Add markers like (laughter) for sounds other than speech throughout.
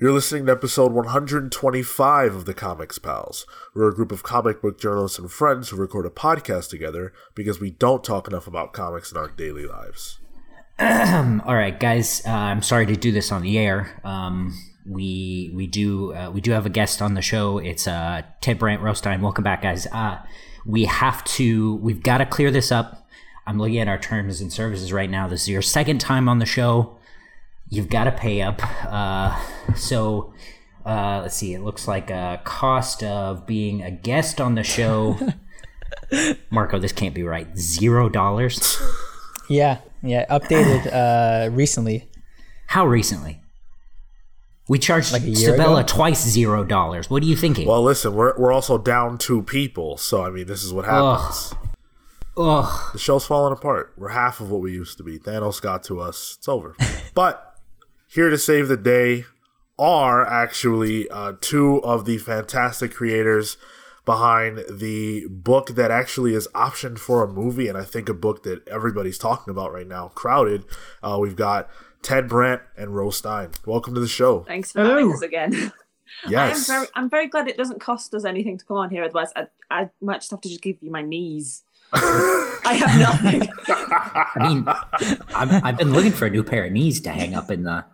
You're listening to episode 125 of the Comics Pals. We're a group of comic book journalists and friends who record a podcast together because we don't talk enough about comics in our daily lives. (clears throat) All right, guys. Uh, I'm sorry to do this on the air. Um, we we do uh, we do have a guest on the show. It's uh, Ted Brandt Ro Stein. Welcome back, guys. Uh, we have to. We've got to clear this up. I'm looking at our terms and services right now. This is your second time on the show. You've got to pay up. Uh, so uh, let's see. It looks like a cost of being a guest on the show. (laughs) Marco, this can't be right. Zero dollars. Yeah, yeah, updated uh, recently. How recently? We charged Like Sabella ago? twice zero dollars. What are you thinking? Well, listen, we're, we're also down two people, so I mean, this is what happens. Ugh. The show's falling apart. We're half of what we used to be. Thanos got to us. It's over. (laughs) but here to save the day are actually uh, two of the fantastic creators behind the book that actually is optioned for a movie, and I think a book that everybody's talking about right now, Crowded. Uh, we've got Ted Brandt and Ro Stein. Welcome to the show. Thanks for having us again. (laughs) Yes. I'm very, I'm very glad it doesn't cost us anything to come on here. Otherwise, I, I might just have to just give you my knees. (laughs) I have nothing. (laughs) I mean, I've, I've been looking for a new pair of knees to hang up in the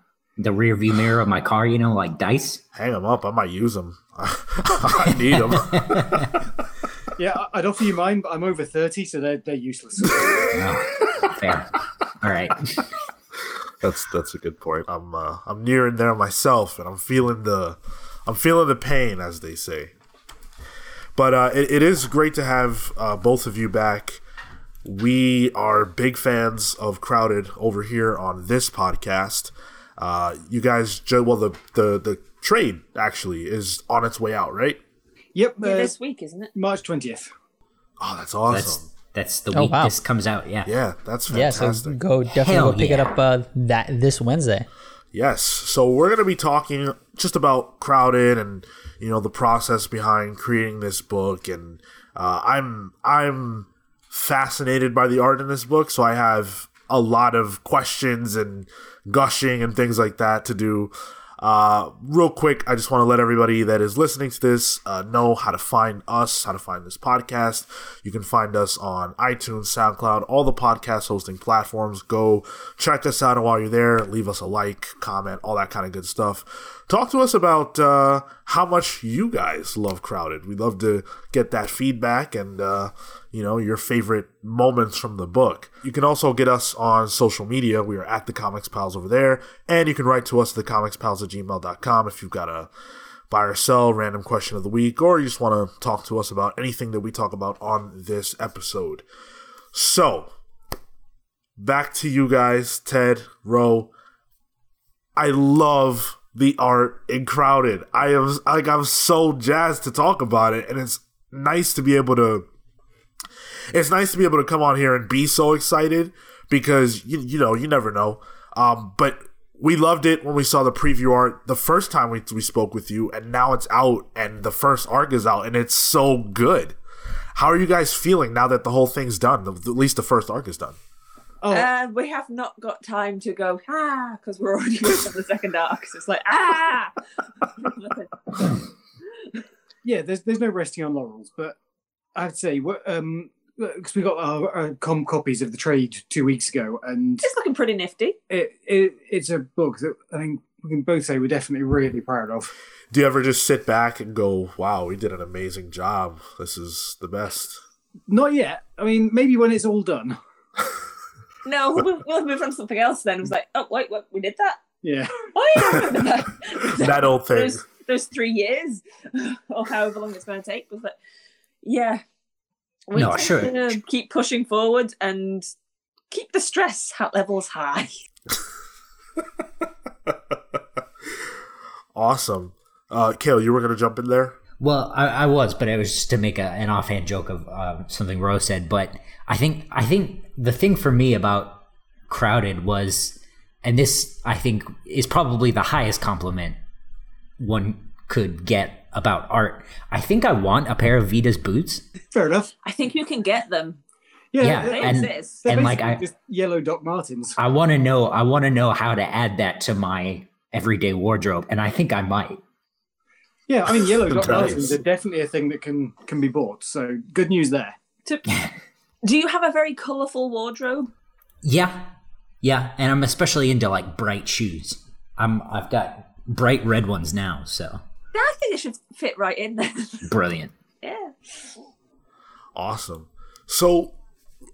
the rear view mirror of my car. You know, like dice. (laughs) Hang them up. I might use them. (laughs) I need them. (laughs) Yeah, I- I'd offer you mine, but I'm over 30, so they're, they're useless. Oh, fair. All right. That's that's a good point. I'm uh, I'm nearing there myself, and I'm feeling the I'm feeling the pain, as they say. But uh, it, it is great to have uh, both of you back. We are big fans of Crowded over here on this podcast. Uh, you guys, ju- well, the, the the trade actually is on its way out, right? yep, Yeah, uh, this week, isn't it? March 20th. Oh, that's awesome. That's that's the Oh, week wow. this comes out. Yeah. yeah, that's Yeah, so fantastic. go definitely Hell go pick it up uh, that this Wednesday. Yes. So we're going to be talking just about Crowded and you know the process behind creating this book and uh, I'm I'm fascinated by the art in this book so I have a lot of questions and gushing and things like that to do. Uh, real quick, I just want to let everybody that is listening to this uh, know how to find us, how to find this podcast. You can find us on iTunes, SoundCloud, all the podcast hosting platforms. Go check us out, and while you're there, leave us a like, comment, all that kind of good stuff. Talk to us about uh, how much you guys love Crowded. We'd love to get that feedback and uh, you know your favorite moments from the book. You can also get us on social media. We are at the Comics Pals over there, and you can write to us at thecomicspals at gmail.com if you've got a buy or sell random question of the week, or you just want to talk to us about anything that we talk about on this episode. So, back to you guys, Ted, Ro. I love the art in Crowded. I am like I'm so jazzed to talk about it, and it's nice to be able to. It's nice to be able to come on here and be so excited because you you know you never know. Um, but we loved it when we saw the preview art the first time we we spoke with you, and now it's out and the first arc is out, and it's so good. How are you guys feeling now that the whole thing's done? At least the first arc is done. Oh, Uh, we have not got time to go ah because we're already (laughs) working on the second arc. So it's like ah. (laughs) yeah, there's there's no resting on laurels, but I'd say, um, because we got our, our com copies of the trade two weeks ago, and it's looking pretty nifty. it, it it's a book that I think we can both say we're definitely really proud of. Do you ever just sit back and go, "Wow, we did an amazing job. This is the best." Not yet. I mean, maybe when it's all done. No, (laughs) we'll, we'll move on to something else then. It was like, oh wait, what? We did that? Yeah. Oh yeah, (laughs) that. That old thing. Those, those three years, or however long it's going to take, was like, yeah. We No, tend sure. to Keep pushing forward and keep the stress ha- levels high. (laughs) awesome. Uh, Cale, you were gonna jump in there. Well, I, I was, but it was just to make a, an offhand joke of uh, something Rose said. But I think I think the thing for me about Crowded was, and this I think is probably the highest compliment one could get about art. I think I want a pair of Vita's boots. Fair enough. I think you can get them. Yeah. Yeah, they're- and- exist. and like I- just yellow Doc Martens. I want to know. I want to know how to add that to my everyday wardrobe, and I think I might. Yeah, I mean, yellow (laughs) dot Nice. buttons are definitely a thing that can can be bought. So good news there. To- (laughs) Do you have a very colourful wardrobe? Yeah, yeah, and I'm especially into like bright shoes. I'm I've got bright red ones now, so Yeah, I think it should fit right in there. (laughs) brilliant. yeah. Awesome. So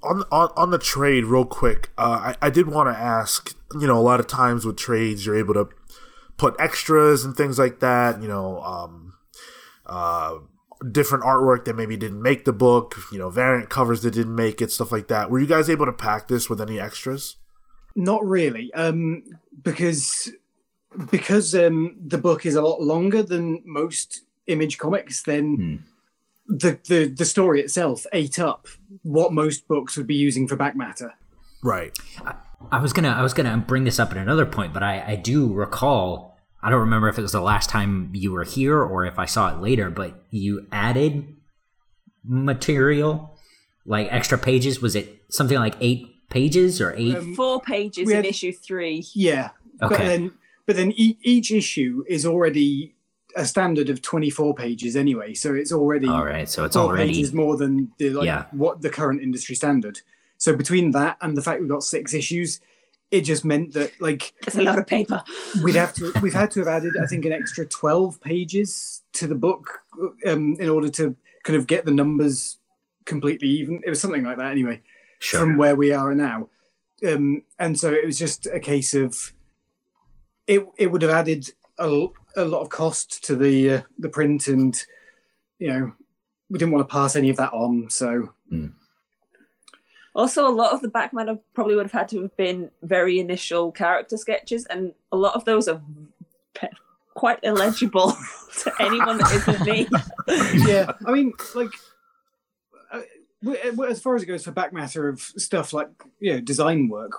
on on, on the trade, real quick, uh, I, I did want to ask. You know, a lot of times with trades, you're able to put extras and things like that. You know, um, uh, different artwork that maybe didn't make the book. You know, variant covers that didn't make it, stuff like that. Were you guys able to pack this with any extras? Not really, um, because because um, the book is a lot longer than most image comics. Then the, the the story itself ate up what most books would be using for back matter. Right. I was gonna I was gonna bring this up at another point, but I, I do recall I don't remember if it was the last time you were here or if I saw it later, but you added material like extra pages. Was it something like eight pages or eight? Um, Four pages we in had- issue three. Yeah, but Okay. then but then e- each issue is already a standard of twenty four pages anyway, so it's already All right, so it's already pages more than the like Yeah. what the current industry standard. So between that and the fact we've got six issues, it just meant that like It's a lot of paper. we'd have to we've had to have added I think an extra twelve pages to the book um, in order to kind of get the numbers completely even. It was something like that anyway sure. from where we are now. Um, and so it was just a case of it. It would have added a, a lot of cost to the uh, the print, and you know we didn't want to pass any of that on. So Also, a lot of the back matter probably would have had to have been very initial character sketches, and a lot of those are pe- (laughs) quite illegible (laughs) to anyone that isn't me. (laughs) yeah, I mean, like uh, w- w- as far as it goes for back matter of stuff like you know design work,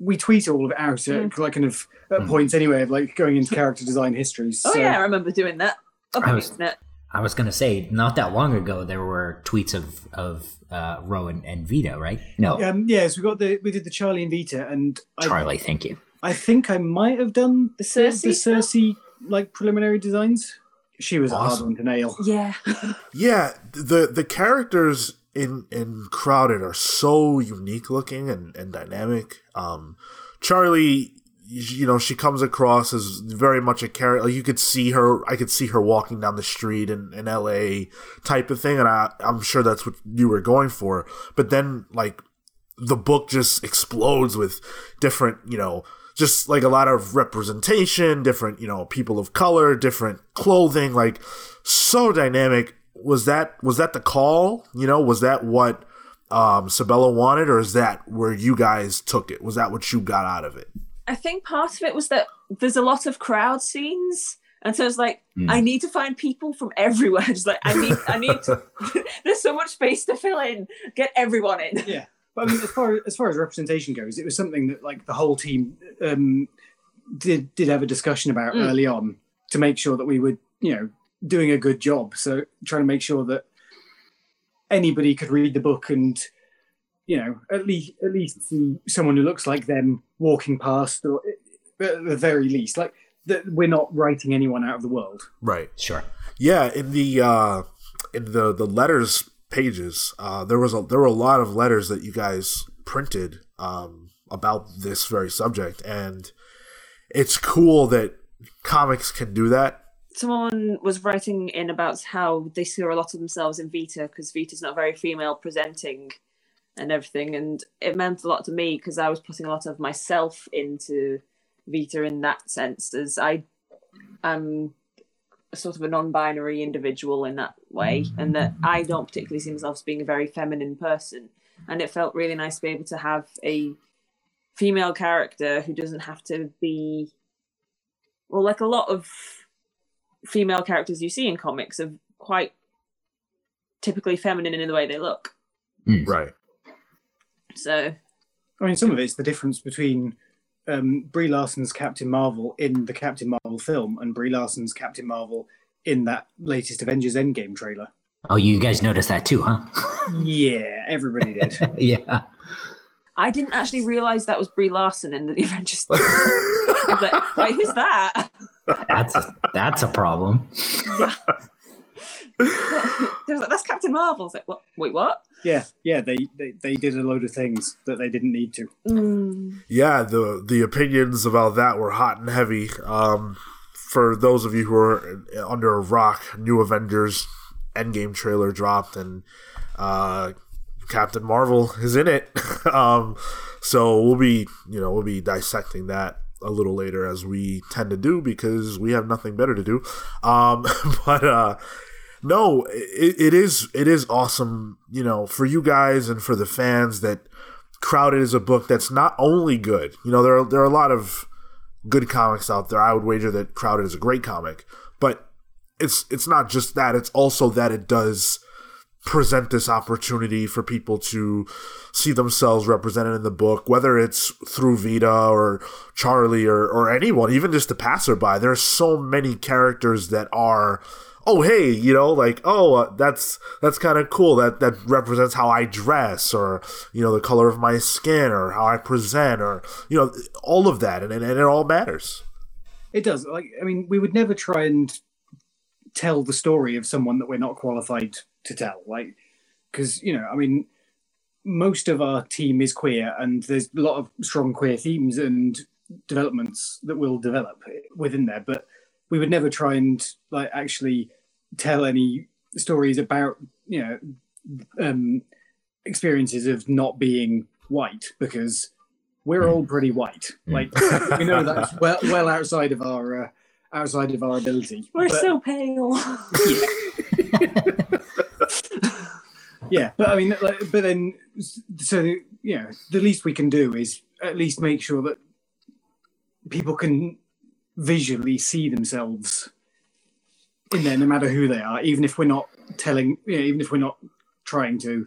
we tweet all of it out at like kind of at Mm. points anyway of like going into character design histories. Oh yeah, I remember doing that. Up I on was- the internet. I was gonna say not that long ago there were tweets of of uh, Rowan and Vito, right? No, Um, yes, we got the we did the Charlie and Vita, and I, Charlie. Thank you. I think I might have done The the, Cersei the? Cersei like preliminary designs. She was a hard Awesome. one to nail. Yeah. (laughs) Yeah, the the characters in in Crowded are so unique looking and, and dynamic. Um, Charlie, you know, she comes across as very much a character. Like you could see her, I could see her walking down the street in, in L.A. type of thing, and I I'm sure that's what you were going for. But then like the book just explodes with different, you know, just like a lot of representation, different, you know, people of color, different clothing, like so dynamic. Was that was that the call? You know, was that what um Sebela wanted, or is that where you guys took it? Was that what you got out of it? I think part of it was that there's a lot of crowd scenes. And so it's like, Mm. I need to find people from everywhere. (laughs) Just like I need I need to (laughs) there's so much space to fill in. Get everyone in. Yeah, but I mean, as far as far as representation goes, it was something that like the whole team um, did did have a discussion about Mm. early on to make sure that we would, you know doing a good job. So trying to make sure that anybody could read the book and you know at least at least see someone who looks like them walking past, or at the very least, like that we're not writing anyone out of the world. Right. Sure. Yeah, in the uh in the the letters pages, uh there was a there were a lot of letters that you guys printed um about this very subject and it's cool that comics can do that. Someone was writing in about how they saw a lot of themselves in Vita because Vita's not very female presenting and everything. And it meant a lot to me because I was putting a lot of myself into Vita in that sense, as I am sort of a non-binary individual in that way, and that I don't particularly see myself as being a very feminine person. And it felt really nice to be able to have a female character who doesn't have to be well, like a lot of female characters you see in comics are quite typically feminine in the way they look. Right. So I mean, some of it's the difference between um, Brie Larson's Captain Marvel in the Captain Marvel film and Brie Larson's Captain Marvel in that latest Avengers Endgame trailer. Oh, you guys noticed that too, huh? Yeah, everybody did. (laughs) yeah. I didn't actually realize that was Brie Larson in the (laughs) Avengers. (laughs) I was like, wait, who's that? That's that's a problem. They was like, that's Captain Marvel. I was like, what? Wait, what? Yeah, yeah, they, they they did a load of things that they didn't need to. Mm. yeah, the the opinions about that were hot and heavy. Um, for those of you who are under a rock, new Avengers Endgame trailer dropped, and uh, Captain Marvel is in it. (laughs) um, so we'll be, you know, we'll be dissecting that a little later as we tend to do because we have nothing better to do. Um, (laughs) but uh, no, it, it is it is awesome, you know, for you guys and for the fans that Crowded is a book that's not only good. You know, there are there are a lot of good comics out there. I would wager that Crowded is a great comic, but it's it's not just that. It's also that it does present this opportunity for people to see themselves represented in the book, whether it's through Vita or Charlie or, or anyone, even just a passerby. There are so many characters that are, oh hey, you know, like oh uh, that's that's kind of cool. That that represents how I dress, or you know, the color of my skin, or how I present, or you know, all of that, and and, and it all matters. It does. Like, I mean, we would never try and tell the story of someone that we're not qualified to tell. Like, because you know, I mean, most of our team is queer, and there's a lot of strong queer themes and developments that will develop within there. But we would never try and like actually tell any stories about you know um, experiences of not being white because we're all pretty white. Like we know that's (laughs) well well outside of our uh, outside of our ability. (laughs) We're But- so pale. (laughs) yeah but i mean like, but then so yeah, the least we can do is at least make sure that people can visually see themselves in there no matter who they are even if we're not telling you know, even if we're not trying to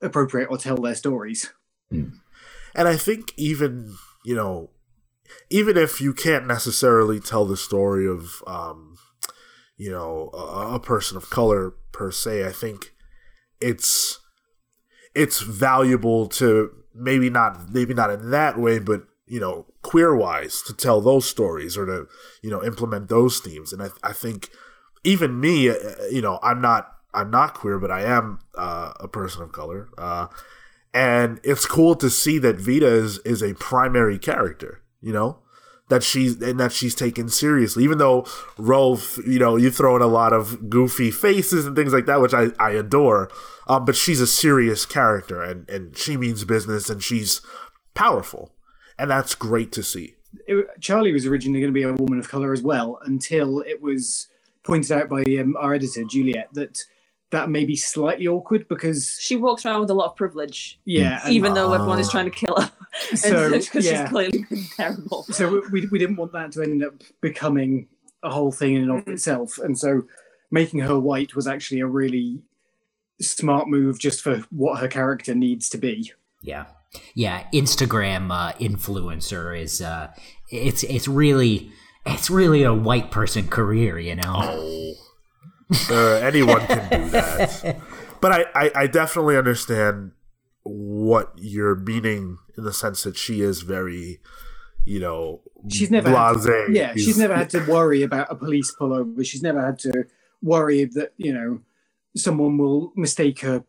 appropriate or tell their stories And I think even, you know, even if you can't necessarily tell the story of, um, you know, a, a person of color per se, I think it's it's valuable to maybe not maybe not in that way, but you know, queer wise to tell those stories or to you know implement those themes. And I, I think even me, uh, you know, I'm not I'm not queer, but I am uh, a person of color. Uh, and it's cool to see that Vita is, is a primary character, you know, that she's and that she's taken seriously. Even though Rolf, you know, you throw in a lot of goofy faces and things like that, which I, I adore, um, but she's a serious character and and she means business and she's powerful, and that's great to see. it, charlie was originally going to be a woman of color as well until it was pointed out by um, our editor juliet that that may be slightly awkward because she walks around with a lot of privilege, yeah and- even though everyone is trying to kill her. (laughs) So, (laughs) because yeah. she's clearly been terrible. so we, we didn't want that to end up becoming a whole thing in and of itself and so making her white was actually a really smart move just for what her character needs to be Yeah, yeah. Instagram uh, influencer is uh, it's it's really it's really a white person career, you know. Uh, anyone can do that. But I, I, I definitely understand what you're meaning in the sense that she is very, you know, she's never had blase. to, yeah she's She's- never had (laughs) to worry about a police pullover she's never had to worry that you know someone will mistake her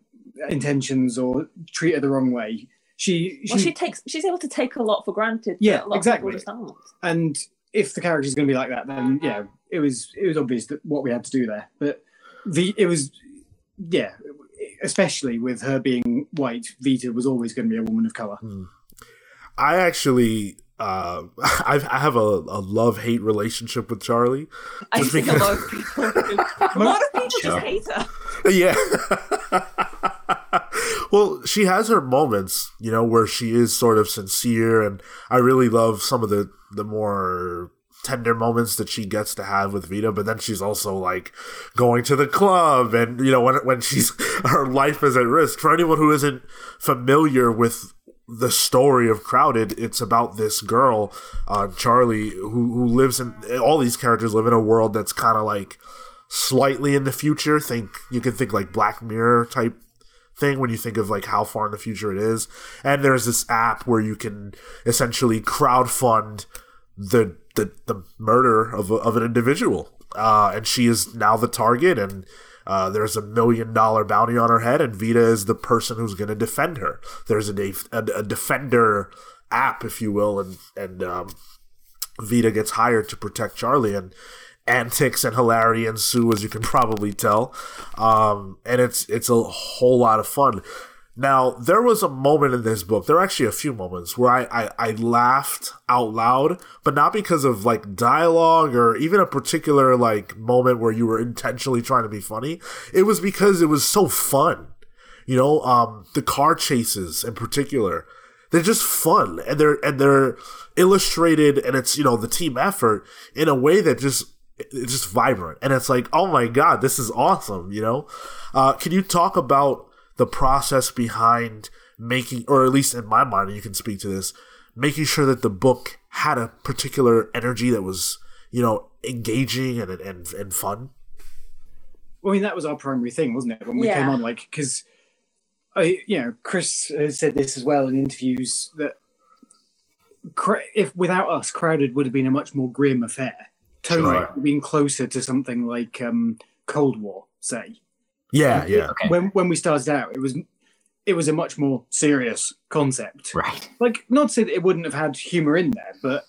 intentions or treat her the wrong way she, she, Well, she takes. She's able to take a lot for granted. Yeah, that a lot exactly. Of people just aren't. and if the character's going to be like that then yeah it was it was obvious that what we had to do there but the it was yeah especially with her being white vita was always going to be a woman of color I actually, uh, (laughs) I, I have a, a love hate relationship with Charlie. I Just think a lot of people. (laughs) Do. A lot of people just hate her. Yeah. (laughs) well, she has her moments, you know, where she is sort of sincere, and I really love some of the the more tender moments that she gets to have with Vita. But then she's also like going to the club, and you know, when when she's (laughs) her life is at risk. For anyone who isn't familiar with the story of Crowded, it's about this girl, uh, Charlie, who who lives in all these characters live in a world that's kind of like slightly in the future. Think you can think like Black Mirror type thing when you think of like how far in the future it is. And there's this app where you can essentially crowdfund the the, the murder of, of an individual. Uh, and she is now the target and uh, there's a million dollar bounty on her head, and Vita is the person who's going to defend her. There's a, a, a, defender app, if you will, and and um, Vita gets hired to protect Charlie, and antics and hilarity ensue, as you can (laughs) probably tell. Um, and it's it's a whole lot of fun. Now, there was a moment in this book, there are actually a few moments where I, I, I, laughed out loud, but not because of like dialogue or even a particular like moment where you were intentionally trying to be funny. It was because it was so fun. You know, um, the car chases in particular, they're just fun and they're, and they're illustrated and it's, you know, the team effort in a way that just, it's just vibrant. And it's like, oh my God, this is awesome, you know? Uh, can you talk about, the process behind making, or at least in my mind, and you can speak to this, making sure that the book had a particular energy that was, you know, engaging and and, and fun. Well, I mean, that was our primary thing, wasn't it? When we yeah. came on, like, because I, you know, Chris has said this as well in interviews that if without us, Crowded would have been a much more grim affair. Totally sure. would have been closer to something like um, Cold War, say. Yeah, yeah. Okay. When when we started out, it was it was a much more serious concept. Right. Like not to say that it wouldn't have had humor in there, but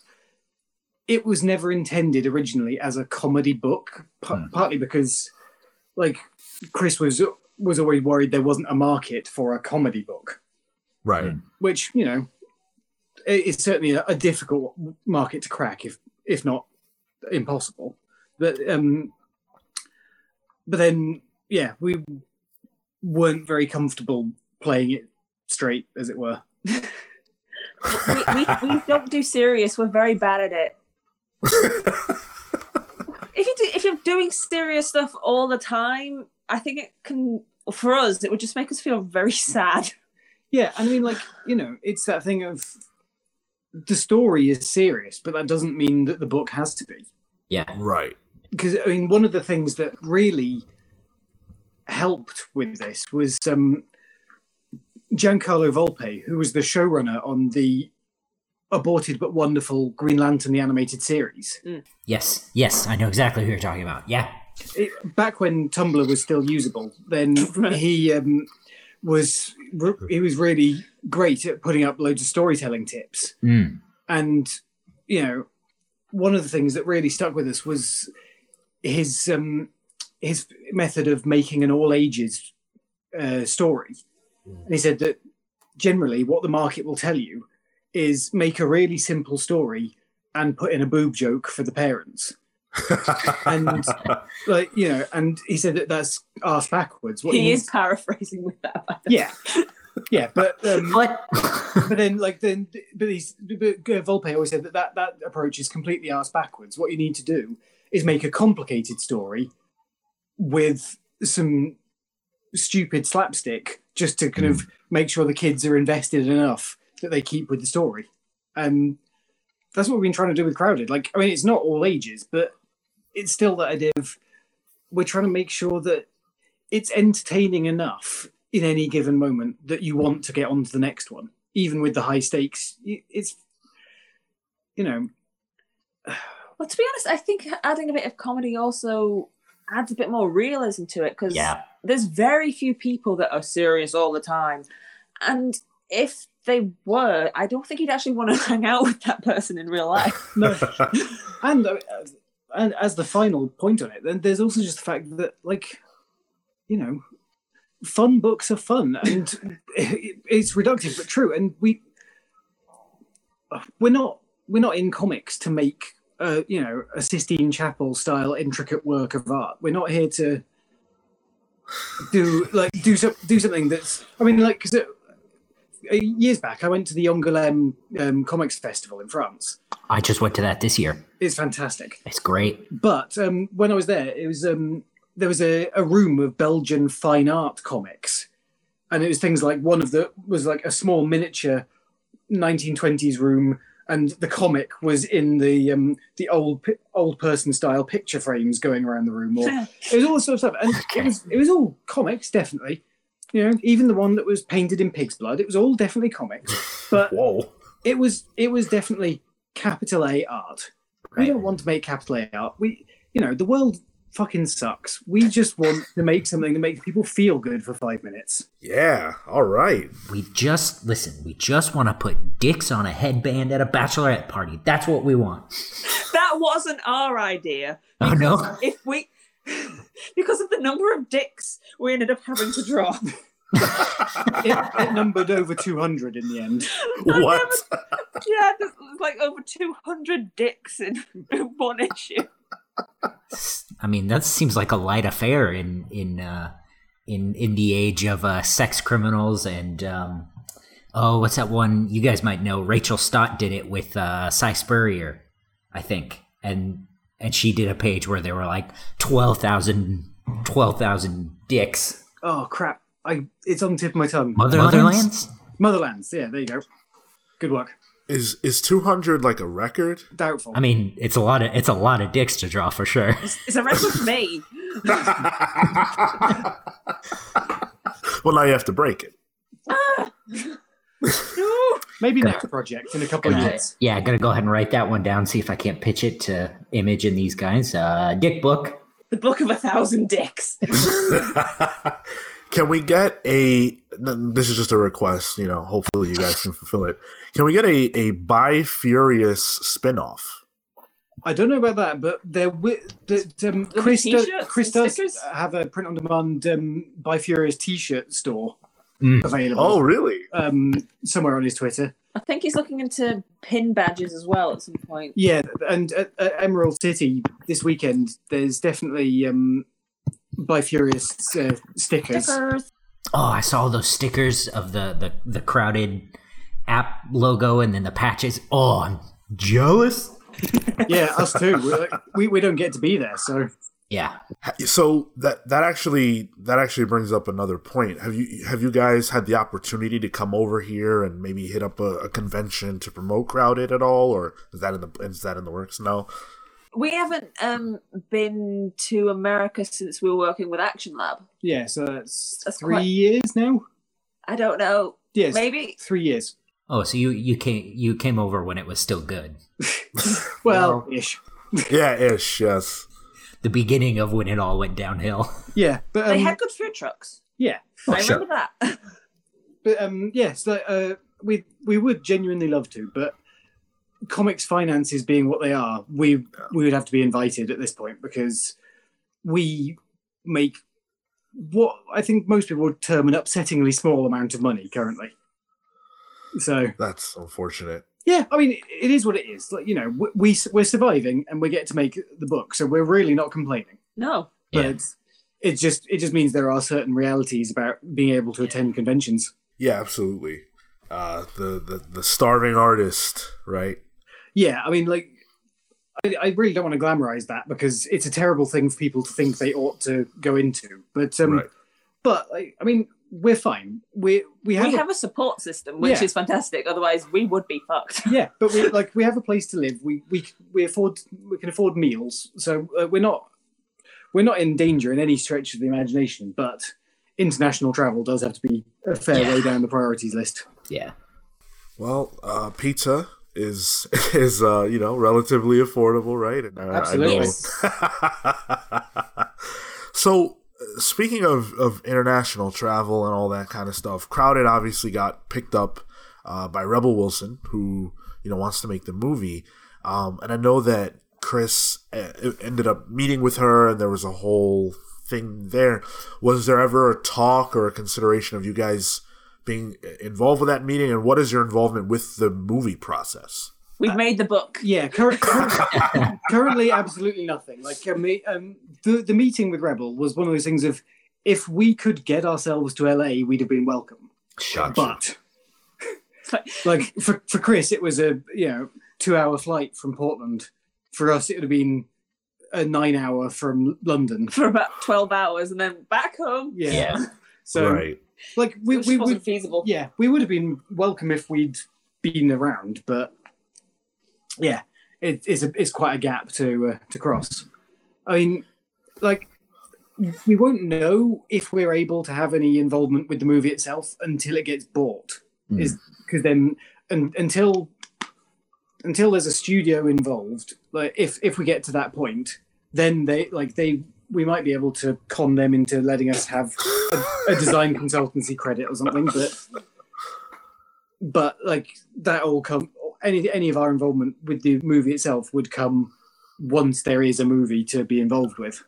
it was never intended originally as a comedy book, p- mm. partly because like Chris was was always worried there wasn't a market for a comedy book. Right. Hmm. Which, you know, it's certainly a, a difficult market to crack if if not impossible. But um but then yeah, we weren't very comfortable playing it straight, as it were. we, we, we don't do serious. We're very bad at it. (laughs) if you do, if you're doing serious stuff all the time, I think it can for us it would just make us feel very sad. Yeah, I mean, like you know, it's that thing of the story is serious, but that doesn't mean that the book has to be. Yeah, right. Because I mean, one of the things that really helped with this was um, Giancarlo Volpe, who was the showrunner on the aborted but wonderful Green Lantern the animated series. Mm. Yes, yes, I know exactly who you're talking about. Yeah. It, back when Tumblr was still usable, then (laughs) he um, was he was really great at putting up loads of storytelling tips. Mm. And you know, one of the things that really stuck with us was his um, his method of making an all ages uh, story. And he said that generally what the market will tell you is make a really simple story and put in a boob joke for the parents. (laughs) and like you know, and he said that that's asked backwards. What he is paraphrasing with that. Yeah, yeah, but um, but then like then but he's but Volpe always said that, that that approach is completely asked backwards. What you need to do is make a complicated story with some stupid slapstick just to kind mm. of hmm. make sure the kids are invested enough that they keep with the story. And that's what we've been trying to do with Crowded. Like, I mean, it's not all ages, but it's still that idea of we're trying to make sure that it's entertaining enough in any given moment that you want to get on to the next one, even with the high stakes. It's, you know. (sighs) Well, to be honest, I think adding a bit of comedy also adds a bit more realism to it because yeah. there's very few people that are serious all the time. And if they were, I don't think you'd actually want to (laughs) hang out with that person in real life. (laughs) no. and, uh, and as the final point on it, then there's also just the fact that, like, you know, fun books are fun and (laughs) it's reductive but true. And we, we're not, we're not in comics to make a you know a Sistine Chapel style intricate work of art. We're not here to do like do so, do something that's. I mean, like because years back, I went to the Angoulême um, Comics Festival in France. I just went to that this year. It's fantastic. It's great. But um, when I was there, it was um, there was a, a room of Belgian fine art comics, and it was things like one of the was like a small miniature 1920s room and the comic was in the um, the old old person style picture frames going around the room, or (laughs) it was all sort of stuff, and it was it was all comics definitely, You know, even the one that was painted in pig's blood, it was all definitely comics, (laughs) but Whoa. it was it was definitely capital A art. We don't want to make capital A art. We, you know, the world fucking sucks. We just want to make something that makes people feel good for five minutes. Yeah. All right. We just listen. We just want to put dicks on a headband at a bachelorette party. That's what we want. That wasn't our idea. (laughs) Oh no! If we, (laughs) because of the number of dicks we ended up having to draw. (laughs) It, it numbered over two hundred in the end. What? yeah, there's like over 200 dicks in one issue. I mean, that seems like a light affair in in uh, in in the age of uh, sex criminals and um, oh, what's that one? You guys might know. Rachel Stott did it with uh, Si Spurrier, I think, and and she did a page where there were like 12,000 12,000 dicks. Oh crap! I it's on the tip of my tongue. Motherlands. Motherlands. Yeah, there you go. Good work. Is is two hundred like a record? Doubtful. I mean, it's a lot of it's a lot of dicks to draw for sure. It's a record for me. (laughs) Well, now you have to break it. No. (laughs) Maybe next project in a couple of Gonna- years. yeah, gonna go ahead and write that one down. See if I can't pitch it to Image and these guys. Uh, Dick book. The book of a thousand dicks. (laughs) Can we get a? This is just a request. You know, hopefully you guys can fulfill it. Can we get a a Bi Furious spinoff? I don't know about that, but there wi- the, um, be Chris, does, Chris does have a print on demand um, Bi Furious T-shirt store Mm. available. Oh, really? um, somewhere on his Twitter. I think he's looking into pin badges as well at some point. Yeah, and at, at Emerald City this weekend, there's definitely um, Bi Furious uh, stickers. Stickers. Oh, I saw those stickers of the the the crowded app logo and then the patches. Oh, I'm jealous. (laughs) Yeah, us too. We're like, we we don't get to be there, so Yeah. So that that actually that actually brings up another point. Have you have you guys had the opportunity to come over here and maybe hit up a, a convention to promote Crowded at all, or is that in the is that in the works now? We haven't um, been to America since we were working with Action Lab. yeah, so that's, That's three quite- years now. I don't know. Yes, Maybe. three years. Oh, so you you came you came over when it was still good. (laughs) Well, ish. (laughs) Yeah, ish. Yes. The beginning of when it all went downhill. (laughs) Yeah, but They um, had good food trucks. yeah, I sure. remember that. but um, yes, like, uh, we we would genuinely love to, but comics finances being what they are, we we would have to be invited at this point because we make what I think most people would term an upsettingly small amount of money currently. So That's unfortunate. yeah, I mean it, it is what it is. Like you know, we, we we're surviving and we get to make the book, so we're really not complaining. no. But Yeah. it just it just means there are certain realities about being able to attend conventions. Yeah, absolutely. Uh, the the the starving artist, right? Yeah, I mean, like, I, I really don't want to glamorize that because it's a terrible thing for people to think they ought to go into. But, um, Right. but like, I mean, we're fine. We we have, we a, have a support system, which Yeah. is fantastic. Otherwise, we would be fucked. (laughs) yeah, but we (laughs) like we have a place to live. We we we afford we can afford meals, so uh, we're not we're not in danger in any stretch of the imagination. But international travel does have to be a fair Yeah. way down the priorities list. Yeah. Well, uh, pizza is (laughs) is uh, you know relatively affordable, right? And, uh, I Absolutely. know- (laughs) so, uh, speaking of of international travel and all that kind of stuff, Crowded obviously got picked up uh, by Rebel Wilson, who you know wants to make the movie, um, and I know that Chris uh, ended up meeting with her, and there was a whole thing there. Was there ever a talk or a consideration of you guys? Being involved with that meeting and what is your involvement with the movie process We've made the book. Yeah, current, current, (laughs) currently absolutely nothing. Like um, um, the the meeting with Rebel was one of those things of if we could get ourselves to LA, we'd have been welcome. But It's like, (laughs) like for for Chris, it was a you know two hour flight from Portland. For us, it would have been a nine hour from London. for about 12 hours and then back home. Yeah. Yeah. So right like we we wasn't would feasible. yeah we would have been welcome if we'd been around, but yeah, it, it's a, it's quite a gap to uh, to cross. I mean, like we won't know if we're able to have any involvement with the movie itself until it gets bought. Hmm. Is because then and, until until there's a studio involved, like if if we get to that point, then they like they we might be able to con them into letting us have a, a design (laughs) consultancy credit or something, but but like that all come any any of our involvement with the movie itself would come once there is a movie to be involved with.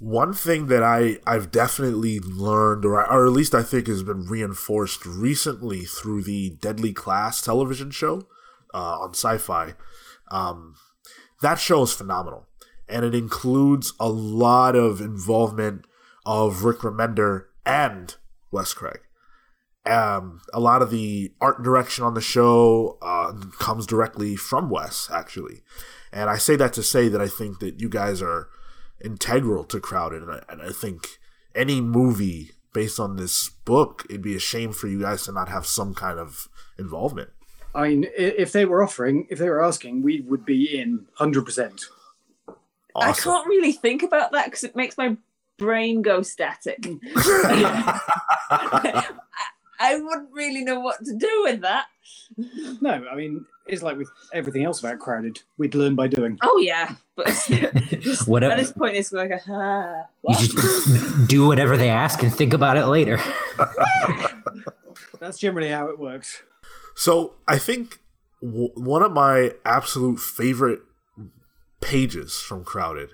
One thing that I I've definitely learned, or or at least I think has been reinforced recently through the Deadly Class television show uh, on Syfy. Um, that show is phenomenal, and it includes a lot of involvement of Rick Remender and Wes Craig. Um, a lot of the art direction on the show uh, comes directly from Wes, actually. And I say that to say that I think that you guys are integral to Crowded. And I, and I think any movie based on this book, it'd be a shame for you guys to not have some kind of involvement. I mean, if they were offering, if they were asking, we would be in 100%. Awesome. I can't really think about that because it makes my brain go static. Mm. (laughs) (laughs) I wouldn't really know what to do with that. No, I mean, it's like with everything else about crowded, we'd learn by doing. Oh yeah, but (laughs) whatever. At this point, it's like, ah, what? you just do whatever they ask and think about it later. That's generally how it works. So I think w- one of my absolute favorite pages from Crowded,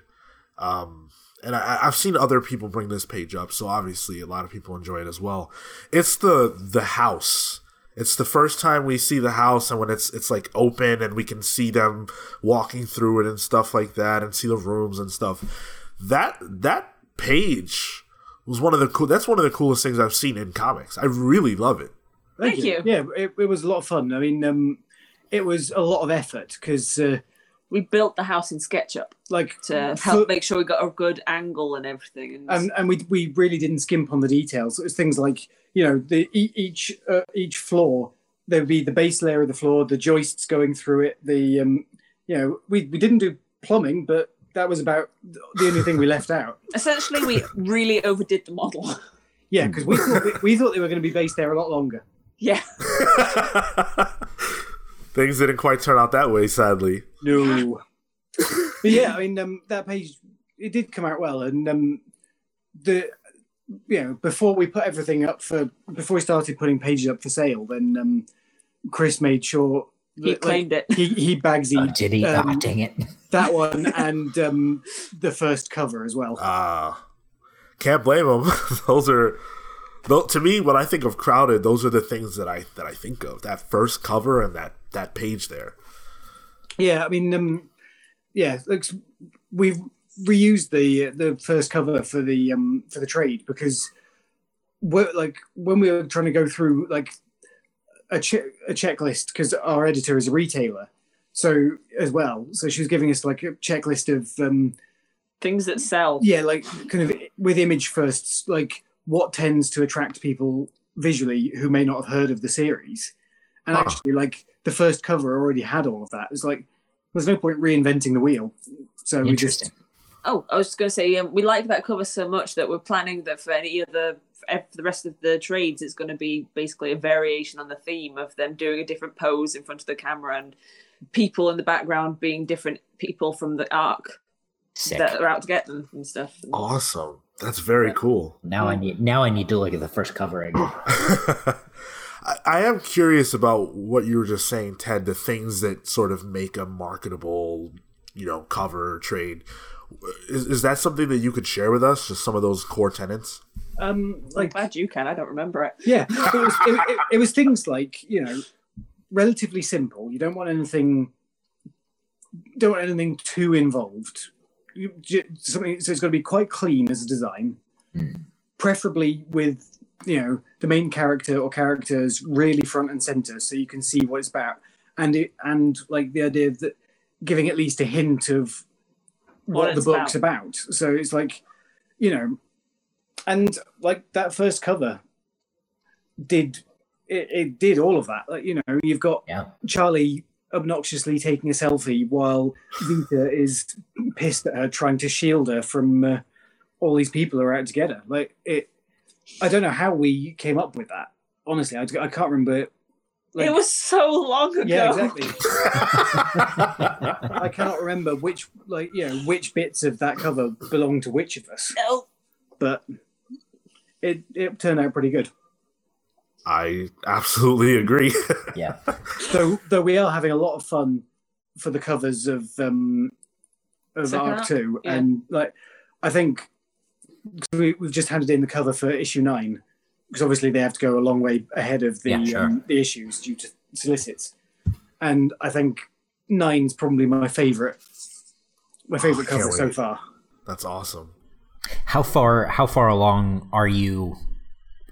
um, and I, I've seen other people bring this page up, so obviously a lot of people enjoy it as well. It's the the house. It's the first time we see the house, and when it's it's like open, and we can see them walking through it and stuff like that, and see the rooms and stuff. That that page was one of the cool. That's one of the coolest things I've seen in comics. I really love it. Thank you. Yeah, it, it was a lot of fun. I mean, um, it was a lot of effort because, uh, We built the house in SketchUp like, to for- help make sure we got a good angle and everything. And and and we we really didn't skimp on the details. It was things like you know the e- each uh, each floor there would be the base layer of the floor, the joists going through it. The um, you know we we didn't do plumbing, but that was about the only thing we left out. (laughs) essentially, we really overdid the model. Yeah, because we thought we thought they were going to be based there a lot longer. yeah, (laughs) Things didn't quite turn out that way, sadly. No. (laughs) but yeah, I mean um, that page it did come out well, and um, the you know before we put everything up for before we started putting pages up for sale, then um, Chris made sure he that, claimed it. He he bagsy Oh, did he? um, oh, dang it. that one and um, the first cover as well. Ah, can't blame him. (laughs) those are, tho- to me, when I think of crowded, those are the things that I that I think of. That first cover and that that page there. Yeah, I mean, um, yeah, looks we've reused the the first cover for the um, for the trade because we're like when we were trying to go through like a, che- a checklist because our editor is a retailer, so as well, so she was giving us like a checklist of um, Things that sell. yeah, like kind of with image firsts, like what tends to attract people visually who may not have heard of the series. And Huh. actually, like the first cover already had all of that. It's like there's no point reinventing the wheel. So we just Oh, I was just going to say, um, we like that cover so much that we're planning that for any other, for the rest of the trades, it's going to be basically a variation on the theme of them doing a different pose in front of the camera and people in the background being different people from the arc Sick. that are out to get them and stuff. Awesome. That's very cool. Now I need now I need to look at the first cover again. (laughs) I, I am curious about what you were just saying, Ted. The things that sort of make a marketable, you know, cover trade. Is, is that something that you could share with us? Just some of those core tenants. um Like, like glad you can. I don't remember it. yeah, it was it, it, it was things like you know relatively simple. You don't want anything don't want anything too involved. You, something so it's got to be quite clean as a design, hmm. preferably with you know the main character or characters really front and center, so you can see what it's about, and it and like the idea of that giving at least a hint of What what, the it's book's about. So it's like you know, and like that first cover did it, it did all of that. Like you know, you've got Yeah. Charlie obnoxiously taking a selfie while Vita is pissed at her, trying to shield her from uh, all these people who are out together. Like it, I don't know how we came up with that. Honestly, I, I can't remember. Like, it was so long ago. yeah, (laughs) exactly. I cannot remember which, like, you know, which bits of that cover belong to which of us, No. but it it turned out pretty good. I absolutely agree. (laughs) Yeah. Though though we are having a lot of fun for the covers of um of Second Arc Arc? Two, Yeah. and like I think 'cause we, we've just handed in the cover for issue nine because obviously they have to go a long way ahead of the Yeah, sure. um, the issues due to solicits, and I think nine's probably my favorite my favorite Oh, cover so far. That's awesome. How far how far along are you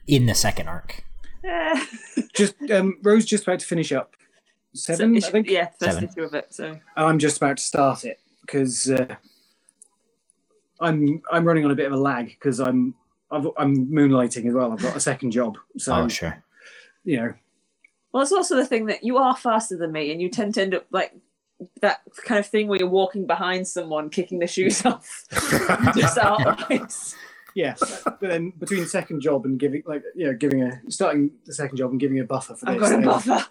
in the second arc? Just um, Ro's just about to finish up seven, So, I think. Yeah, first Seven. issue of it. So I'm just about to start it because uh, I'm I'm running on a bit of a lag because I'm I've, I'm moonlighting as well. I've got a second job, so oh, sure. you know, Well, it's also the thing that you are faster than me, and you tend to end up like that kind of thing where you're walking behind someone, kicking the shoes (laughs) off, (laughs) just outright. Yeah. But then between second job and giving like you know giving a starting the second job and giving a buffer for I've this got a buffer.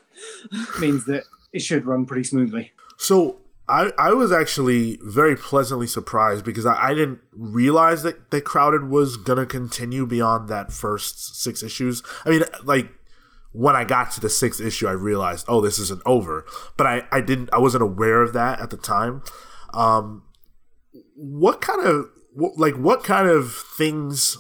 means that it should run pretty smoothly. So I, I was actually very pleasantly surprised because I, I didn't realize that, that Crowded was gonna continue beyond that first six issues. I mean, like when I got to the sixth issue, I realized, oh, this isn't over. But I, I didn't I wasn't aware of that at the time. Um, what kind of what, like what kind of things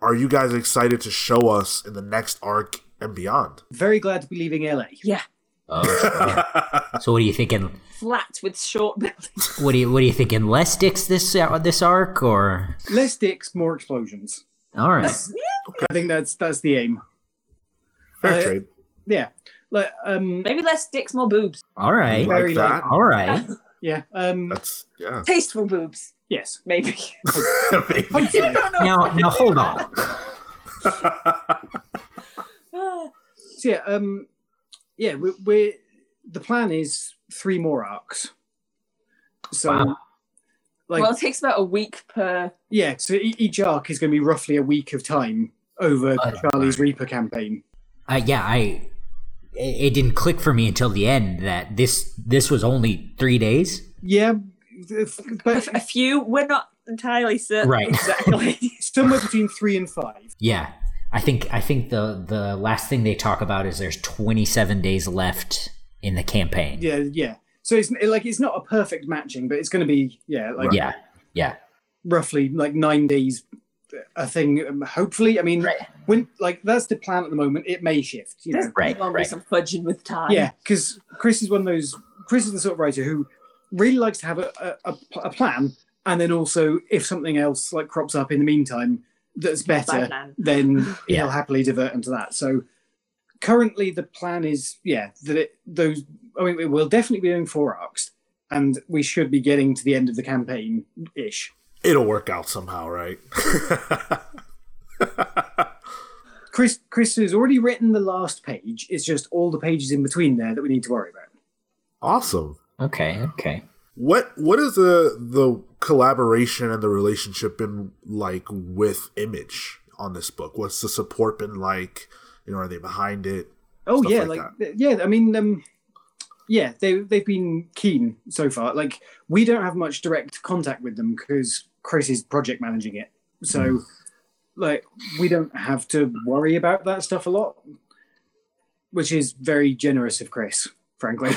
are you guys excited to show us in the next arc and beyond? Very glad to be leaving LA. Yeah, Oh, sure. so what are you thinking? flat with short buildings. (laughs) What do you what are you thinking? Less dicks this uh, this arc or Less dicks, more explosions. all right? I think that's that's the aim. Fair Uh, trade. Yeah, like um, Maybe less dicks, more boobs. All right. Like very that. All right. yeah, um, That's yeah. Tasteful boobs, yes. maybe. (laughs) Maybe. Hopefully. Now now hold on. (laughs) So yeah, um, yeah, we we're the plan is three more arcs. So, Wow. like, well, it takes about a week per. yeah, so e- each arc is going to be roughly a week of time over Uh, Charlie's Reapr campaign. Uh, yeah, I it, it didn't click for me until the end that this this was only three days. Yeah, if- but A few. We're not entirely certain Right. exactly. (laughs) somewhere between three and five. Yeah, I think I think the the last thing they talk about is there's 27 days left in the campaign. Yeah, yeah. So it's like it's not a perfect matching, but it's going to be yeah, like yeah, yeah. roughly like nine days a thing. um, Hopefully, I mean, Right. when like that's the plan at the moment. It may shift, you know. There's Right, right. some fudging with time. Yeah, because Chris is one of those. Chris is the sort of writer who really likes to have a, a, a, a plan, and then also if something else like crops up in the meantime that's better, (laughs) then Yeah. he'll happily divert into that. So currently, the plan is yeah that it, those. I mean, we'll definitely be doing four arcs, and we should be getting to the end of the campaign ish. It'll work out somehow, right? (laughs) Chris, Chris has already written the last page. It's just all the pages in between there that we need to worry about. awesome. Okay, okay. What what is the the collaboration and the relationship been like with Image on this book? What's the support been like? You know, are they behind it? Oh Stuff yeah, like like, yeah. I mean, um, yeah, they they've been keen so far. Like we don't have much direct contact with them because Chris is project managing it. So, like, we don't have to worry about that stuff a lot, which is very generous of Chris, frankly,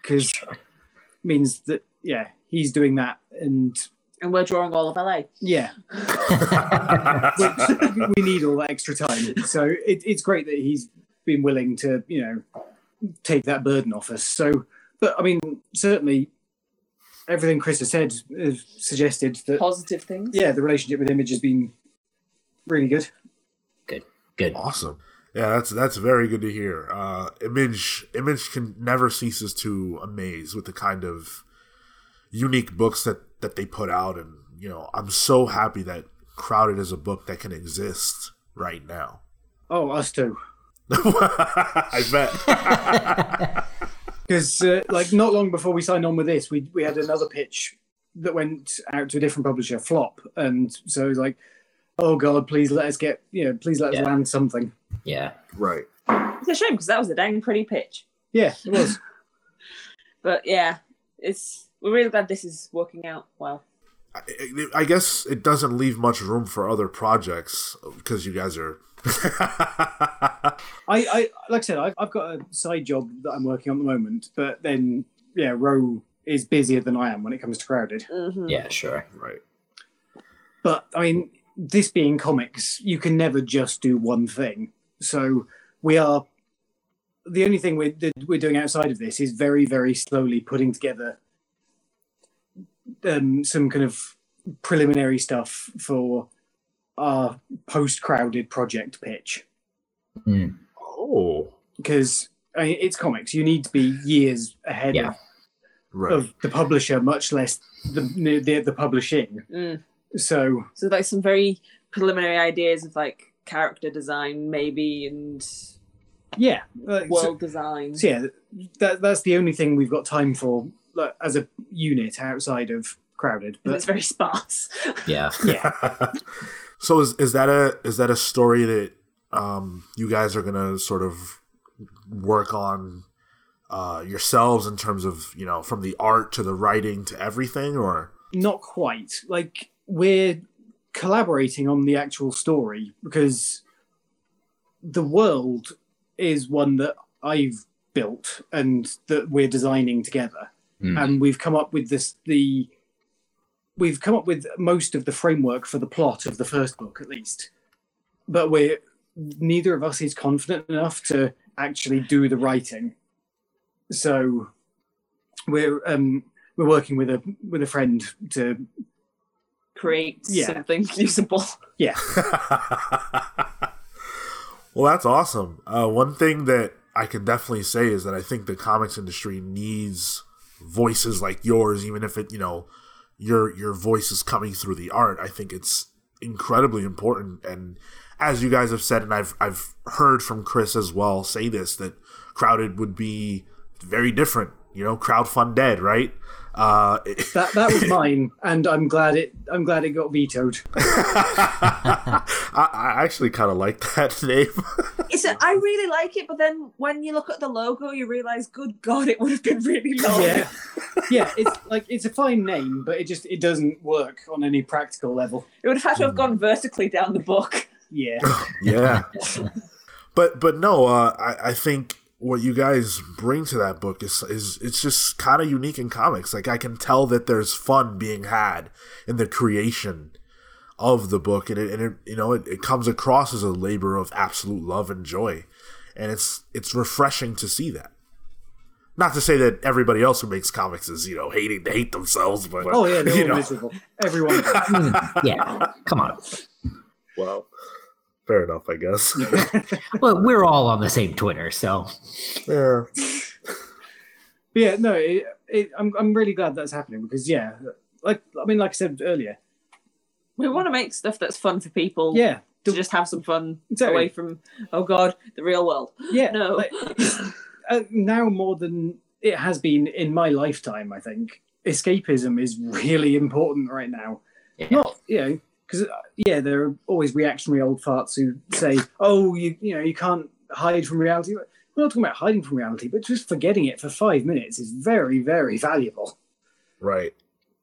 because (laughs) means that yeah, he's doing that, and And we're drawing all of LA. yeah, (laughs) we, we need all that extra time. So it, it's great that he's been willing to, you know, take that burden off us. So, but I mean, certainly everything Chris has said has suggested that, Positive things. yeah, the relationship with Image has been really good. Good, good. Awesome. Yeah, that's that's very good to hear. Uh, Image Image can never ceases to amaze with the kind of unique books that that they put out, and you know, I'm so happy that Crowded is a book that can exist right now. Oh, us too. (laughs) I bet. (laughs) Because, uh, like, not long before we signed on with this, we, we had another pitch that went out to a different publisher, Flop. And so, like, oh god, please let us get you know, please let us Yeah. land something. Yeah. Right. It's a shame because that was a dang pretty pitch. Yeah, it was. (laughs) But yeah, it's we're really glad this is working out well. I, I guess it doesn't leave much room for other projects because you guys are. (laughs) I, I like I said, I've, I've got a side job that I'm working on at the moment, but then yeah, Ro is busier than I am when it comes to crowded. Mhm. Yeah, sure. right. But I mean, this being comics, you can never just do one thing. So we are the only thing we're, that we're doing outside of this is very, very slowly putting together um, some kind of preliminary stuff for our post-crowded project pitch Mm. Oh. because I mean, it's comics. You need to be years ahead Yeah. of, Right. of the publisher, much less the the, the publishing. Mm. So So like some very preliminary ideas of like character design maybe and yeah, so- world design. So yeah, that that's the only thing we've got time for like, as a unit outside of crowded. But But it's very sparse. (laughs) Yeah. yeah, (laughs) so is is that a is that a story that um you guys are gonna sort of work on uh yourselves in terms of you know from the art to the writing to everything or not quite. Like we're collaborating on the actual story because the world is one that I've built and that we're designing together. Mm. and we've come up with this the we've come up with most of the framework for the plot of the first book at least but we're neither of us is confident enough to actually do the writing so we're um we're working with a with a friend to Create Yeah. something (laughs) usable. yeah. (laughs) Well that's awesome. Uh one thing that i can definitely say is that i think the comics industry needs voices like yours even if it you know your your voice is coming through the art. I think it's incredibly important. And as you guys have said and i've i've heard from chris as well say this that crowded would be very different you know crowdfund dead right uh that that was mine and i'm glad it i'm glad it got vetoed. (laughs) I, I actually kind of like that (laughs) name. It's a, I really like it, but then when you look at the logo, you realize, good God, it would have been really long. yeah. Yeah it's like it's a fine name but it just it doesn't work on any practical level. It would have had to have gone vertically down the book. yeah. (laughs) Yeah. But but no uh I, I think what you guys bring to that book is is it's just kind of unique in comics like i can tell that there's fun being had in the creation of the book and it, and it you know it, it comes across as a labor of absolute love and joy and it's it's refreshing to see that not to say that everybody else who makes comics is you know hating to hate themselves but Oh yeah, they're (laughs) you know, miserable. Everyone. (laughs) Yeah. Come on. well fair enough i guess (laughs) Well, we're all on the same Twitter, so yeah But yeah, no, it, it, I'm I'm really glad that's happening because yeah, like I mean, like I said earlier, We want to make stuff that's fun for people. yeah, To just have some fun Exactly. away from, oh God, the real world. yeah, No. like, uh, now more than it has been in my lifetime, I think escapism is really important right now. Yeah. Not you know because uh, yeah, there are always reactionary old farts who say, oh, you you know you can't hide from reality. We're not talking about hiding from reality, but just forgetting it for five minutes is very very valuable. Right.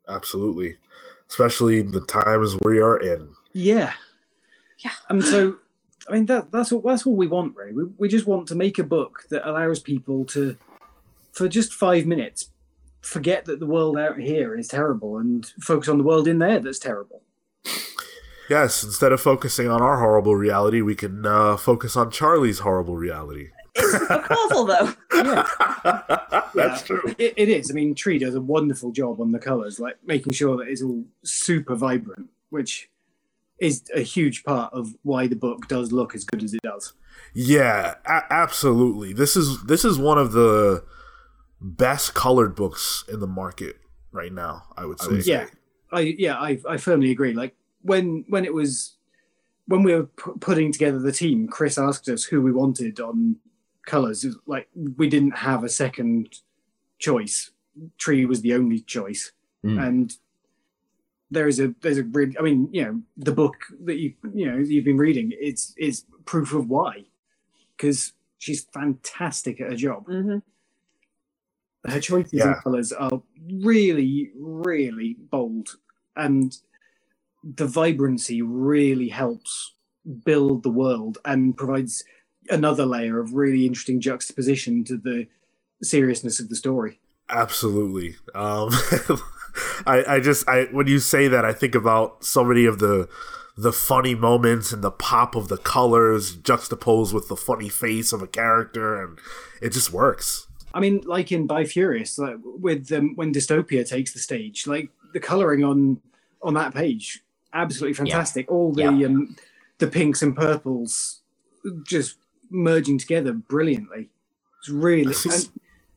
Absolutely. Especially the times we are in. Yeah. Yeah. And so, I mean, that, that's all, that's all we want, really. We, we just want to make a book that allows people to, for just five minutes, forget that the world out here is terrible and focus on the world in there that's terrible. Yes, instead of focusing on our horrible reality, we can uh, focus on Charlie's horrible reality. It's book awful though. (laughs) Yeah, (laughs) That's true. it, it is. I mean, Tree does a wonderful job on the colours, like making sure that it's all super vibrant, which is a huge part of why the book does look as good as it does. Yeah, a- absolutely. This is this is one of the best colored books in the market right now. I would say. yeah i yeah i i firmly agree like when when it was when we were p- putting together the team chris asked us who we wanted on colors It was like we didn't have a second choice tree was the only choice Mm. and there is a there's a really I mean you know the book that you you know you've been reading it's is proof of why because she's fantastic at her job. hmm Her choices Yeah. and colours are really really bold and the vibrancy really helps build the world and provides another layer of really interesting juxtaposition to the seriousness of the story. Absolutely. Um, (laughs) I, I just I when you say that I think about so many of the the funny moments and the pop of the colors juxtaposed with the funny face of a character and it just works. I mean, like in Bi Furious, like with um, when Dystopia takes the stage, like the coloring on on that page, absolutely fantastic. All the Yeah. um, the pinks and purples just merging together brilliantly. It's really (laughs)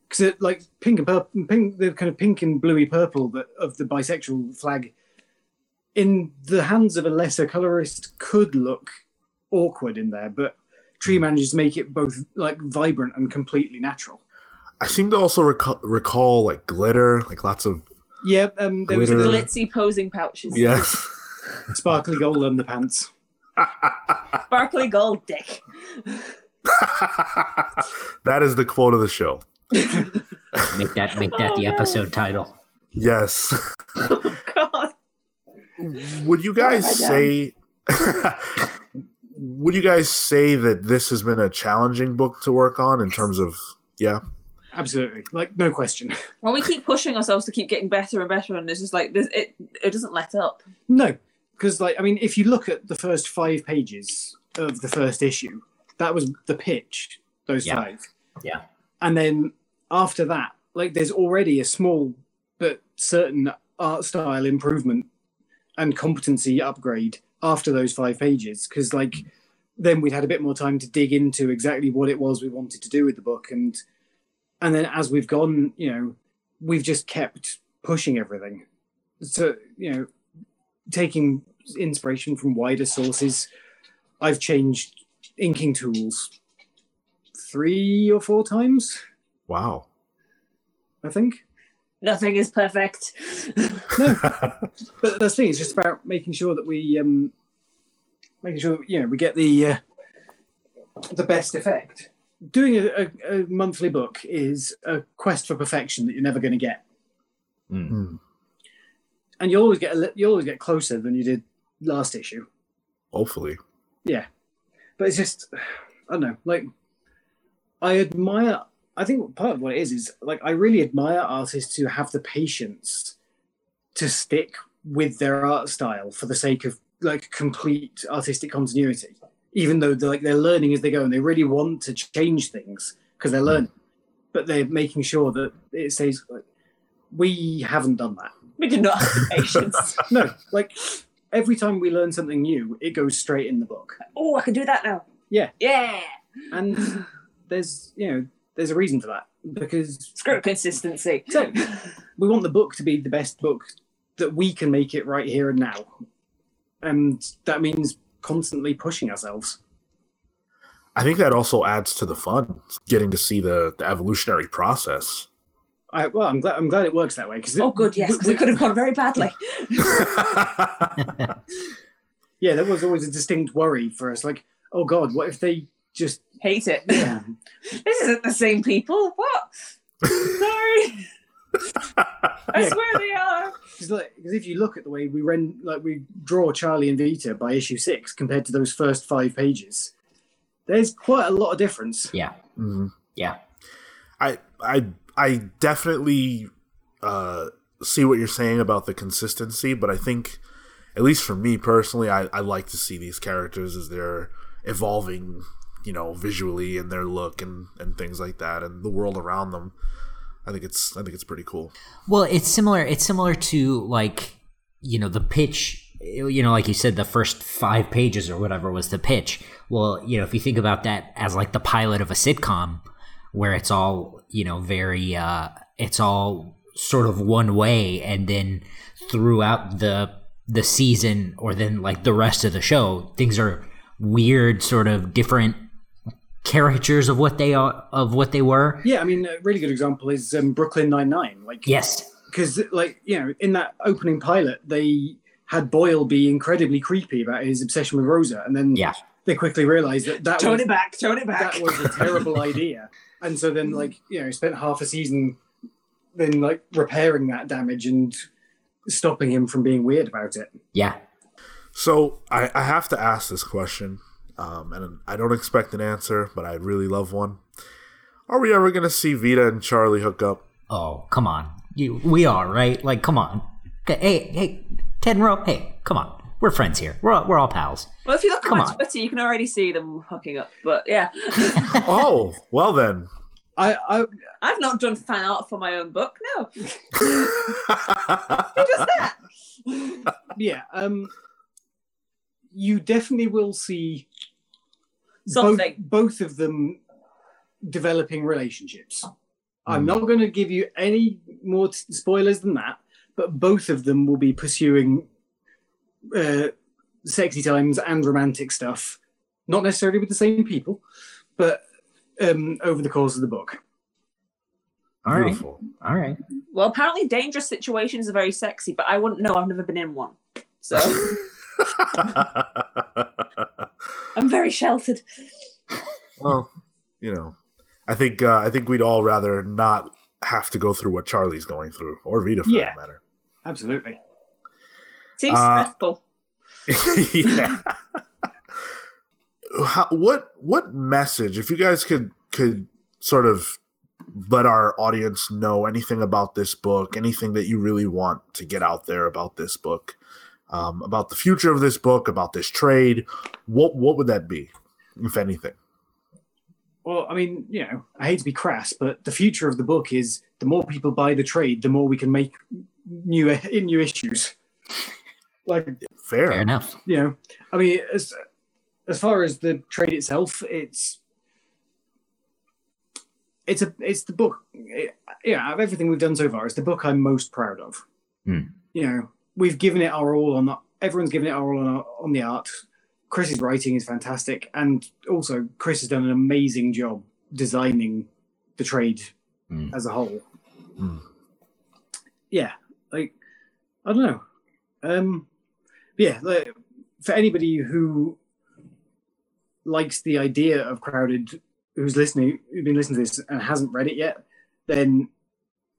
because it like pink and purple, pink, the kind of pink and bluey purple that of the bisexual flag in the hands of a lesser colorist could look awkward in there, but Tree manages to make it both like vibrant and completely natural. I seem to also recall, recall like glitter, like lots of Yeah, um, there was a Glitter. little Glitzy posing pouches. yes. Sparkly gold underpants. Sparkly gold dick. (laughs) that is the quote of the show. Make that make that the oh, episode title. Yes. (laughs) God. Would you guys What have I say (laughs) Would you guys say that this has been a challenging book to work on in terms of yeah? Absolutely, like no question. Well, we keep pushing ourselves to keep getting better and better, and it's just like this. It it doesn't let up. No, because like I mean, if you look at the first five pages of the first issue, that was the pitch. Those Yeah. five, Yeah. and then after that, like there's already a small but certain art style improvement and competency upgrade after those five pages because like then we'd had a bit more time to dig into exactly what it was we wanted to do with the book and and then as we've gone you know we've just kept pushing everything so you know taking inspiration from wider sources i've changed inking tools three or four times Wow. i think Nothing is perfect. (laughs) but that's the thing it's just about making sure that we um making sure you know we get the uh, the best effect doing a, a, a monthly book is a quest for perfection that you're never going to get Hmm. And you always get a, you always get closer than you did last issue. Hopefully. yeah. But it's just i don't know like i admire i think part of what it is is like i really admire artists who have the patience to stick with their art style for the sake of like complete artistic continuity even though they're like they're learning as they go and they really want to change things because they're hmm. learning. But they're making sure that it stays like we haven't done that We do not have the patience. (laughs) no like every time we learn something new it goes straight in the book oh, I can do that now. Yeah. Yeah. and there's you know there's a reason for that because Screw consistency. So- we want the book to be the best book that we can make it right here and now and that means constantly pushing ourselves I think that also adds to the fun, getting to see the, the evolutionary process. I, well i'm glad i'm glad it works that way because oh, good. Yes, 'cause it could have gone very badly. (laughs) yeah there was always a distinct worry for us like oh god what if they just Hate it. yeah (laughs) This isn't the same people. What? Sorry. (laughs) I Yeah. swear they are. Because like, 'cause if you look at the way we ren, like we draw Charlie and Vita by issue six compared to those first five pages, there's quite a lot of difference. Yeah. Mhm. Yeah. I I I definitely uh, see what you're saying about the consistency, but I think, at least for me personally, I, I like to see these characters as they're evolving, you know, visually and their look and, and things like that, and the world around them. I think it's I think it's pretty cool. Well, it's similar. It's similar to like you know the pitch. You know, like you said, the first five pages or whatever was the pitch. Well, you know, if you think about that as like the pilot of a sitcom, where it's all you know very, uh it's all sort of one way, and then throughout the the season or then like the rest of the show, things are weird, sort of different caricatures of what they are of what they were. Yeah, I mean, a really good example is um, Brooklyn Nine Nine. Like, Yes. because like you know in that opening pilot they had Boyle be incredibly creepy about his obsession with Rosa, and then Yeah. they quickly realized that that Tone was, it back, tone it back. that was a terrible (laughs) idea, and so then like you know he spent half a season then like repairing that damage and stopping him from being weird about it. Yeah. So I, I have to ask this question, um, and I don't expect an answer, but I'd really love one. Are we ever going to see Vita and Charlie hook up? Oh, come on. You, we are, right? Like, come on. Hey, hey, Ted and Ro, hey, come on. We're friends here. We're all, we're all pals. well, if you look Come at my on. Twitter, you can already see them hooking up. But yeah, (laughs) oh, well then. I, I I've not done fan art for my own book. No, (laughs) who does that? yeah um you definitely will see both, Something. both of them developing relationships i'm Hmm. not going to give you any more t- spoilers than that but both of them will be pursuing uh, sexy times and romantic stuff not necessarily with the same people but um, over the course of the book All right. Beautiful. All right. Well, apparently, dangerous situations are very sexy, but I wouldn't know. I've never been in one, so (laughs) I'm very sheltered. well, you know, I think uh, I think we'd all rather not have to go through what Charlie's going through, or Vita for Yeah. that matter. absolutely Seems Uh, stressful. (laughs) yeah. How, what what message, if you guys could could sort of let our audience know anything about this book, anything that you really want to get out there about this book, um, about the future of this book, about this trade, what what would that be, if anything? Well, I mean, you know, I hate to be crass, but the future of the book is the more people buy the trade, the more we can make new (laughs) new issues. Like, Fair. Fair enough. you know, I mean, as as far as the trade itself, it's it's a it's the book. It, yeah, of everything we've done so far, it's the book I'm most proud of. Hmm. You know, we've given it our all on the, everyone's given it our all on, our, on the art. Chris's writing is fantastic, and also Chris has done an amazing job designing the trade Hmm. as a whole. Hmm. Yeah, like I don't know. Um, yeah, like, for anybody who likes the idea of crowded, who's listening, who's been listening to this and hasn't read it yet, then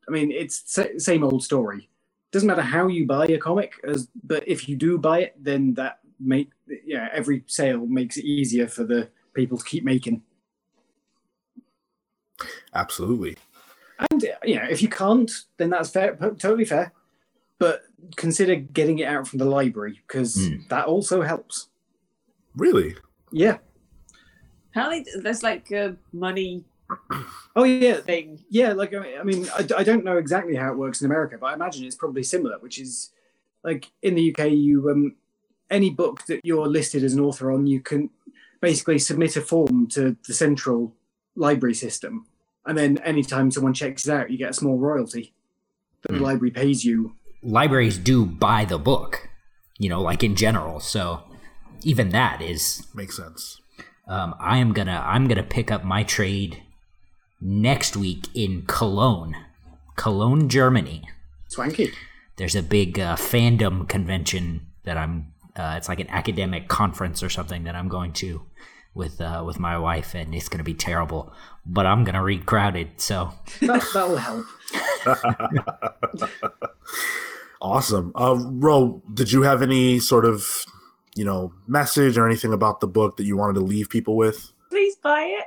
I mean, it's sa- same old story. Doesn't matter how you buy a comic, as but if you do buy it, then that make yeah every sale makes it easier for the people to keep making. Absolutely. And you know, if you can't, then that's fair, totally fair. But consider getting it out from the library because Hmm. that also helps. Really? Yeah. Apparently, there's like a money (clears throat) Oh yeah, thing. yeah. Like I I mean, I, I don't know exactly how it works in America, but I imagine it's probably similar. Which is like in the UK, you um, any book that you're listed as an author on, you can basically submit a form to the central library system, and then anytime someone checks it out, you get a small royalty that the Hmm. library pays you. Libraries do buy the book, you know, like in general. So even that is Makes sense. um, I am gonna I'm gonna pick up my trade next week in Cologne, Cologne, Germany. Swanky. There's a big uh, fandom convention that I'm. Uh, it's like an academic conference or something that I'm going to with uh, with my wife, and it's gonna be terrible. But I'm gonna read Crowded, so That, that'll help. (laughs) (laughs) Awesome. Uh, Ro, did you have any sort of, you know, message or anything about the book that you wanted to leave people with? Please buy it.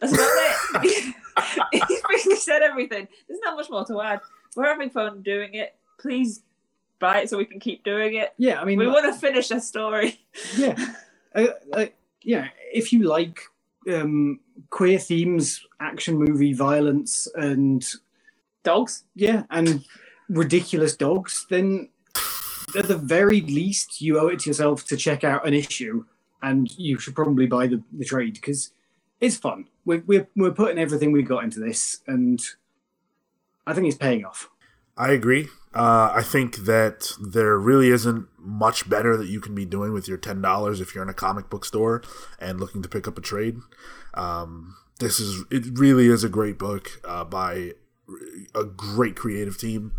That's about it. (laughs) (laughs) He's basically said everything. There's not much more to add. We're having fun doing it. Please buy it so we can keep doing it. Yeah, I mean, We want to finish a story. yeah, uh, uh, yeah. If you like um, queer themes, action movie, violence, and Dogs. yeah, and ridiculous dogs, then at the very least, you owe it to yourself to check out an issue, and you should probably buy the, the trade because it's fun. We're, we're we're putting everything we got into this, and I think it's paying off. I agree. Uh, I think that there really isn't much better that you can be doing with your ten dollars if you're in a comic book store and looking to pick up a trade. Um, this is it. Really is a great book uh, by a great creative team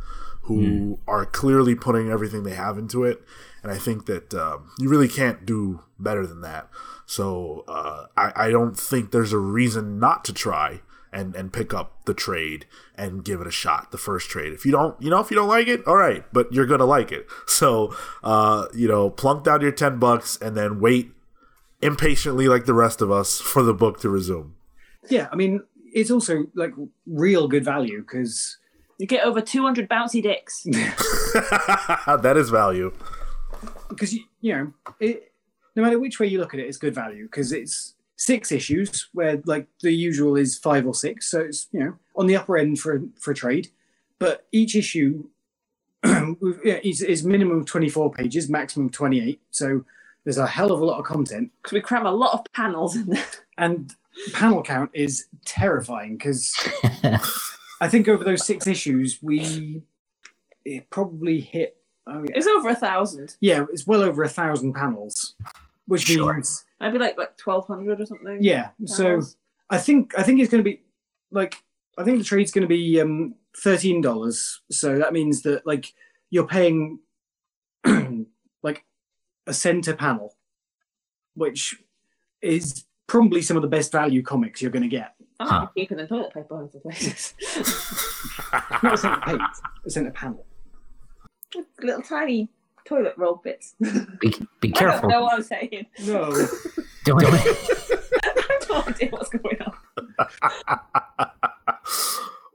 who are clearly putting everything they have into it, and I think that um, you really can't do better than that. So uh, I, I don't think there's a reason not to try and and pick up the trade and give it a shot the first trade. If you don't you know if you don't like it all right but you're gonna like it. (laughs) So uh you know plunk down your 10 bucks and then wait impatiently like the rest of us for the book to resume. Yeah, I mean, it's also like real good value because You get over 200 bouncy dicks. (laughs) (laughs) that is value because you, you know it, no matter which way you look at it, it's good value because it's six issues where like the usual is five or six, so it's you know on the upper end for for trade, but each issue (clears throat) yeah, is, is minimum twenty four pages, maximum twenty eight. So there's a hell of a lot of content, Because we cram a lot of panels in there. and panel count is terrifying because (laughs) I think over those six issues we it probably hit. Oh yeah, It's over a thousand. yeah, it's well over a thousand panels, which Sure. means Maybe like like 1200 or something. yeah. So I think I think it's going to be like I think the trade's going to be um, thirteen dollars. So that means that like you're paying (clears throat) like a center panel, which is probably some of the best value comics you're going to get. I might be cheaper than toilet paper in some places. Not a center page, a center panel. Little tiny toilet roll bits. (laughs) Be, be I don't know what I'm saying. No, (laughs) Don't- I have no idea what's going on. (laughs)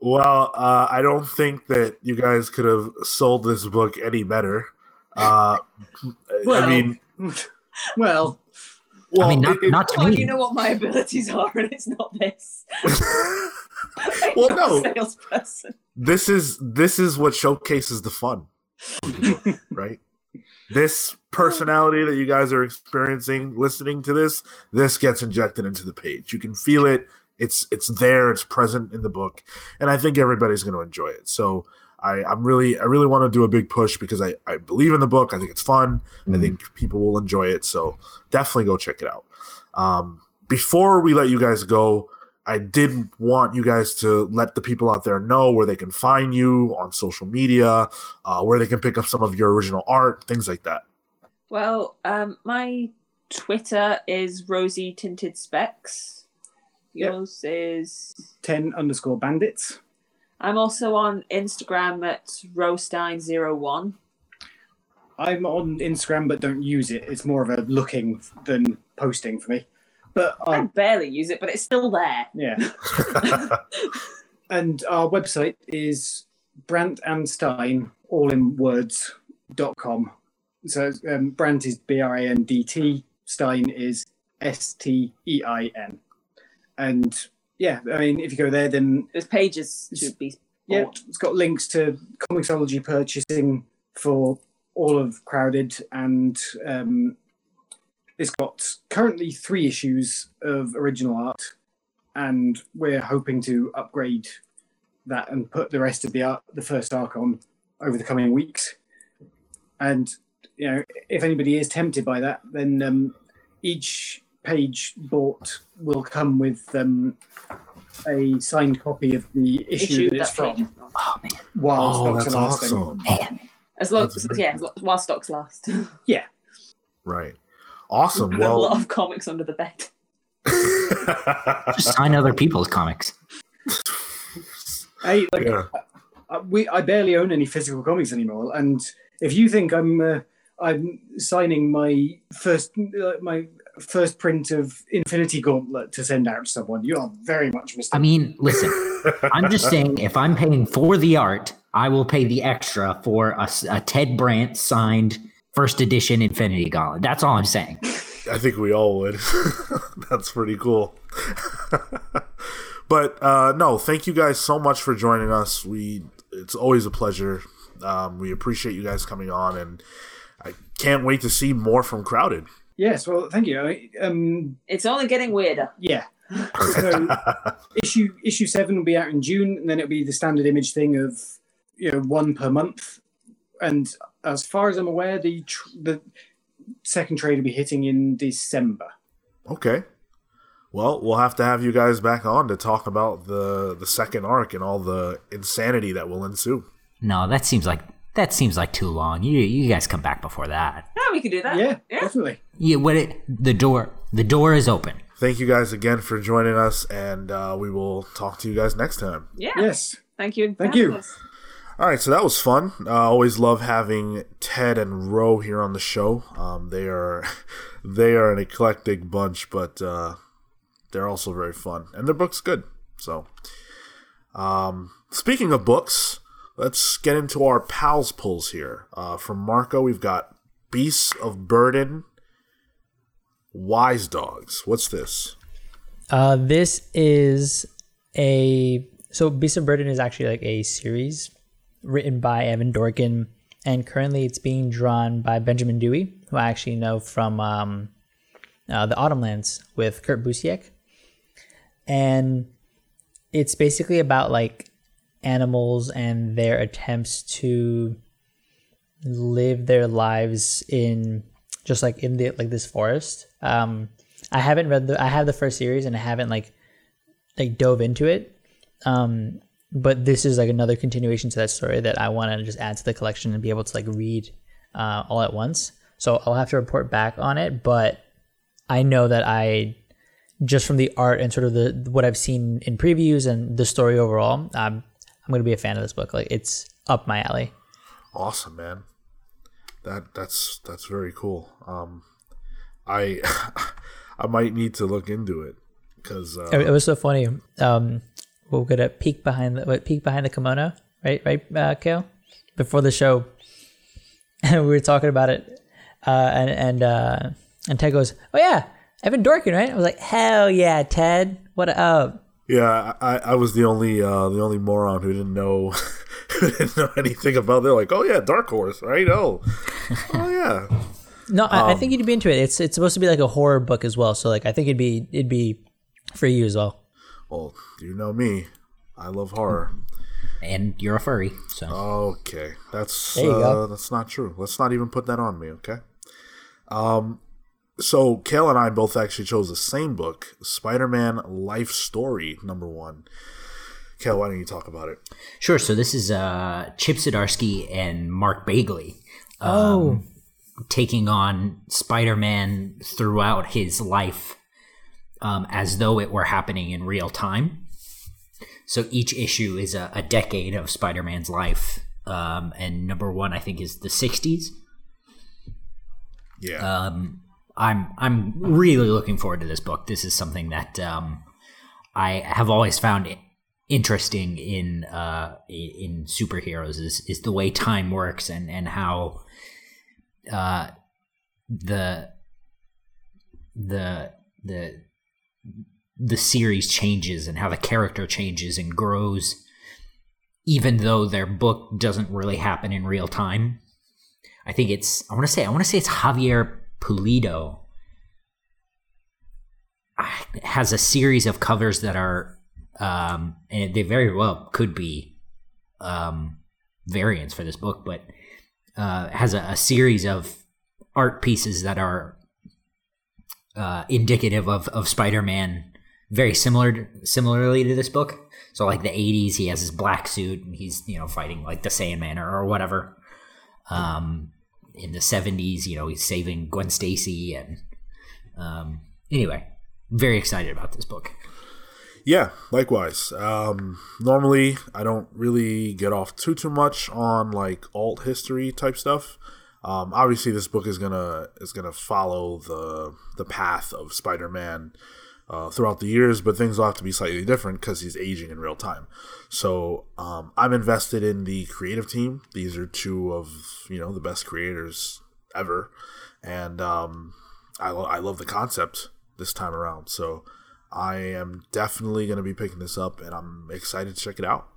well uh, i don't think that you guys could have sold this book any better uh, i mean well, well, I mean, not, it- not to Well, me. you know what my (laughs) abilities are, and it's not this. (laughs) I'm Well, not no. a salesperson. this is this is what showcases the fun (laughs) right this personality that you guys are experiencing listening to this this gets injected into the page you can feel it it's it's there it's present in the book and i think everybody's going to enjoy it so I, I'm really, I really want to do a big push because I, I believe in the book. I think it's fun. I think people will enjoy it. So definitely go check it out. Um, before we let you guys go, I did want you guys to let the people out there know where they can find you on social media, uh, where they can pick up some of your original art, things like that. Well, um, my Twitter is rosy Tinted Specs. Yep. Yours is. ten underscore bandits. I'm also on Instagram at Rostine01. I'm on Instagram but don't use it. It's more of a looking than posting for me. But I um, barely use it, but it's still there. yeah. (laughs) and our website is Brandt and Stein, all in words, dot com. So um, Brandt is B R A N D T, Stein is S T E I N. And yeah, I mean, if you go there, then there's pages should be. yeah, it's got links to Comixology purchasing for all of Crowded, and um, it's got currently three issues of original art, and we're hoping to upgrade that and put the rest of the art, the first arc on over the coming weeks. And you know, if anybody is tempted by that, then um, each page bought will come with um, a signed copy of the issue, Issue that it's from page is on. Oh, man. while oh, stocks that's are lasting. awesome. Man. As long That's as, very yeah, as lo- while stocks last. (laughs) Yeah, Right. Awesome. a lot Well, of comics under the bed. Just sign other people's comics. I like yeah. uh, we. I barely own any physical comics anymore, and if you think I'm uh, I'm signing my first uh, my first print of Infinity Gauntlet to send out to someone, you are very much mistaken. I mean, listen, I'm just saying (laughs) if I'm paying for the art, I will pay the extra for a, a Ted Brandt signed first edition Infinity Gauntlet. That's all I'm saying. I think we all would. (laughs) That's pretty cool. (laughs) but uh, no, thank you guys so much for joining us. We it's always a pleasure. Um, we appreciate you guys coming on, and I can't wait to see more from Crowded. Yes, well, thank you. I, um, It's only getting weirder. yeah. So (laughs) issue issue seven will be out in June, and then it'll be the standard image thing of you know one per month. And as far as I'm aware, the tr- the second trade will be hitting in December. Okay. Well, we'll have to have you guys back on to talk about the the second arc and all the insanity that will ensue. No, that seems like that seems like too long. You you guys come back before that. Yeah, we can do that. Yeah, yeah. definitely. Yeah, what it the door the door is open. Thank you guys again for joining us, and uh, we will talk to you guys next time. Yeah. Yes. Thank you. Thank you. us. All right, so that was fun. I uh, always love having Ted and Ro here on the show. Um, they are (laughs) they are an eclectic bunch, but uh, they're also very fun, and their book's good. So, um, speaking of books, let's get into our pals pulls here. Uh, from Marco, we've got Beasts of Burden, Wise Dogs. What's this? Uh, this is a so Beasts of Burden is actually like a series written by Evan Dorkin, and currently it's being drawn by Benjamin Dewey, who I actually know from um, uh, the Autumnlands with Kurt Busiek, and it's basically about like animals and their attempts to live their lives in just like in the like this forest. Um, I haven't read the I have the first series and I haven't like like dove into it. Um, but this is like another continuation to that story that I want to just add to the collection and be able to like read uh, all at once. So I'll have to report back on it, but I know that I just from the art and sort of the what I've seen in previews and the story overall, I'm I'm gonna be a fan of this book. Like it's up my alley. Awesome, man. That that's that's very cool. Um, I (laughs) I might need to look into it because uh, It, it was so funny. Um, we'll get a peek behind the what, peek behind the kimono, right? Right, uh, Cale. Before the show, and (laughs) we were talking about it, uh, and and uh, and Ted goes, "Oh yeah, Evan Dorkin, right?" I was like, "Hell yeah, Ted! What up?" Yeah, I, I was the only uh, the only moron who didn't know (laughs) who didn't know anything about. They're like, oh yeah, Dark Horse, right? Oh, (laughs) oh yeah. No, I, I think you'd be into it. It's it's supposed to be like a horror book as well, so like I think it'd be it'd be for you as well. Well, you know me, I love horror. And you're a furry, so Okay, that's uh, that's not true. Let's not even put that on me, okay? Um, so Cale and I both actually chose the same book, Spider-Man Life Story number one. Cale, why don't you talk about it? sure. So this is uh, Chip Zdarsky and Mark Bagley Oh, taking on Spider-Man throughout his life, um, as though it were happening in real time. So each issue is a, a decade of Spider-Man's life, um, and number one I think is the '60s. Yeah, um, I'm I'm really looking forward to this book. This is something that um, I have always found interesting in uh, in superheroes is is the way time works and and how uh, the the the the series changes and how the character changes and grows even though their book doesn't really happen in real time I think it's I want to say I want to say it's Javier Pulido Ah, has a series of covers that are um and they very well could be um variants for this book but uh has a, a series of art pieces that are uh indicative of of Spider-Man very similar similarly to this book. So like the 80s he has his black suit and he's you know fighting like the Sandman or, or whatever. Um, in the 70s you know he's saving gwen stacy and um, anyway very excited about this book yeah. Likewise. Um, normally, I don't really get off too too much on like alt history type stuff. Um, obviously, this book is gonna is gonna follow the the path of Spider Man uh, throughout the years, but things will have to be slightly different because he's aging in real time. So um, I'm invested in the creative team. These are two of you know the best creators ever, and um, I lo- I love the concept this time around. So I am definitely going to be picking this up, and I'm excited to check it out.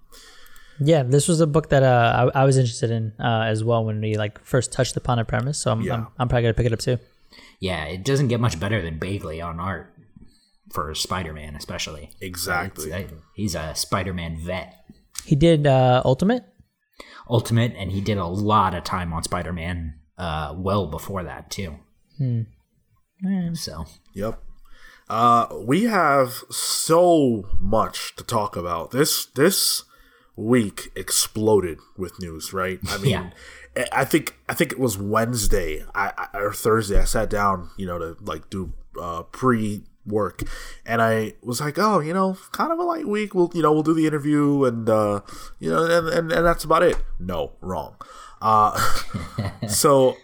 yeah. This was a book that uh, I, I was interested in uh, as well when we like first touched upon a premise. So I'm Yeah. I'm, I'm probably gonna pick it up too. yeah it doesn't get much better than bagley on art for spider-man especially Exactly. It's- he's a spider-man vet He did uh, Ultimate. ultimate and he did a lot of time on spider-man uh, well before that too so Yep. Uh, we have so much to talk about. This this week exploded with news, right? I (laughs) mean, Yeah. I think I think it was Wednesday I, I, or Thursday. I sat down, you know, to like do uh, pre work, and I was like, oh, you know, kind of a light week. We'll you know we'll do the interview, and uh, you know, and, and and that's about it. No, wrong. Uh, (laughs) so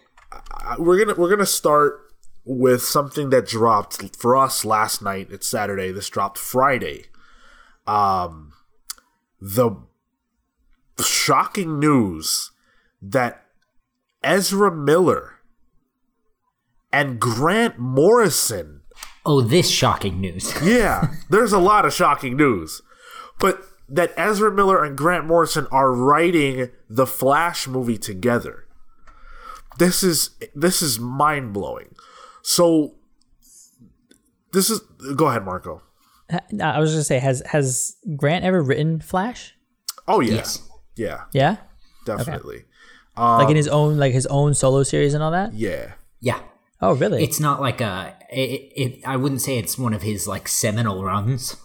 I- we're gonna we're gonna start with something that dropped for us last night. It's Saturday. This dropped Friday. Um, the shocking news that Ezra Miller and Grant Morrison. Oh, this shocking news. (laughs) Yeah, there's a lot of shocking news, but that Ezra Miller and Grant Morrison are writing the Flash movie together. This is this is mind blowing. So this is go ahead, Marco. I was just gonna say, has has Grant ever written Flash? Oh yeah, yes. yeah, Yeah, definitely. like in his own like his own solo series and all that. Yeah, Yeah. Oh, really? It's not like a. It, it, I wouldn't say it's one of his like seminal runs.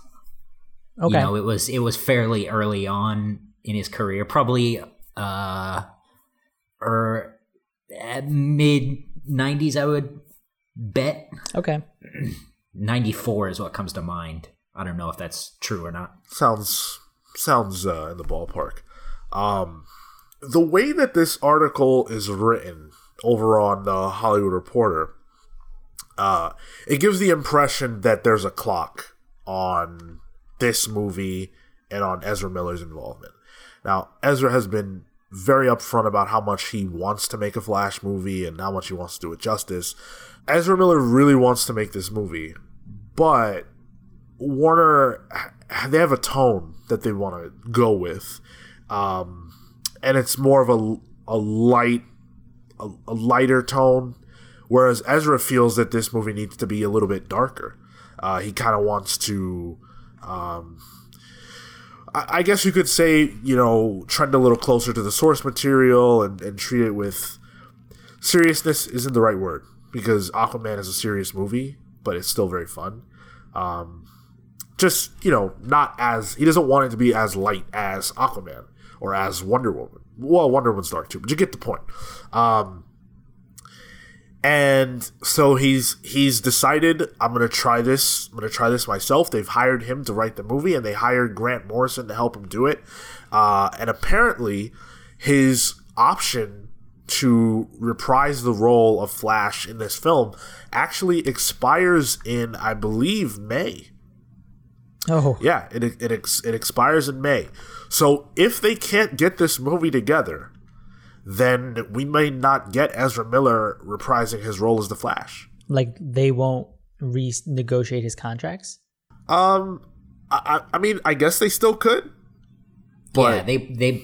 okay. You know, it was it was fairly early on in his career, probably uh, or mid '90s. I would bet okay. '94 is what comes to mind. I don't know if that's true or not. sounds sounds uh, in the ballpark. Um, the way that this article is written over on the Hollywood Reporter, uh, it gives the impression that there's a clock on this movie and on Ezra Miller's involvement. Now, Ezra has been very upfront about how much he wants to make a Flash movie and how much he wants to do it justice. Ezra Miller really wants to make this movie, but Warner they have a tone that they want to go with, um, and it's more of a a light a, a lighter tone, whereas Ezra feels that this movie needs to be a little bit darker. Uh, he kind of wants to. Um, I I guess you could say, you know, trend a little closer to the source material and, and treat it with seriousness isn't the right word because Aquaman is a serious movie, but it's still very fun. Um, just you know, not as he doesn't want it to be as light as Aquaman or as Wonder Woman. Well, Wonder Woman's dark too, but you get the point. Um, and so he's he's decided I'm gonna try this. I'm gonna try this myself. They've hired him to write the movie, and they hired Grant Morrison to help him do it. Uh, and apparently, his option to reprise the role of Flash in this film actually expires in, I believe, May. Oh, Yeah, it it, ex, it expires in May. So if they can't get this movie together, then we may not get Ezra Miller reprising his role as the Flash. like they won't renegotiate his contracts. Um, I, I I mean, I guess they still could, but yeah, they they.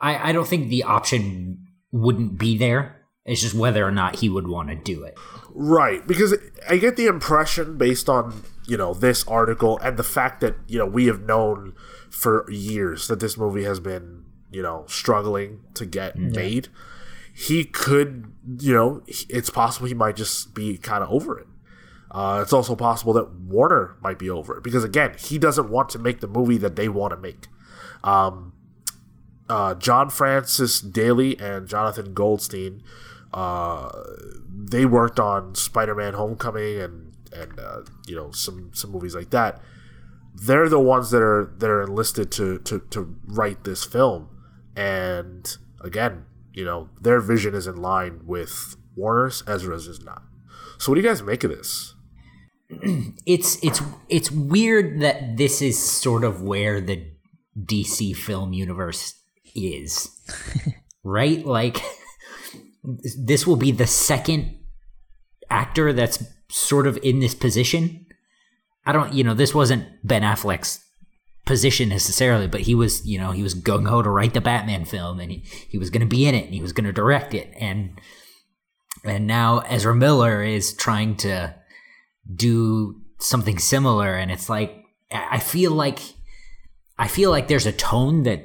I I don't think the option wouldn't be there. It's just whether or not he would want to do it. Right, because I get the impression based on you know this article and the fact that you know we have known for years that this movie has been you know struggling to get made. He could, you know, it's possible he might just be kind of over it. Uh, it's also possible that Warner might be over it because again, he doesn't want to make the movie that they want to make. Um, uh, John Francis Daly and Jonathan Goldstein, uh, they worked on Spider-Man: Homecoming and and uh, you know some some movies like that. They're the ones that are that are enlisted to to to write this film, and again, you know their vision is in line with Warner's. Ezra's is not. So, what do you guys make of this? (clears throat) it's it's it's weird that this is sort of where the DC film universe is. (laughs) right? Like this will be the second actor that's sort of in this position. I don't, you know, this wasn't Ben Affleck's position necessarily, but he was, you know, he was gung ho to write the Batman film and he, he was going to be in it and he was going to direct it. And, and now Ezra Miller is trying to do something similar. And it's like, I feel like, I feel like there's a tone that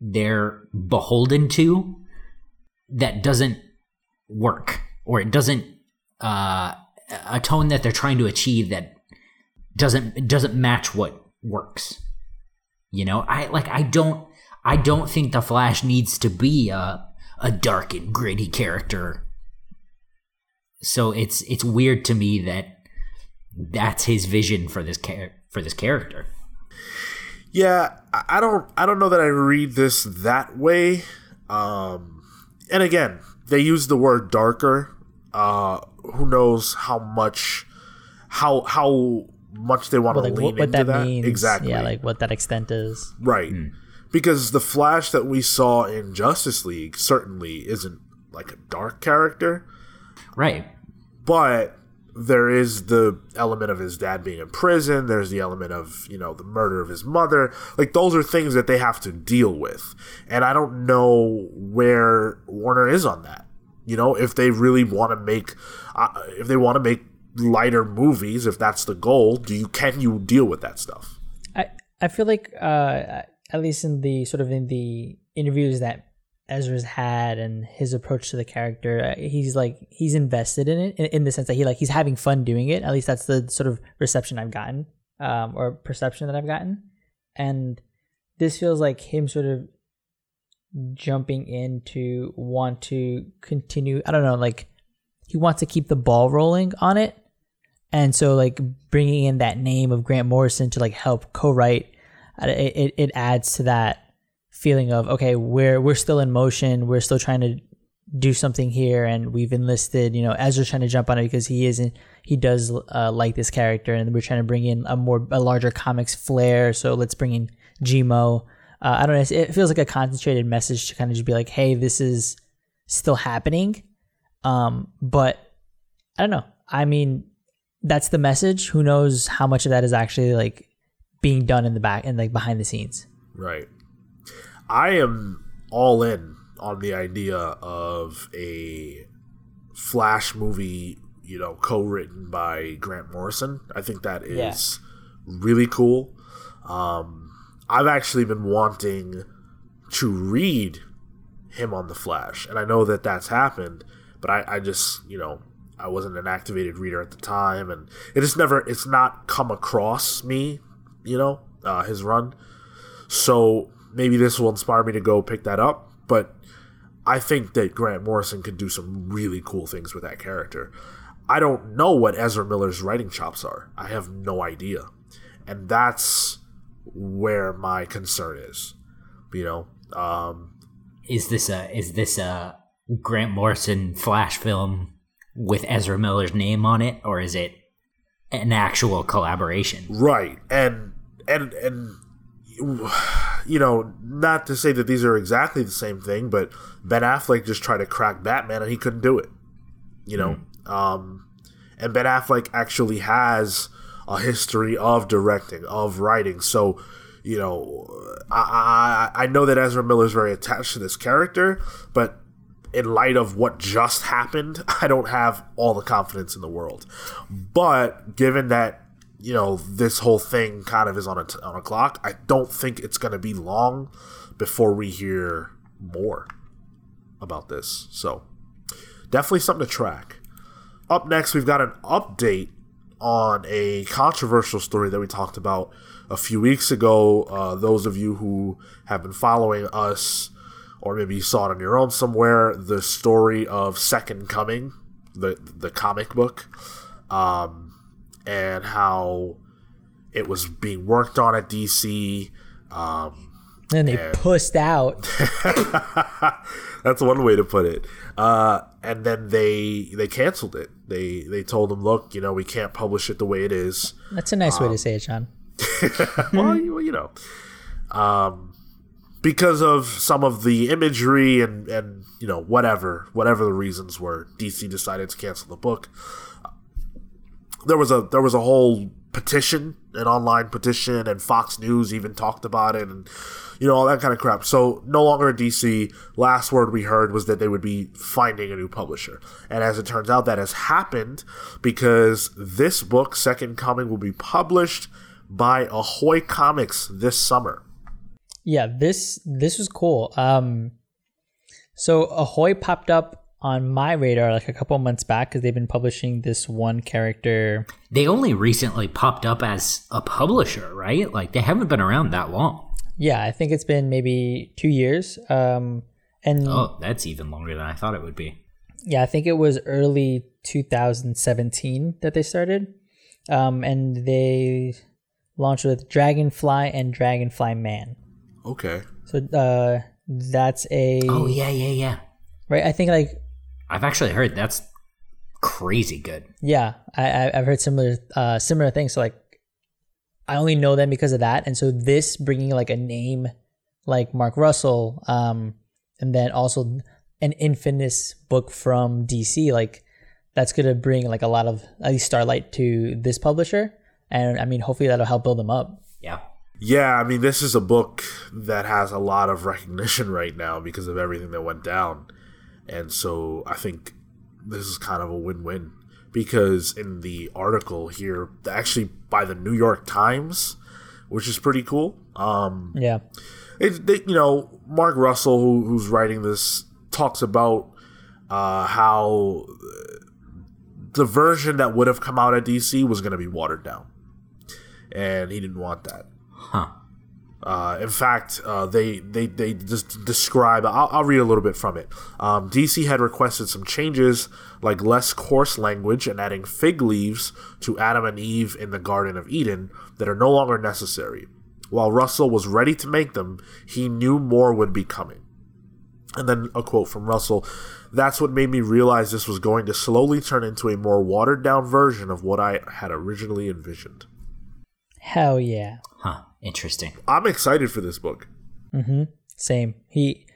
they're beholden to that doesn't work or it doesn't uh, a tone that they're trying to achieve that doesn't doesn't match what works. You know, I like I don't I don't think the Flash needs to be a a dark and gritty character. So it's it's weird to me that that's his vision for this char- for this character. Yeah, I don't I don't know that I read this that way. Um and again, they use the word darker. Uh who knows how much how how much they want But to like lean what, what into that, that. means. Exactly. Yeah, like what that extent is. Right. Because the Flash that we saw in Justice League certainly isn't like a dark character, Right. but there is the element of his dad being in prison, there's the element of, you know, the murder of his mother. Like those are things that they have to deal with. And I don't know where Warner is on that. You know, if they really want to make uh, if they want to make lighter movies, if that's the goal, do you can you deal with that stuff? I I feel like uh, at least in the sort of in the interviews that Ezra's had and his approach to the character, uh, he's like he's invested in it in, in the sense that he like he's having fun doing it. At least that's the sort of reception I've gotten, um, or perception that I've gotten, and this feels like him sort of jumping in to want to continue. I don't know, like he wants to keep the ball rolling on it and so like bringing in that name of Grant Morrison to like help co-write uh, it, it, it adds to that feeling of okay we're we're still in motion. We're still trying to do something here. And we've enlisted you know Ezra's trying to jump on it because he isn't he does uh, like this character. And we're trying to bring in a more a larger comics flair. So let's bring in Gmo. Uh, I don't know. It feels like a concentrated message to kind of just be like hey this is still happening. Um but I don't know. I mean that's the message. Who knows how much of that is actually like being done in the back and like behind the scenes. Right. I am all in on the idea of a Flash movie, you know, co-written by Grant Morrison. I think that is really cool. Um, I've actually been wanting to read him on the Flash, and I know that that's happened, but I, I just, you know, I wasn't an activated reader at the time, and it just never, it's not come across me, you know, uh, his run. So maybe this will inspire me to go pick that up. But I think that Grant Morrison could do some really cool things with that character. I don't know what Ezra Miller's writing chops are. I have no idea. And that's where my concern is. You know, um, Is this a is this a Grant Morrison Flash film with Ezra Miller's name on it, or is it an actual collaboration? right. And and and you know, not to say that these are exactly the same thing, but Ben Affleck just tried to crack Batman and he couldn't do it. You know, um, and Ben Affleck actually has a history of directing, of writing. So, you know, I I, I know that Ezra Miller is very attached to this character, but in light of what just happened, (laughs) I don't have all the confidence in the world. But given that you know this whole thing kind of is on a t- on a clock, I don't think it's going to be long before we hear more about this. So definitely something to track. Up next, we've got an update on a controversial story that we talked about a few weeks ago. Uh, those of you who have been following us, or maybe you saw it on your own somewhere, the story of Second Coming, the the comic book, um, and how it was being worked on at DC. Um, And they pussed out. (laughs) That's one way to put it. Uh, and then they they canceled it. They they told them, look, you know, we can't publish it the way it is. That's a nice way to say it, Sean. (laughs) well, you, you know, um, because of some of the imagery and and you know whatever whatever the reasons were, DC decided to cancel the book. There was a there was a whole petition, an online petition, and Fox News even talked about it, and you know all that kind of crap. So no longer DC. Last word we heard was that they would be finding a new publisher, and as it turns out, that has happened because this book, Second Coming, will be published by Ahoy Comics this summer. Yeah, this this was cool. Um, so Ahoy popped up on my radar like a couple months back because they've been publishing this one character. They only recently popped up as a publisher, right? Like they haven't been around that long. Yeah, I think it's been maybe two years. Um, and Oh, that's even longer than I thought it would be. yeah, I think it was early 2017 that they started. Um, and they launched with Dragonfly and Dragonfly Man. Okay. So uh, that's a Oh yeah, yeah, yeah. right. I think like I've actually heard that's crazy good. yeah, I, I I've heard similar uh, similar things. So like, I only know them because of that, and so this bringing like a name like Mark Russell, um, and then also an Infamous book from DC, like that's gonna bring like a lot of at least starlight to this publisher, and I mean hopefully that'll help build them up. Yeah. Yeah, I mean, this is a book that has a lot of recognition (laughs) right now because of everything that went down. And so I think this is kind of a win win because in the article here, actually by the New York Times, which is pretty cool. Um, Yeah, it, they, you know, Mark Russell, who, who's writing this, talks about uh, how the version that would have come out at DC was going to be watered down, and he didn't want that. Huh. Uh, in fact, uh, they, they they just describe. I'll, I'll read a little bit from it. Um, DC had requested some changes, like less coarse language and adding fig leaves to Adam and Eve in the Garden of Eden that are no longer necessary. While Russell was ready to make them, he knew more would be coming. And then a quote from Russell That's what made me realize this was going to slowly turn into a more watered down version of what I had originally envisioned. hell yeah. Huh. Interesting. I'm excited for this book. Mm-hmm. Same. He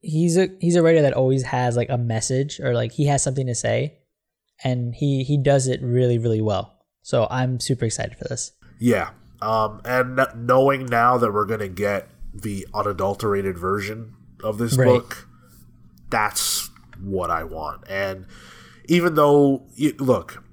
he's a he's a writer that always has like a message or like he has something to say, and he he does it really really well. So I'm super excited for this. Yeah. Um, and knowing now that we're going to get the unadulterated version of this Right. book, that's what I want. And even though, y look,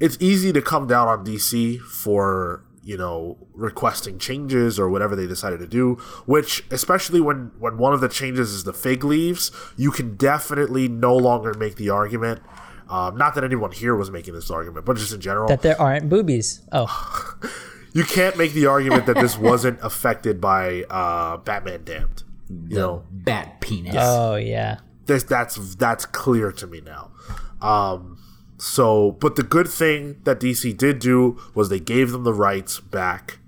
it's easy to come down on DC for, you know, requesting changes or whatever they decided to do, which, especially when, when one of the changes is the fig leaves, you can definitely no longer make the argument. Um, not that anyone here was making this argument, but just in general That there aren't boobies. Oh, (laughs) you can't make the argument that this wasn't (laughs) affected by uh, Batman Damned. You know, Bat penis. oh yeah. this that's that's clear to me now. Um, so, but the good thing that DC did do was they gave them the rights back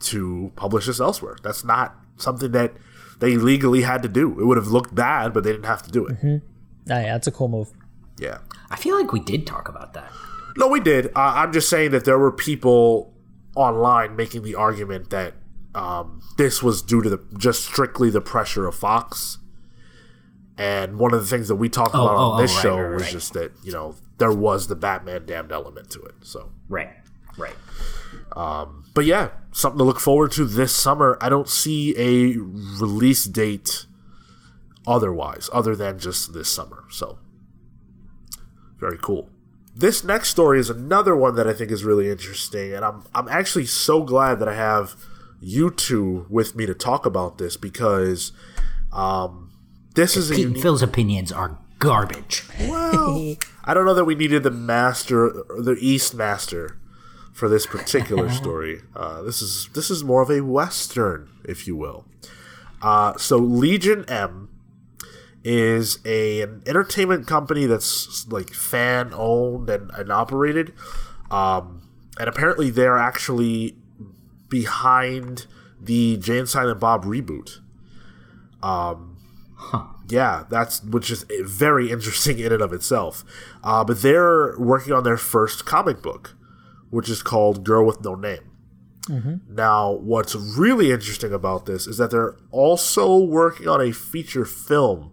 to publish this elsewhere. That's not something that they legally had to do. It would have looked bad, but they didn't have to do it. Oh, yeah, that's a cool move. Yeah. I feel like we did talk about that. No, we did. Uh, I'm just saying that there were people online making the argument that um, this was due to the just strictly the pressure of Fox. And one of the things that we talked Oh, about oh, on this oh, right, show right, was right. just that you know there was the Batman damned element to it. So, Right. Right. but yeah, something to look forward to this summer. I don't see a release date otherwise, other than just this summer. So, very cool. This next story is another one that I think is really interesting, and I'm I'm actually so glad that I have you two with me to talk about this because um, this is Pete unique. Phil's opinions are garbage. Well, (laughs) I don't know that we needed the master, the East Master, for this particular (laughs) story. Uh, this is this is more of a western, if you will. Uh, so Legion M is a an entertainment company that's like fan owned and, and operated, um, and apparently they're actually behind the Jay and Silent Bob reboot. Yeah, that's which is very interesting in and of itself. Uh, but they're working on their first comic book, which is called Girl with No Name. Now, what's really interesting about this is that they're also working on a feature film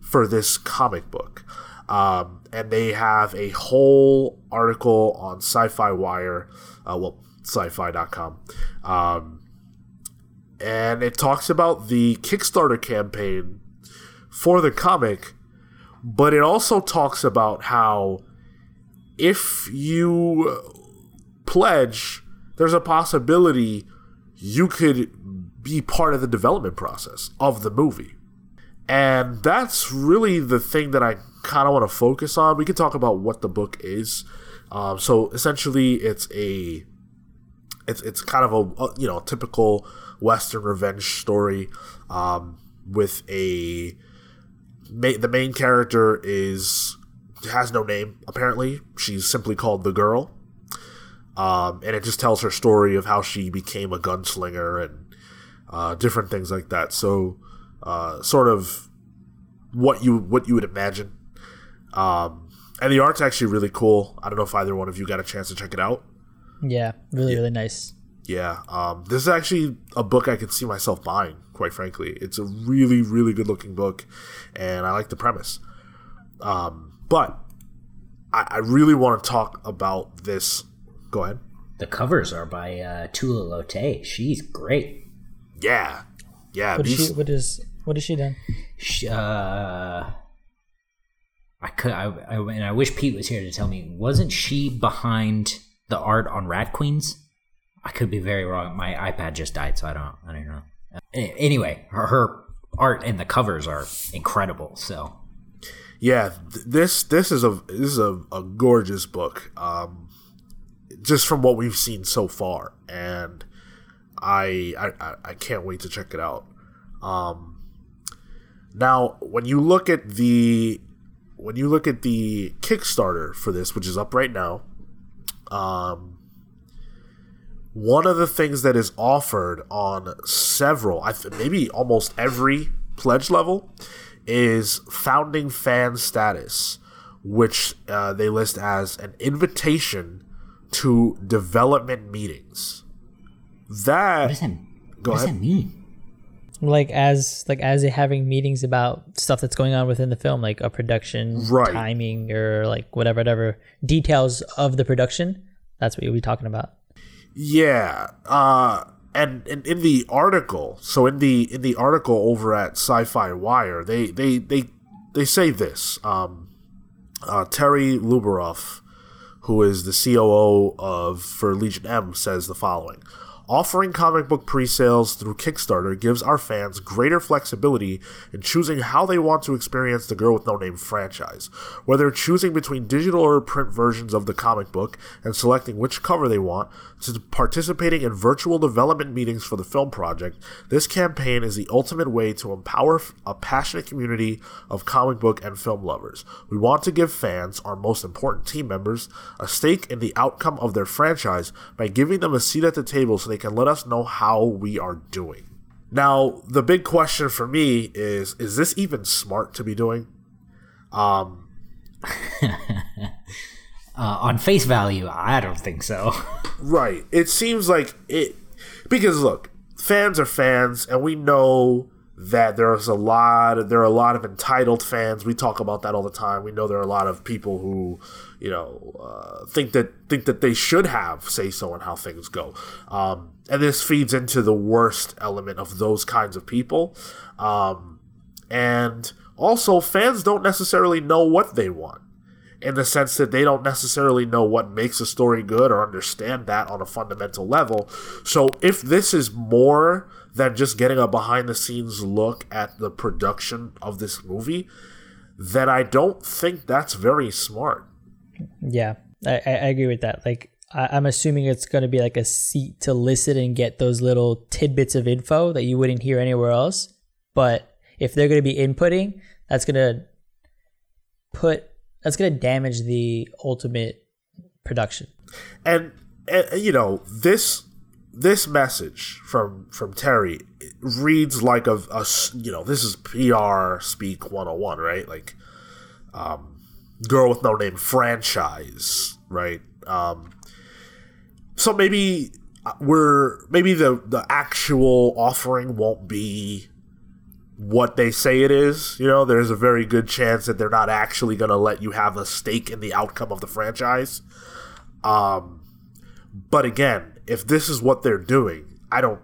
for this comic book. Um, and they have a whole article on Syfy Wire, uh, well, syfy.com. Um, and it talks about the Kickstarter campaign for the comic, but it also talks about how if you pledge, there's a possibility you could be part of the development process of the movie. And that's really the thing that I kind of want to focus on. We can talk about what the book is. Um, so essentially, it's a it's it's kind of a, a you know typical Western revenge story um, with a ma- the main character is has no name apparently. She's simply called the girl, um, and it just tells her story of how she became a gunslinger and uh, different things like that. So, uh, sort of what you what you would imagine. Um, and the art's actually really cool. I don't know if either one of you got a chance to check it out. Yeah, really, really nice. Yeah, um, this is actually a book I could see myself buying. Quite frankly, it's a really, really good looking book, and I like the premise. Um, but I, I really want to talk about this. Go ahead. The covers are by uh, Tula Lotay. She's great. Yeah, yeah. What is these- she? What is? What has she done? She, uh, I could, I, I, and I wish Pete was here to tell me. Wasn't she behind the art on Rat Queens? I could be very wrong. My iPad just died, so I don't, I don't know. Anyway, her, her art and the covers are incredible. So yeah th- this this is a this is a, a gorgeous book um just from what we've seen so far and I I- I can't wait to check it out um now when you look at the when you look at the kickstarter for this which is up right now um one of the things that is offered on several i th- maybe almost every pledge level is founding fan status, which uh, they list as an invitation to development meetings. what That does that, Go what does that mean? Like as like as having meetings about stuff that's going on within the film, like a production Right. timing or like whatever, whatever details of the production. That's what you'll be talking about. Yeah, uh, and, and in the article, so in the in the article over at Syfy Wire, they they they they say this. Um, uh, Terri Lubaroff, who is the COO of for Legion M, says the following. Offering comic book pre-sales through Kickstarter gives our fans greater flexibility in choosing how they want to experience the Girl with No Name franchise. Whether choosing between digital or print versions of the comic book and selecting which cover they want, to participating in virtual development meetings for the film project, this campaign is the ultimate way to empower a passionate community of comic book and film lovers. We want to give fans, our most important team members, a stake in the outcome of their franchise by giving them a seat at the table so they can let us know how we are doing. Now, the big question for me is is this even smart to be doing? Um (laughs) Uh, on face value, I don't think so. (laughs) Right. It seems like it because look, fans are fans, and we know that there's a lot. There are a lot of entitled fans. We talk about that all the time. We know there are a lot of people who, you know, uh, think that think that they should have say so on how things go. Um, and this feeds into the worst element of those kinds of people. Um, and also, fans don't necessarily know what they want in the sense that they don't necessarily know what makes a story good or understand that on a fundamental level. So if this is more than just getting a behind the scenes look at the production of this movie, then I don't think that's very smart. Yeah, I, I agree with that. Like, I, I'm assuming it's going to be like a seat to listen and get those little tidbits of info that you wouldn't hear anywhere else. But if they're going to be inputting, that's going to put that's going to damage the ultimate production. and, and you know this this message from from Terri reads like a you know this is PR speak 101 right like um girl with no name franchise right um so maybe uh, we're maybe the the actual offering won't be what they say it is. You know, there's a very good chance that they're not actually going to let you have a stake in the outcome of the franchise. Um, but again, if this is what they're doing, I don't,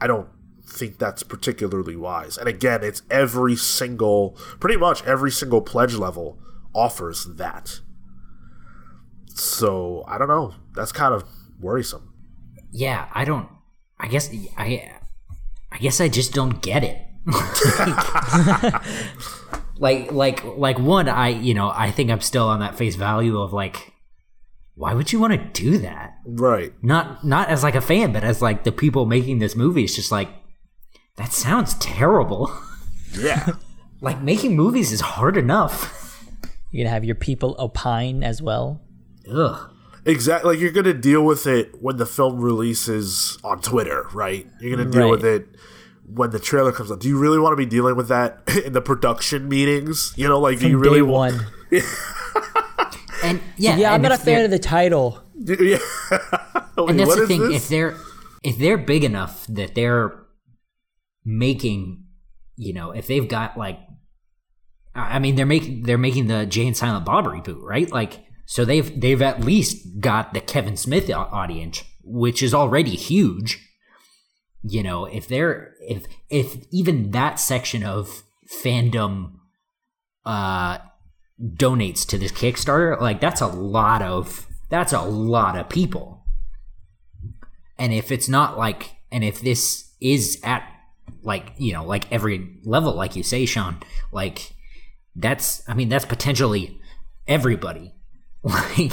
I don't think that's particularly wise. And again, it's every single, pretty much every single pledge level offers that. So I don't know. That's kind of worrisome. yeah, I don't. I guess I. I guess I just don't get it. (laughs) like like like one i you know i think i'm still on that face value of like why would you want to do that Right. not not as like a fan but as like the people making this movie it's just like that sounds terrible (laughs) Yeah. like making movies is hard enough You're gonna have your people opine as well. ugh exactly. Like you're gonna deal with it when the film releases on Twitter, right? You're gonna deal Right. with it when the trailer comes out. Do you really want to be dealing with that (laughs) in the production meetings? You know, like do you really day wa- one. (laughs) and yeah Yeah, I'm not a fan of the title. (laughs) Yeah. Wait, and that's what the thing this? if they're if they're big enough that they're making you know if they've got like i I mean they're making they're making the jay and silent bob reboot right like so they've they've at least got the kevin smith audience which is already huge you know if they're if if even that section of fandom uh donates to this kickstarter like that's a lot of that's a lot of people. And if it's not like and if this is at like you know like every level like you say sean like that's i mean that's potentially everybody. (laughs) Like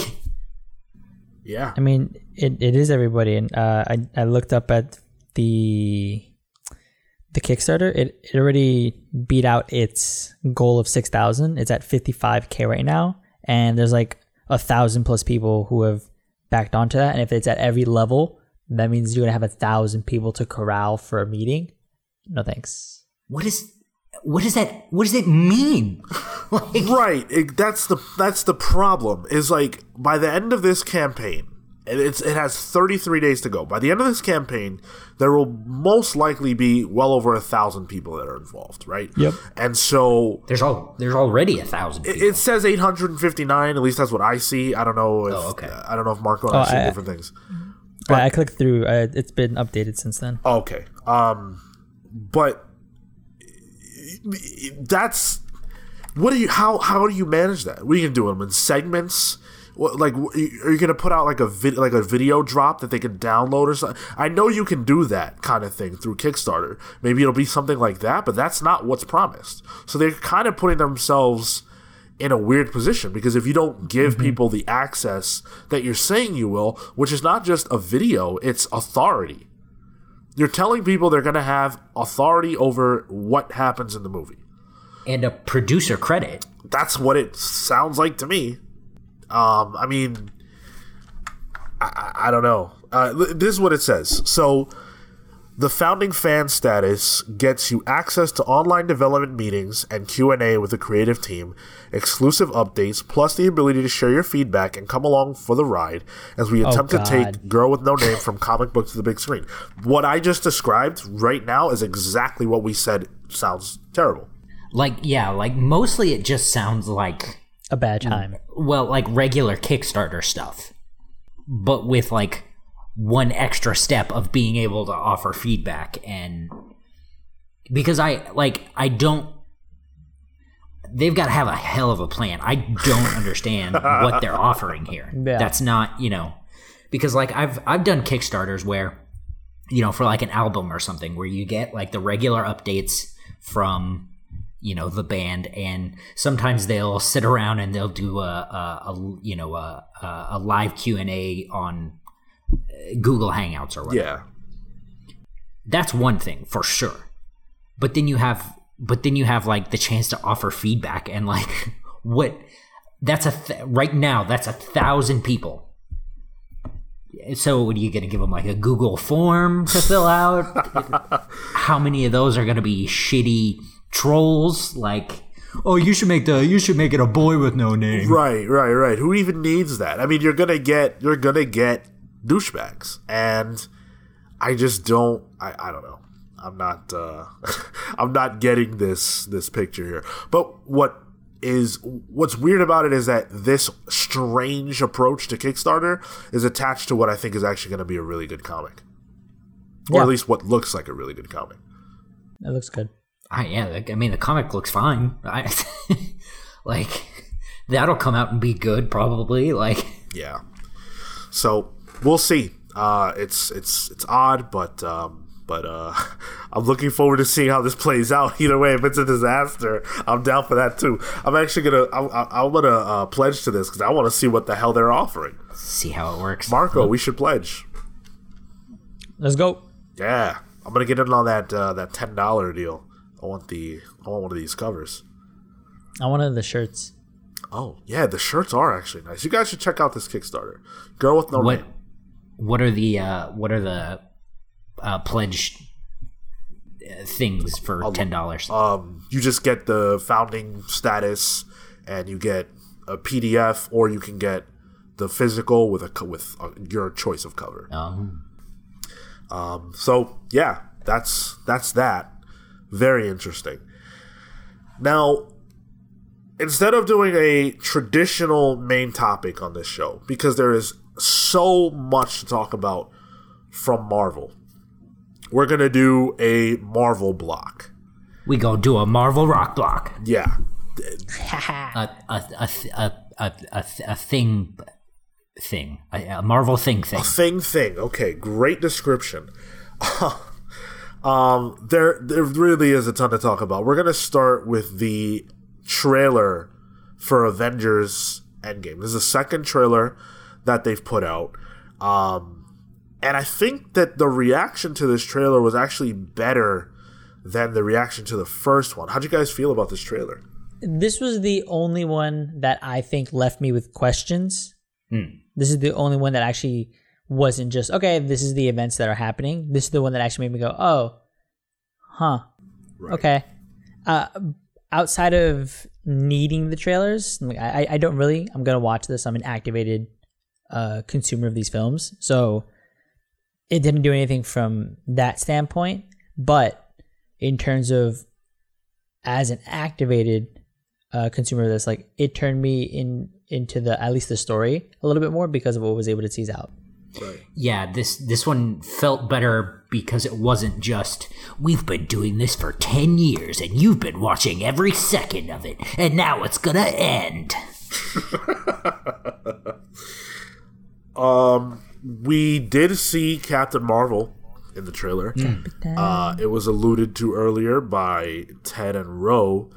yeah. I mean, it, it is everybody, and uh, I I looked up at the the Kickstarter. It it already beat out its goal of six thousand. It's at fifty five k right now, and there's like a thousand plus people who have backed onto that. And if it's at every level, that means you're gonna have a thousand people to corral for a meeting. No thanks. what is what does that what does it mean (laughs) like Right. It, that's the that's the problem. Is like by the end of this campaign, and it's it has 33 days to go. By the end of this campaign, there will most likely be well over a thousand people that are involved. Right. Yep. And so there's all there's already a thousand it, it says 859. At least that's what I see. I don't know if Oh, okay. I don't know if Marco and I Oh, see I- different things. I, I clicked through. Uh, it's been updated since then. Okay. Um, but that's what do you how how do you manage that? What are you gonna do them in segments? What, like are you gonna put out like a vid, like a video drop that they can download or something? I know you can do that kind of thing through Kickstarter. Maybe it'll be something like that, but that's not what's promised. So they're kind of putting themselves in a weird position because if you don't give mm-hmm. people the access that you're saying you will, which is not just a video, it's authority. You're telling people they're going to have authority over what happens in the movie. and a producer credit That's what it sounds like to me. Um, I mean, I, I, I don't know. Uh, this is what it says. So, the founding fan status gets you access to online development meetings and Q&A with the creative team, exclusive updates, plus the ability to share your feedback and come along for the ride as we attempt to take Girl with No Name from comic book to the big screen. What I just described right now is exactly what we said sounds terrible. like yeah like mostly it just sounds like A bad time. Well like regular kickstarter stuff but with like one extra step of being able to offer feedback and because i like i don't they've got to have a hell of a plan i don't (laughs) understand what they're offering here Yeah. that's not you know because like i've i've done kickstarters where you know for like an album or something where you get like the regular updates from you know the band and sometimes they'll sit around and they'll do a, a, a you know a, a live q&a on uh, google hangouts or whatever. Yeah. that's one thing for sure. But then you have but then you have like the chance to offer feedback and like (laughs) what that's a th- right now that's a thousand people. So what are you going to give them like a google form to fill out? (laughs) How many of those are going to be shitty trolls like oh you should make the you should make it a boy with no name Right, right, right. Who even needs that? I mean, you're gonna get you're gonna get douchebags, and I just don't. I, I don't know. I'm not. uh (laughs) I'm not getting this this picture here. But what is what's weird about it is that this strange approach to Kickstarter is attached to what I think is actually going to be a really good comic, or Yeah. at least what looks like a really good comic. It looks good. I, yeah, I mean the comic looks fine. I, (laughs) like that'll come out and be good probably. Like Yeah. So we'll see. Uh, it's it's it's odd, but um, But uh, (laughs) I'm looking forward to seeing how this plays out. (laughs) Either way, if it's a disaster, I'm down for that too. I'm actually gonna I'm, I'm gonna uh, pledge to this because I want to see what the hell they're offering. See how it works. Marco, we should pledge. Let's go. Yeah, I'm gonna get in on that uh, that ten dollar deal. I want the I want one of these covers. I wanted the shirts. Oh yeah, the shirts are actually nice. You guys should check out this Kickstarter. Girl with no what name. what are the uh, what are the uh, pledge uh, things for ten dollars? Um, you just get the founding status, and you get a PDF, or you can get the physical with a with uh your choice of cover. Um, So yeah, that's that's that. Very interesting. Now, instead of doing a traditional main topic on this show, because there is so much to talk about from Marvel, we're gonna do a Marvel block. we go do a Marvel rock block. Yeah, (laughs) A a a a a, a, a thing thing a, a Marvel thing thing. A thing thing. Okay, great description. (laughs) um, there there really is a ton to talk about. We're gonna start with the trailer for Avengers Endgame. This is the second trailer that they've put out. Um, and I think that the reaction to this trailer was actually better than the reaction to the first one. How'd you guys feel about this trailer? This was the only one that I think left me with questions. This is the only one that actually wasn't just okay. This is the events that are happening. This is the one that actually made me go, "Oh, huh, okay." Uh, outside of needing the trailers, like, I, I don't really. I'm gonna watch this. I'm an activated uh, consumer of these films, so it didn't do anything from that standpoint. But in terms of as an activated uh, consumer of this, like it turned me in into the at least the story a little bit more because of what was able to tease out. Yeah, this this one felt better because it wasn't just we've been doing this for 10 years and you've been watching every second of it and now it's going to end. (laughs) Um, we did see Captain Marvel in the trailer. Uh, it was alluded to earlier by Ted and Ro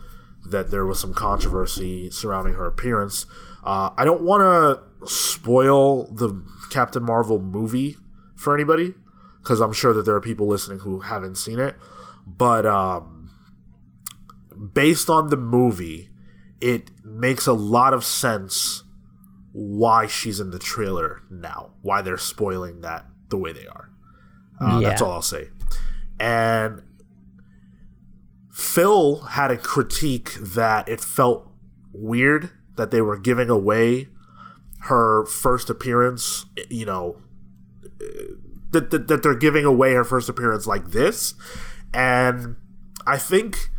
that there was some controversy surrounding her appearance. Uh, I don't want to spoil the Captain Marvel movie for anybody because I'm sure that there are people listening who haven't seen it. But um, based on the movie, it makes a lot of sense why she's in the trailer now, why they're spoiling that the way they are. Uh, That's all I'll say. And Phil had a critique that it felt weird that they were giving away her first appearance, you know, that, that, that they're giving away her first appearance like this. And I think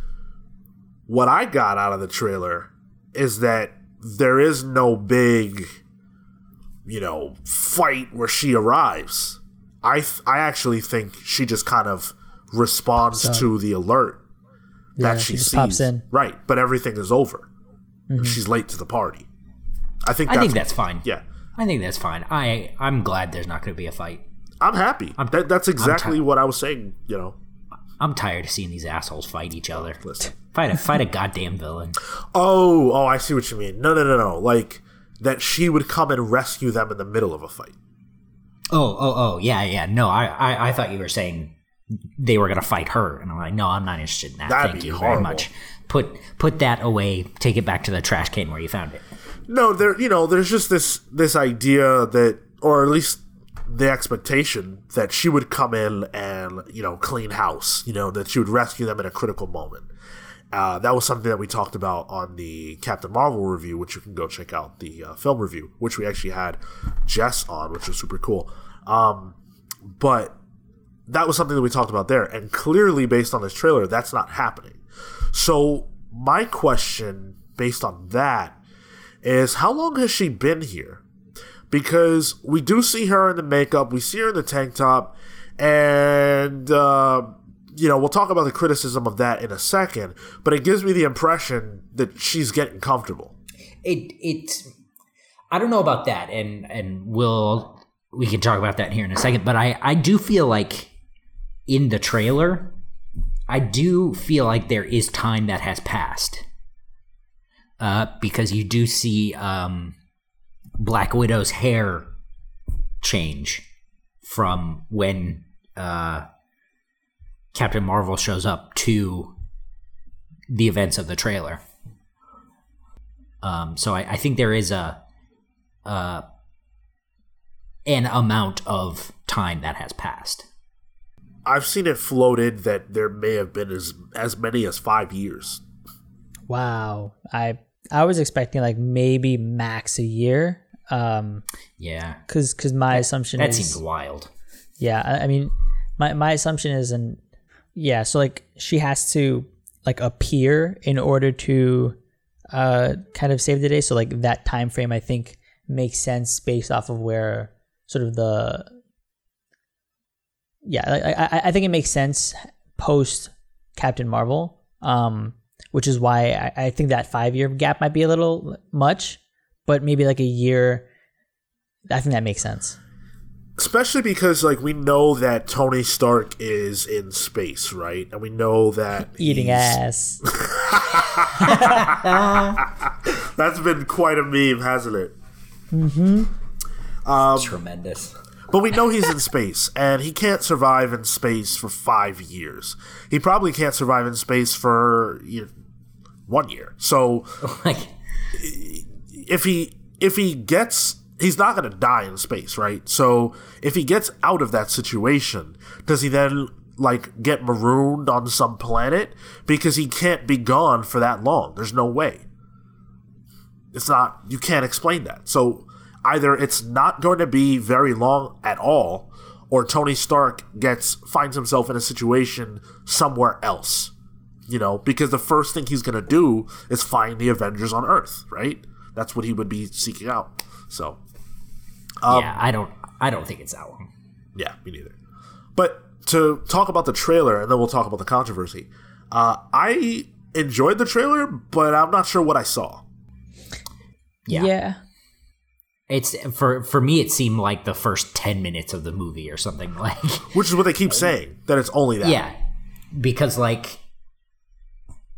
what I got out of the trailer is that there is no big, you know, fight where she arrives. I th- I actually think she just kind of responds to the alert Yeah, that she she, just sees. pops in. Right, but everything is over. Mm-hmm. She's late to the party. I think. I That's, think that's fine. yeah. I think that's fine. I I'm glad there's not going to be a fight. I'm happy. I'm, that, that's exactly what I was saying. You know, I'm tired of seeing these assholes fight each other. listen. Fight a fight a goddamn villain. Oh, oh, I see what you mean. No, no, no, no. Like that she would come and rescue them in the middle of a fight. Oh, oh, oh, yeah, yeah. No, I, I, I thought you were saying they were gonna fight her, and I'm like, no, I'm not interested in that. That'd Thank you horrible. very much. Put put that away. Take it back to the trash can where you found it. No, there. You know, there's just this this idea that, or at least the expectation that she would come in and you know clean house. You know that she would rescue them in a critical moment. Uh, that was something that we talked about on the Captain Marvel review, which you can go check out the uh, film review, which we actually had Jess on, which was super cool. Um, but that was something that we talked about there, and clearly, based on this trailer, that's not happening. So, my question, based on that, is how long has she been here? Because we do see her in the makeup, we see her in the tank top, and uh, you know we'll talk about the criticism of that in a second. But it gives me the impression that she's getting comfortable. It it. I don't know about that, and and we'll we can talk about that here in a second. But I I do feel like in the trailer, I do feel like there is time that has passed. Uh, because you do see um, Black Widow's hair change from when uh, Captain Marvel shows up to the events of the trailer. Um, so I, I think there is a uh, an amount of time that has passed. I've seen it floated that there may have been as as many as five years. Wow. I I was expecting like maybe max a year. Um, Yeah, cause cause my assumption that is seems wild. yeah. I, I mean, my my assumption is and yeah. So like she has to like appear in order to uh kind of save the day. So like that time frame I think makes sense based off of where sort of the yeah. I I, I think it makes sense post Captain Marvel. Um, which is why I, I think that five year gap might be a little much, but maybe like a year. I think that makes sense. Especially because like we know that Tony Stark is in space, right? And we know that (laughs) Eating he's- ass. (laughs) That's been quite a meme, hasn't it? Mm-hmm. Um, Tremendous. But we know he's in space, and he can't survive in space for five years. He probably can't survive in space for you know, one year. So (laughs) like, if he if he gets he's not going to die in space, right? So if he gets out of that situation, does he then like get marooned on some planet because he can't be gone for that long? There's no way. It's not you can't explain that. So either it's not going to be very long at all or Tony Stark gets finds himself in a situation somewhere else. You know, because the first thing he's going to do is find the Avengers on Earth, right? That's what he would be seeking out. So, Um, yeah, I don't, I don't think it's that long. yeah, me neither. But to talk about the trailer, and then we'll talk about the controversy. Uh, I enjoyed the trailer, but I'm not sure what I saw. Yeah. yeah. It's for for me. It seemed like the first ten minutes of the movie or something (laughs) like. Which is what they keep saying that it's only that. Yeah, because like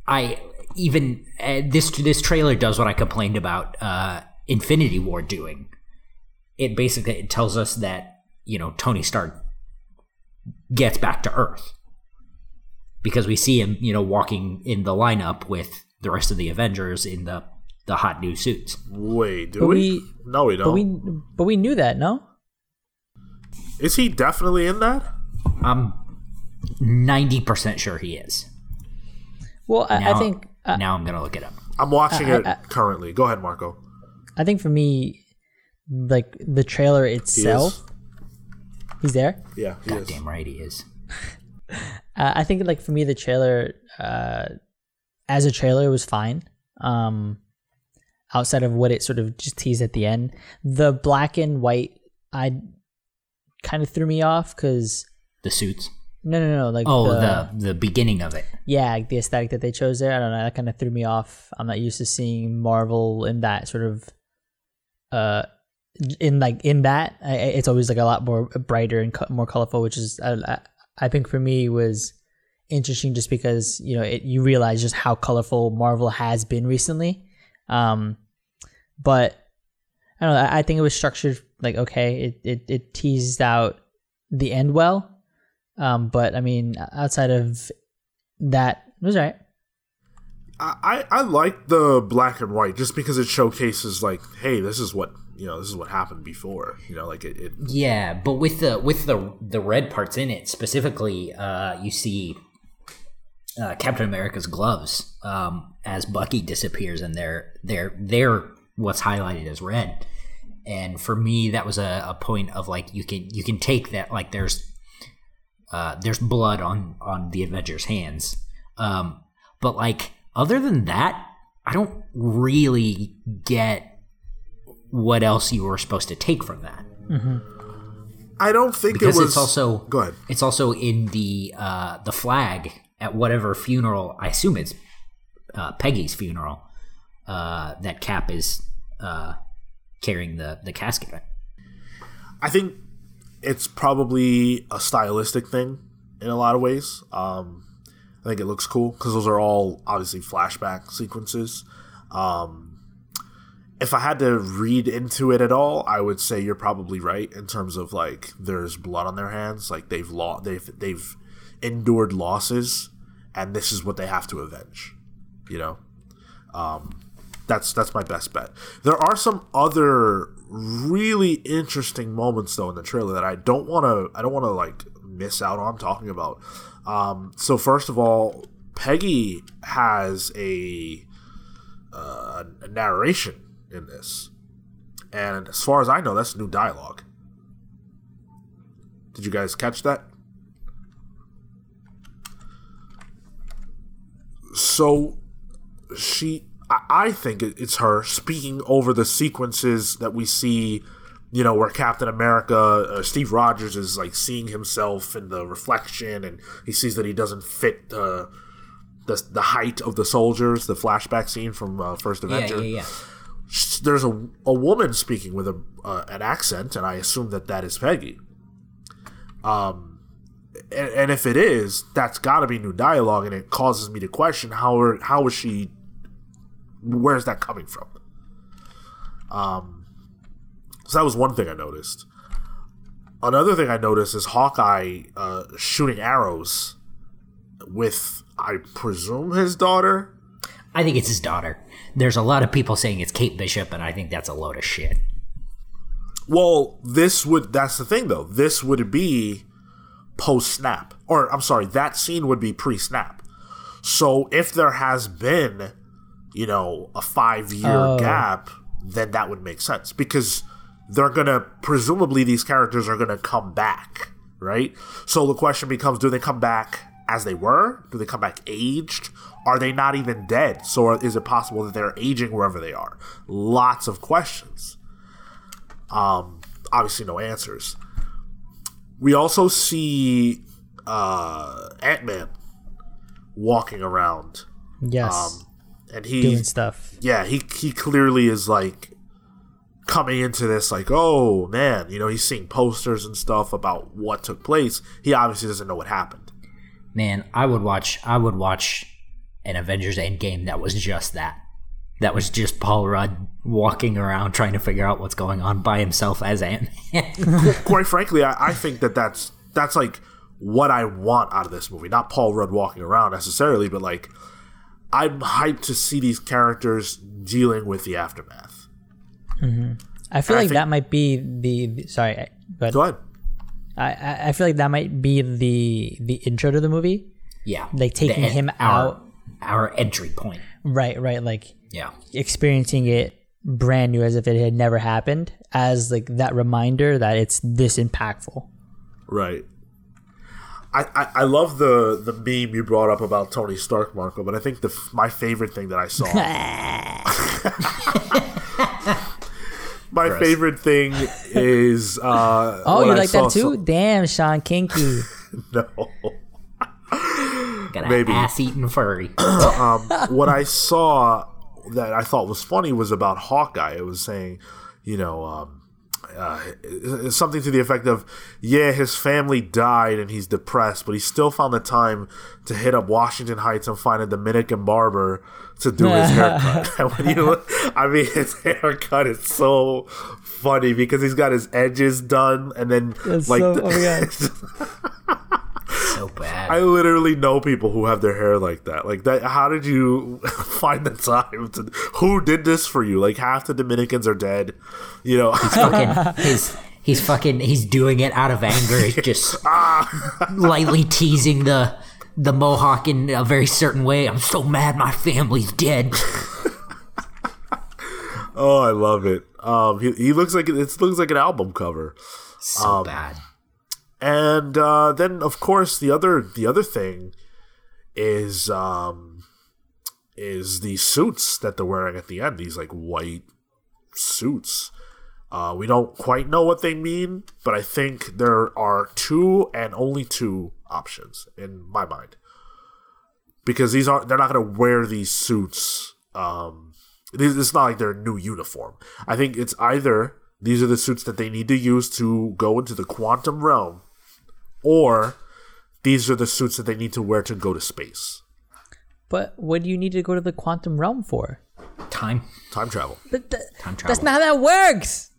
I even uh, this this trailer does what I complained about uh, Infinity War doing. It basically it tells us that you know Tony Stark gets back to Earth because we see him you know walking in the lineup with the rest of the Avengers in the the hot new suits. Wait, do we? we- No, we But don't. we but we knew that, no? is he definitely in that? I'm ninety percent sure he is. Well, I, Now, I think uh, now I'm gonna look it up. I'm watching I- it I- currently. Go ahead, Marco. I think for me, like the trailer itself, is. he's there. Yeah, he is. Right he is. (laughs) Uh, I think like for me, the trailer, uh, as a trailer, was fine. Um, outside of what it sort of just teased at the end, the black and white, I kind of threw me off because The suits. No, no, no, like Oh, the, the the beginning of it. yeah, like, the aesthetic that they chose there. I don't know, that kind of threw me off. I'm not used to seeing Marvel in that sort of, uh, in like in that. I, it's always like a lot more brighter and co- more colorful, which is I, I, I think for me was interesting just because you know it, you realize just how colorful Marvel has been recently. Um, but I don't know. I, I think it was structured like okay. It it it teased out the end well. Um, but I mean, outside of that, it was alright. I, I I like the black and white just because it showcases like, hey, this is what you know, this is what happened before. You know, like it. it Yeah, but with the with the the red parts in it specifically, uh, you see uh, Captain America's gloves um, as Bucky disappears, and they're they're they're what's highlighted as red. And for me, that was a, a point of like you can you can take that like there's uh, there's blood on on the Avengers' hands, um, but like other than that, I don't really get what else you were supposed to take from that I don't think because it was. it's also go ahead. It's also in the uh, the flag at whatever funeral. I assume it's uh, Peggy's funeral uh, that Cap is uh, carrying the the casket. I think it's probably a stylistic thing in a lot of ways. Um, I think it looks cool because those are all obviously flashback sequences. Um, if I had to read into it at all, I would say you're probably right in terms of like there's blood on their hands, like they've lost, they've they've endured losses, and this is what they have to avenge. You know, um, that's that's my best bet. There are some other really interesting moments though in the trailer that I don't want to I don't want to like miss out on talking about. Um, so first of all, Peggy has a, uh, a narration in this, and as far as I know, that's new dialogue. Did you guys catch that? So she I think it's her speaking over the sequences that we see, you know, where Captain America, uh, Steve Rogers is like seeing himself in the reflection, and he sees that he doesn't fit uh, the the height of the soldiers. The flashback scene from uh, First Avenger. Yeah, yeah, yeah. There's a, a woman speaking with a uh, an accent, and I assume that that is Peggy. Um, and, and if it is, that's got to be new dialogue, and it causes me to question how are, how is she where's that coming from? Um, so that was one thing I noticed. Another thing I noticed is Hawkeye uh, shooting arrows with, I presume, his daughter. I think it's his daughter. There's a lot of people saying it's Kate Bishop, and I think that's a load of shit. Well, this would, that's the thing though. This would be post snap. Or, I'm sorry, that scene would be pre snap. So if there has been you know, a five year oh. gap, then that would make sense because they're gonna presumably these characters are gonna come back, right? So the question becomes: Do they come back as they were? Do they come back aged? Are they not even dead? So is it possible that they're aging wherever they are? Lots of questions. Um, obviously no answers. We also see uh, Ant Man walking around. Yes. Um, and he doing stuff. Yeah, he he clearly is like coming into this like, oh man, you know, he's seeing posters and stuff about what took place. He obviously doesn't know what happened. Man, I would watch. I would watch an Avengers Endgame that was just that. That was just Paul Rudd walking around trying to figure out what's going on by himself as Ant Man. (laughs) Quite frankly, I, I think that that's that's like what I want out of this movie. Not Paul Rudd walking around necessarily, but like I'm hyped to see these characters dealing with the aftermath. Mm-hmm. I feel and like I think, that might be the, the sorry, but go ahead. I I feel like that might be the the intro to the movie. Yeah, like taking the, him our, out, our entry point. Right, right. Like yeah, experiencing it brand new as if it had never happened, as like that reminder that it's this impactful. Right. I, I, I love the the meme you brought up about Tony Stark, Marco, but I think the my favorite thing that I saw. (laughs) my Gross. favorite thing is. Uh, oh, you like that too? So- Damn, Sean Kinky. (laughs) no. Got Maybe. ass eating furry. (clears throat) um, what I saw that I thought was funny was about Hawkeye. It was saying, you know, um, uh, something to the effect of, yeah, his family died and he's depressed, but he still found the time to hit up Washington Heights and find a Dominican barber to do his haircut. (laughs) (laughs) when you look, I mean, his haircut is so funny because he's got his edges done and then That's like. So, (laughs) oh so bad. I literally know people who have their hair like that. Like that. How did you (laughs) find the time to? Who did this for you? Like half the Dominicans are dead. You know. He's fucking. He's he's fucking. He's doing it out of anger. He's (laughs) just lightly teasing the the mohawk in a very certain way. I'm so mad. My family's dead. (laughs) oh, I love it. Um, he, he looks like it looks like an album cover. So um, bad. And uh, then, of course, the other the other thing is um, is the suits that they're wearing at the end. These like white suits. Uh, we don't quite know what they mean, but I think there are two and only two options in my mind. Because these are they're not going to wear these suits. Um, it's not like they're new uniform. I think it's either these are the suits that they need to use to go into the quantum realm or these are the suits that they need to wear to go to space. But what do you need to go to the quantum realm for? Time. Time travel. But th- Time travel. that's not how that works.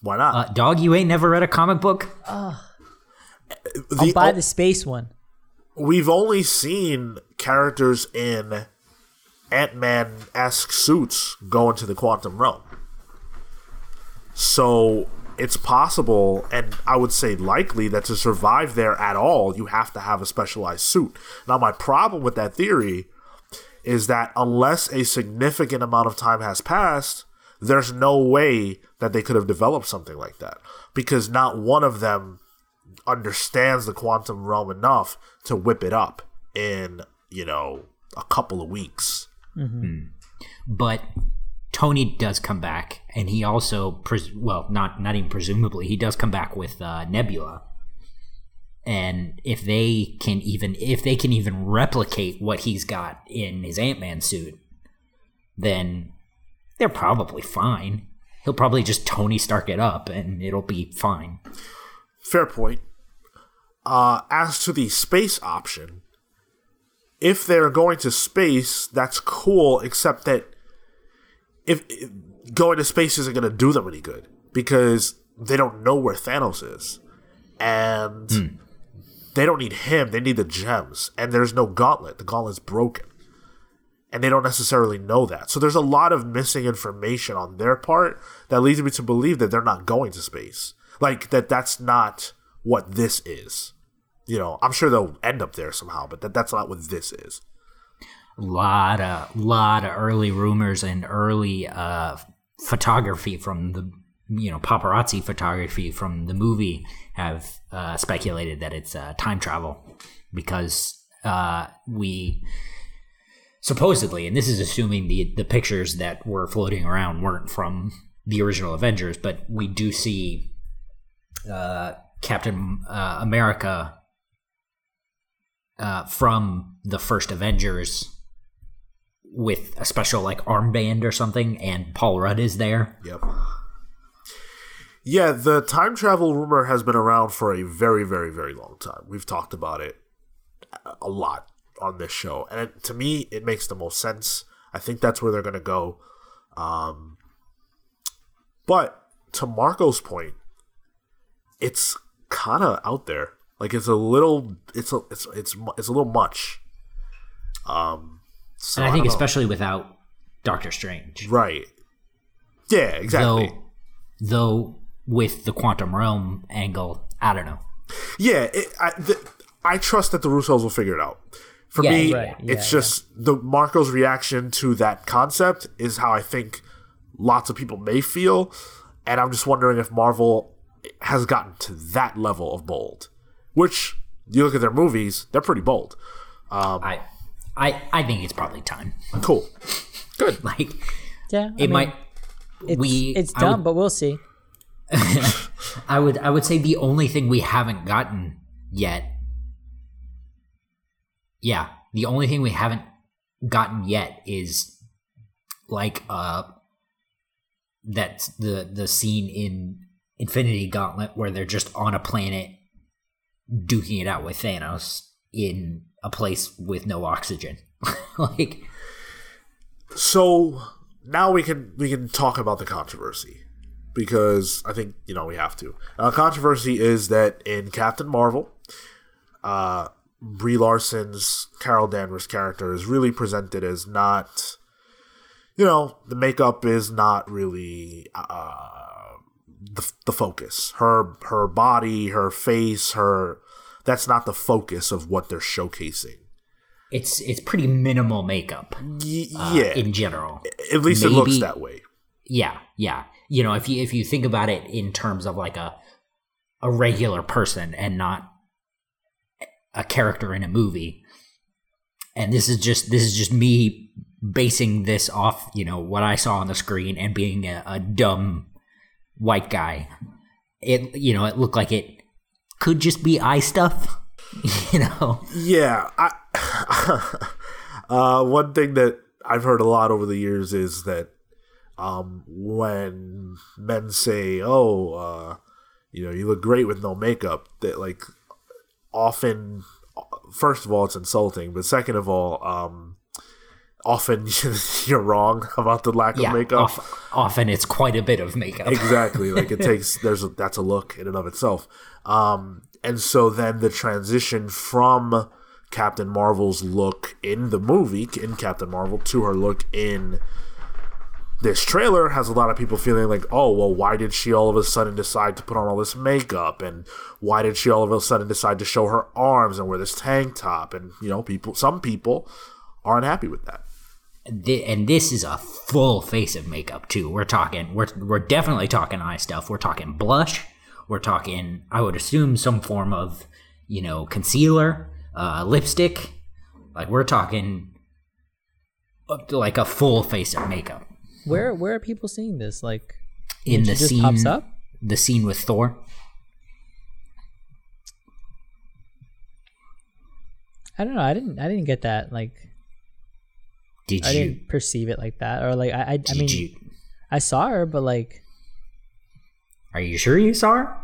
Why not? Uh, dog, you ain't never read a comic book? I'll The- buy oh, the space one. we've only seen characters in Ant Man esque suits go into the quantum realm. So it's possible, and I would say likely, that to survive there at all, you have to have a specialized suit. Now, my problem with that theory is that unless a significant amount of time has passed, there's no way that they could have developed something like that. Because not one of them understands the quantum realm enough to whip it up in, you know, a couple of weeks. Mm-hmm. Hmm. but Tony does come back, and he also, pres- well, not not even presumably, he does come back with uh, Nebula. And if they can even if they can even replicate what he's got in his Ant Man suit, then they're probably fine. He'll probably just Tony Stark it up, and it'll be fine. Fair point. Uh, as to the space option, if they're going to space, that's cool, except that if, if going to space isn't going to do them any good because they don't know where Thanos is. And hmm. they don't need him, they need the gems. And there's no gauntlet. The gauntlet's broken. And they don't necessarily know that. So there's a lot of missing information on their part that leads me to believe that they're not going to space. Like that that's not what this is. You know, I'm sure they'll end up there somehow, but that, that's not what this is. Lot of lot of early rumors and early uh, photography from the you know paparazzi photography from the movie have uh, speculated that it's uh, time travel because uh, we supposedly and this is assuming the the pictures that were floating around weren't from the original Avengers, but we do see uh, Captain uh, America uh, from the first Avengers with a special like armband or something, and Paul Rudd is there. Yep. Yeah, the time travel rumor has been around for a very, very, very long time. We've talked about it a lot on this show, and it, to me, it makes the most sense. I think that's where they're going to go. Um, but to Marco's point, it's kind of out there. Like it's a little, it's a, it's it's it's a little much. Um, so and I think especially without Doctor Strange, right. Yeah, exactly. though, though with the quantum realm angle, I don't know. Yeah, it, I, th- I trust that the Russos will figure it out. For Yeah, me, right. it's Yeah, just the Marco's reaction to that concept is how I think lots of people may feel, and I'm just wondering if Marvel has gotten to that level of bold. Which you look at their movies, they're pretty bold. Um, I, I, I think it's probably time. Cool. Good. (laughs) Like Yeah, I it mean, might. It's, we, it's dumb, would- but we'll see. (laughs) I would I would say the only thing we haven't gotten yet. Yeah, the only thing we haven't gotten yet is like uh that's the the scene in Infinity Gauntlet where they're just on a planet duking it out with Thanos in a place with no oxygen. (laughs) like So now we can we can talk about the controversy because I think you know we have to. Uh, controversy is that in Captain Marvel, uh, Brie Larson's Carol Danvers character is really presented as not, you know, the makeup is not really uh, the the focus. Her her body, her face, her that's not the focus of what they're showcasing. it's it's pretty minimal makeup Y- uh, yeah, in general. at least it looks that way. Yeah, yeah. You know, if you if you think about it in terms of like a a regular person and not a character in a movie, and this is just this is just me basing this off, you know, what I saw on the screen and being a, a dumb white guy. It you know, it looked like it could just be eye stuff. (laughs) You know, Yeah, I, (laughs) uh, one thing that I've heard a lot over the years is that um, when men say, "Oh, uh, you know, you look great with no makeup," that like often first of all, it's insulting, but second of all, um, often (laughs) you're wrong about the lack Yeah, of makeup. often it's quite a bit of makeup. exactly like it takes there's a, that's a look in and of itself um and so then the transition from captain marvel's look in the movie in captain marvel to her look in this trailer has a lot of people feeling like oh well why did she all of a sudden decide to put on all this makeup and why did she all of a sudden decide to show her arms and wear this tank top and you know people some people aren't happy with that and this is a full face of makeup too. We're talking, we're we're definitely talking eye stuff. We're talking blush. We're talking, I would assume, some form of, you know, concealer, uh, lipstick. Like we're talking, to like a full face of makeup Where where are people seeing this? Like in the scene. pops up? The scene with Thor. I don't know. I didn't I didn't get that. Like Did I you? didn't perceive it like that. Or like I I, I mean you? I saw her, but like Are you sure you saw her?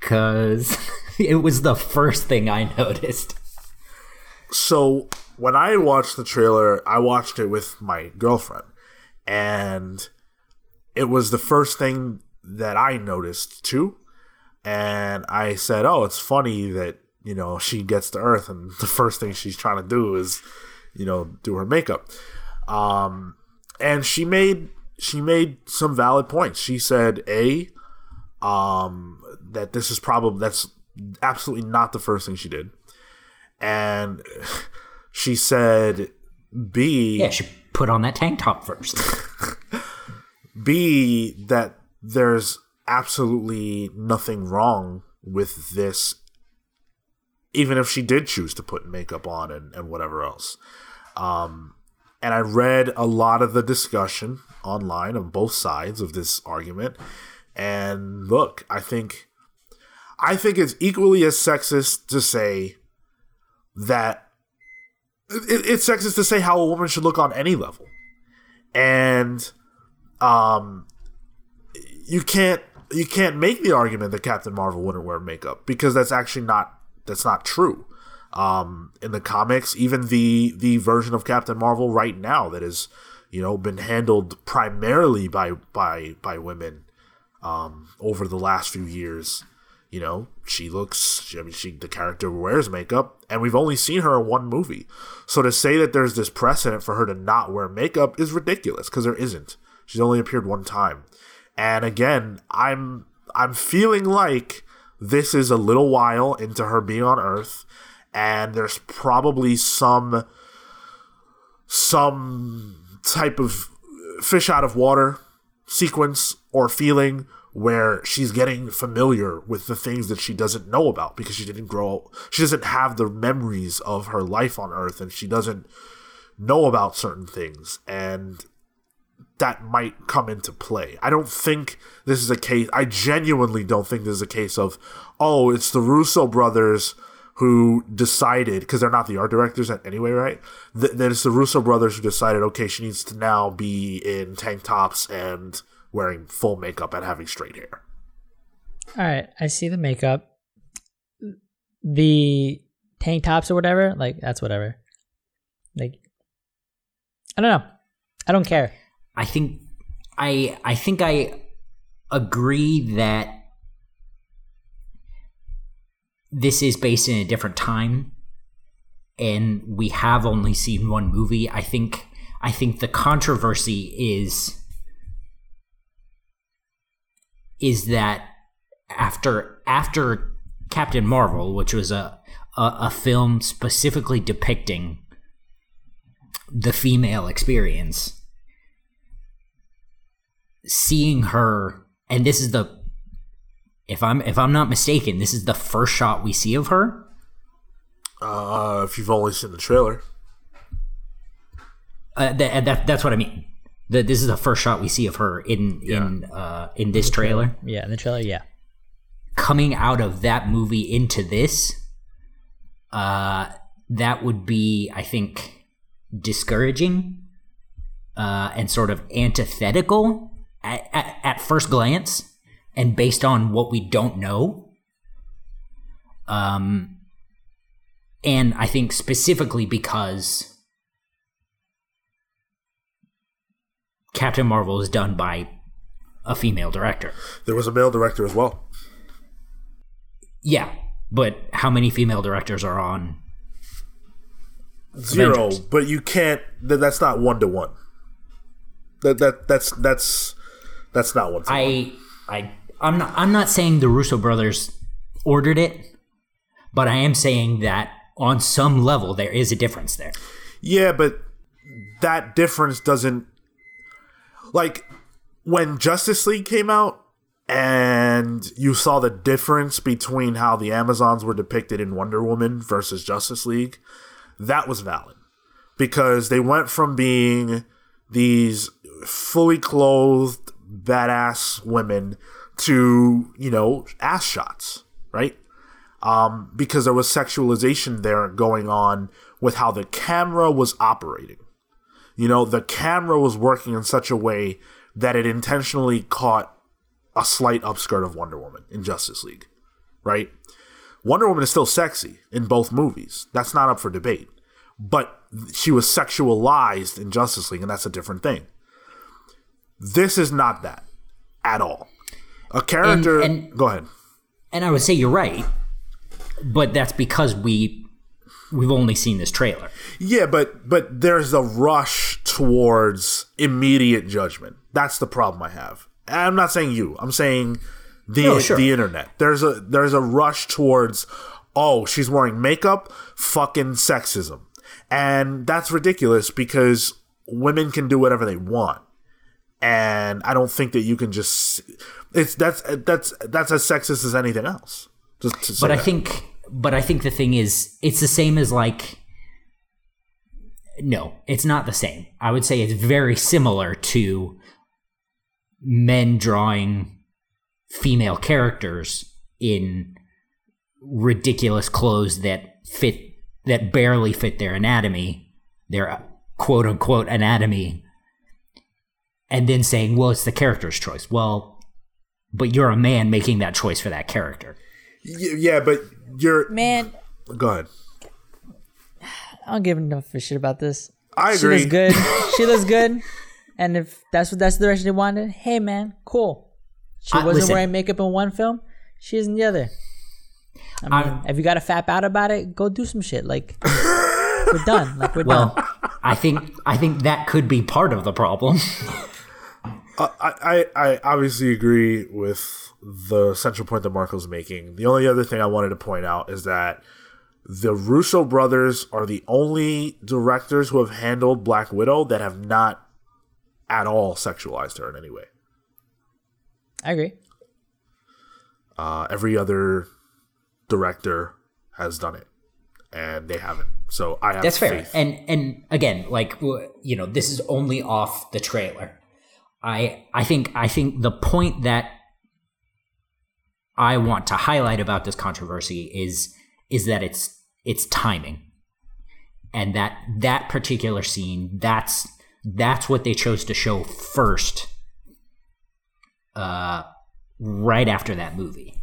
Cause (laughs) it was the first thing I noticed. so when I watched the trailer, I watched it with my girlfriend, and it was the first thing that I noticed too. And I said, "Oh, it's funny that you know she gets to Earth, and the first thing she's trying to do is, you know, do her makeup." Um, and she made she made some valid points. She said, "A, um, that this is probably that's absolutely not the first thing she did." and (laughs) she said b Yeah, she put on that tank top first. (laughs) b that there's absolutely nothing wrong with this even if she did choose to put makeup on and, and whatever else um and i read a lot of the discussion online on both sides of this argument. And look i think i think it's equally as sexist to say that it, it's sexist to say how a woman should look on any level. And um you can't you can't make the argument that captain marvel wouldn't wear makeup because that's actually not that's not true. Um in the comics even the the version of captain marvel right now that is you know been handled primarily by by by women um over the last few years. You know she looks i mean she the character wears makeup and we've only seen her in one movie. So to say that there's this precedent for her to not wear makeup is ridiculous because there isn't. She's only appeared one time. And again i'm i'm feeling like this is a little while into her being on earth and there's probably some some type of fish out of water sequence or feeling where she's getting familiar with the things that she doesn't know about because she didn't grow up she doesn't have the memories of her life on earth and she doesn't know about certain things and that might come into play. I don't think this is a case I genuinely don't think this is a case of oh, it's the Russo brothers who decided because they're not the art directors anyway, right? Th- that it's the Russo brothers who decided okay, she needs to now be in tank tops and wearing full makeup and having straight hair. all right, I see the makeup. The tank tops or whatever, like that's whatever. Like I don't know. I don't care. I think I I think I agree that this is based in a different time and we have only seen one movie. I think I think the controversy is is that after after Captain Marvel, which was a a, a film specifically depicting the female experience, seeing her and this is the if i'm if i'm not mistaken this is the first shot we see of her? Uh, if you've only seen the trailer, uh, that, that that's what i mean. The, this is the first shot we see of her in in uh in this trailer? Yeah, in the trailer, yeah. coming out of that movie into this uh that would be i think discouraging uh and sort of antithetical at, at, at first glance and based on what we don't know um and I think specifically because Captain Marvel is done by a female director. There was a male director as well. Yeah, but how many female directors are on? Zero, Avengers? but you can't. That's not one to one. That that that's that's that's not one to one. I I I'm not I'm not saying the Russo brothers ordered it, but I am saying that on some level there is a difference there. Yeah, but that difference doesn't like when Justice League came out and you saw the difference between how the Amazons were depicted in Wonder Woman versus Justice League, that was valid. Because they went from being these fully clothed badass women to, you know, ass shots, right? um, because there was sexualization there going on with how the camera was operating. You know, the camera was working in such a way that it intentionally caught a slight upskirt of Wonder Woman in Justice League, right? Wonder Woman is still sexy in both movies. That's not up for debate. But she was sexualized in Justice League, and that's a different thing. This is not that at all. A character. and- go ahead. And I would say you're right, but that's because we we've only seen this trailer. Yeah, but but there's a rush towards immediate judgment. That's the problem I have. And I'm not saying you. I'm saying the No, sure. the internet. There's a there's a rush towards oh, she's wearing makeup, fucking sexism. And that's ridiculous because women can do whatever they want. And I don't think that you can just it's that's that's that's as sexist as anything else. Just But I that. think but I think the thing is it's the same as like no, it's not the same. I would say it's very similar to men drawing female characters in ridiculous clothes that fit that barely fit their anatomy, their quote unquote anatomy, and then saying, "Well, it's the character's choice." Well, but you're a man making that choice for that character. Y- yeah, but you're Man, go ahead. I don't give enough a shit about this. I agree. She looks good. (laughs) she looks good. And if that's what that's the direction they wanted, hey man, cool. She Uh, wasn't listen. wearing makeup in one film. She is in the other. I mean, if you got to fap out about it, go do some shit. Like (laughs) we're done. Like we're Well, done. I think I think that could be part of the problem. (laughs) I, I, I obviously agree with the central point that Marco's making. The only other thing I wanted to point out is that the Russo brothers are the only directors who have handled Black Widow that have not at all sexualized her in any way. I agree. Uh, every other director has done it, and they haven't. So I have That's fair. faith. And and again, like you know, this is only off the trailer. I I think I think the point that I want to highlight about this controversy is is that it's it's timing. And that that particular scene, that's that's what they chose to show first uh right after that movie.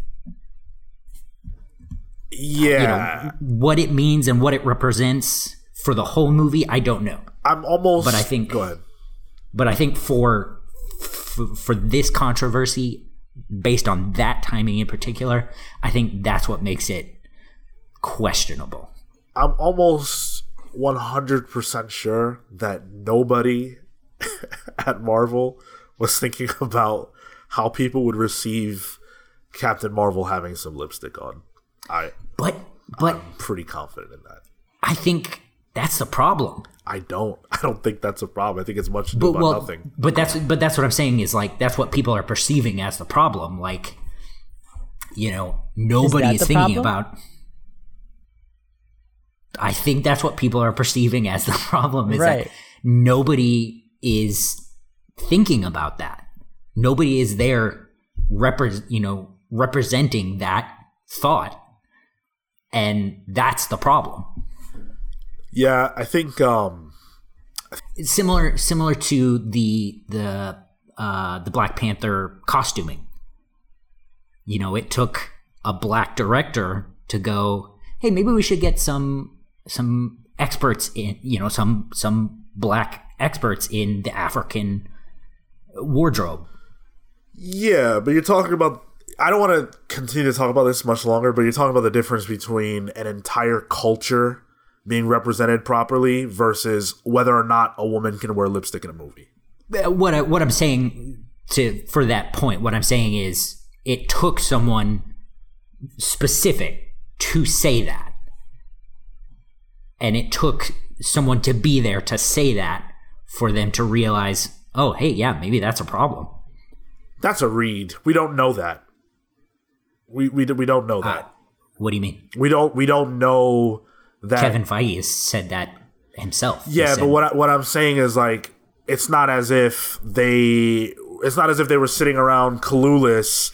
yeah, You know, what it means and what it represents for the whole movie, I don't know. I'm almost. but I think- Go ahead. but I think for for, for this controversy, based on that timing in particular, I think that's what makes it questionable. I'm almost 100% sure that nobody (laughs) at Marvel was thinking (laughs) about how people would receive Captain Marvel having some lipstick on. I, But but I'm pretty confident in that. I think that's the problem. I don't. (laughs) I don't think that's a problem. I think it's much ado But about well, nothing. but that's but that's what I'm saying is like that's what people are perceiving as the problem. Like, you know, nobody is, the thinking problem? about. I think that's what people are perceiving as (laughs) the problem is Right. that nobody is thinking about that. Nobody is there, repre- you know, representing that thought, and that's the problem. Yeah, I think um It's similar similar to the the uh, the Black Panther costuming. You know, it took a black director to go, hey, maybe we should get some some experts in you know some some black experts in the African wardrobe. Yeah, but you're talking about. I don't want to continue to talk about this much longer, but you're talking about the difference between an entire culture being represented properly versus whether or not a woman can wear lipstick in a movie. Uh, What I, what I'm saying to for that point, what I'm saying is it took someone specific to say that, and it took someone to be there to say that for them to realize, oh, hey, yeah, maybe that's a problem. That's a read. We don't know that. We we we don't know that. What do you mean? we don't we don't know that. Kevin Feige has said that himself. Yeah, said- but what I, what I'm saying is like it's not as if they it's not as if they were sitting around clueless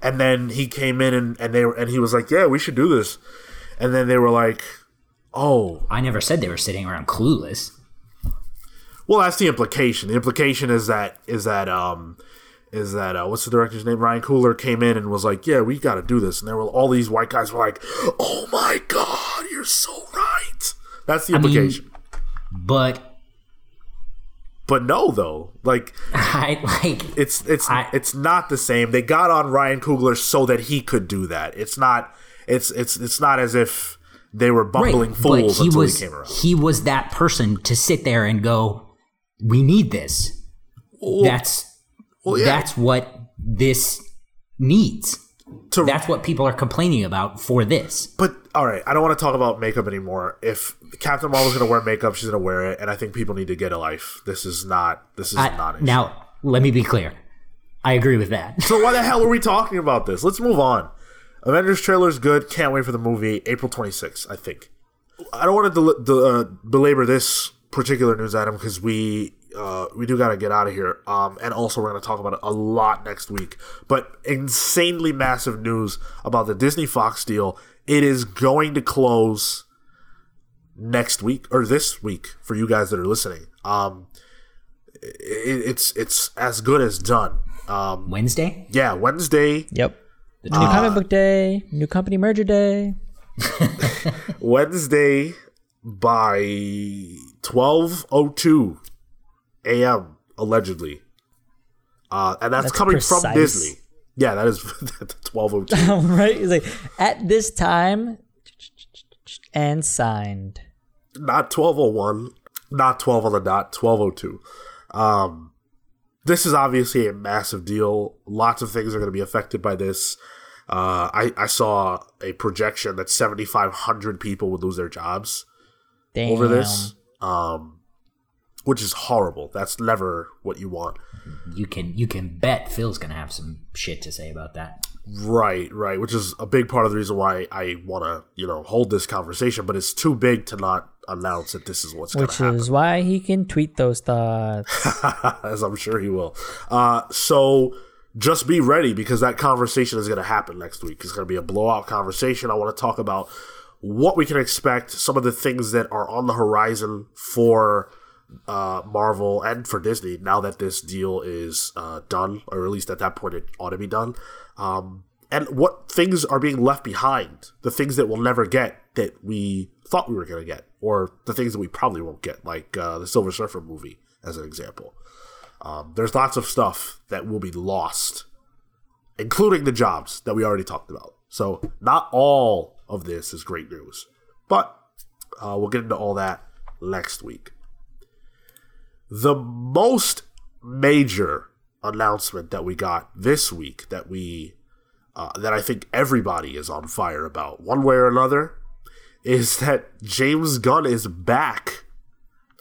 and then he came in and, and they were and he was like, "Yeah, we should do this." And then they were like, "Oh, I never said they were sitting around clueless. well, that's the implication. The implication is that is that um is that uh, what's the director's name? Ryan Coogler came in and was like, "Yeah, we got to do this." And there were all these white guys were like, "Oh my god, you're so right." That's the mean- implication. But but no, though, like (laughs) I like it's it's I- it's not the same. They got on Ryan Coogler so that he could do that. It's not it's it's it's not as if they were bumbling fools he until was he came around. he was that person to sit there and go, "We need this." that's yeah. that's what this needs. To- That's what people are complaining about for this. But all right, I don't want to talk about makeup anymore. If Captain Marvel's going to wear makeup, she's going to wear it, and I think people need to get a life. This is not this is I- not now, let me be clear. I agree with that. So why the (laughs) hell are we talking about this? Let's move on. Avengers trailer is good. Can't wait for the movie. April 26th, I think. I don't want to del- del- uh, belabor this particular news item because we uh, we do got to get out of here. Um, and also we're going to talk about it a lot next week. But insanely massive news about the Disney Fox deal. It is going to close next week or this week for you guys that are listening. Um, it, it's it's as good as done. Um, Wednesday? yeah, Wednesday, Yep. New comic book day, new company merger day. (laughs) Wednesday by 12:02 a.m. allegedly. Uh, and that's, That's coming from. Disney. Yeah, that is (laughs) 12:02. (laughs) right? He's like, at this time, and signed. not 1201, not 12 on the dot, 1202. Um, this is obviously a massive deal. Lots of things are going to be affected by this. Uh, I, I saw a projection that 7,500 people would lose their jobs Damn. over this, um, which is horrible. That's never what you want. You can you can bet Phil's gonna have some shit to say about that. Right, right. Which is a big part of the reason why I want to, you know, hold this conversation. But it's too big to not announce that this is what's going to Which happen. is why he can tweet those thoughts. (laughs) as I'm sure he will. Uh, so just be ready because that conversation is going to happen next week. It's going to be a blowout conversation. I want to talk about what we can expect, some of the things that are on the horizon for uh, Marvel and for Disney now that this deal is uh, done, or at least at that point it ought to be done. Um, and what things are being left behind, the things that we'll never get that we thought we were going to get, or the things that we probably won't get, like uh, the Silver Surfer movie, as an example. Um, there's lots of stuff that will be lost, including the jobs that we already talked about. So, not all of this is great news, but uh, we'll get into all that next week. The most major announcement that we got this week that we uh, that I think everybody is on fire about, one way or another, is that James Gunn is back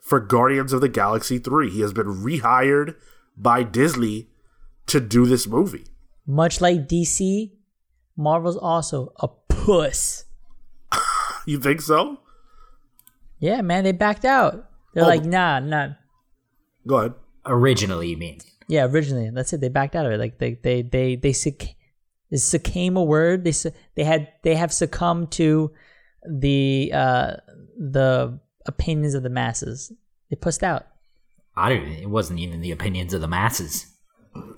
for Guardians of the Galaxy 3. He has been rehired by Disney to do this movie. Much like DC, Marvel's also a puss. (laughs) You think so? Yeah, man, they backed out. They're Oh, like, nah, nah. Go ahead. Originally, you mean? Yeah, originally, that's it. They backed out of it. Like they, they, they, they succ- is succumb a word? They, su- they had, they have succumbed to the, uh, the opinions of the masses. They pussed out. I don't. It wasn't even the opinions of the masses.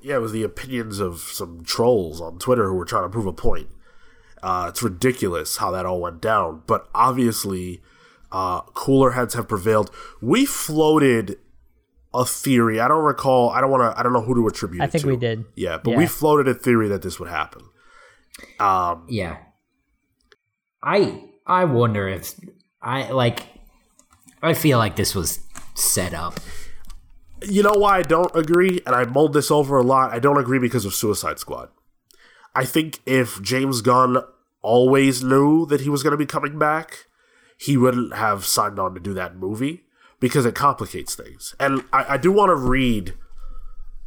Yeah, it was the opinions of some trolls on Twitter who were trying to prove a point. Uh, it's ridiculous how that all went down, but obviously, uh, cooler heads have prevailed. We floated a theory. I don't recall. I don't want to. I don't know who to attribute. To I it think to. we did. Yeah, but Yeah. we floated a theory that this would happen. Um, Yeah. I I wonder if I like I feel like this was set up. you know why I don't agree, and I mulled this over a lot. I don't agree because of Suicide Squad. I think if James Gunn always knew that he was going to be coming back, he wouldn't have signed on to do that movie because it complicates things. And I, I do want to read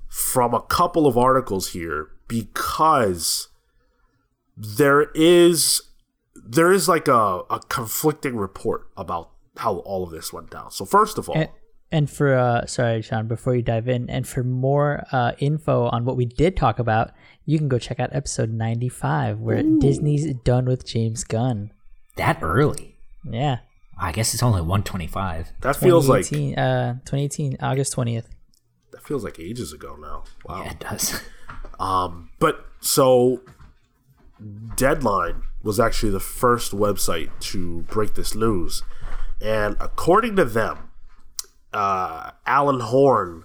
from a couple of articles here because there is there is like a, a conflicting report about how all of this went down. So first of all, And, and for uh, sorry, Sean, before you dive in, and for more uh, info on what we did talk about, you can go check out episode ninety five, where Disney's done with James Gunn. That early. Yeah, I guess it's only 125. that feels like 2018, uh, 2018, August twentieth. that feels like ages ago now. Wow. Yeah, it does. (laughs) Um, but so Deadline was actually the first website to break this news, and according to them, uh, Alan Horn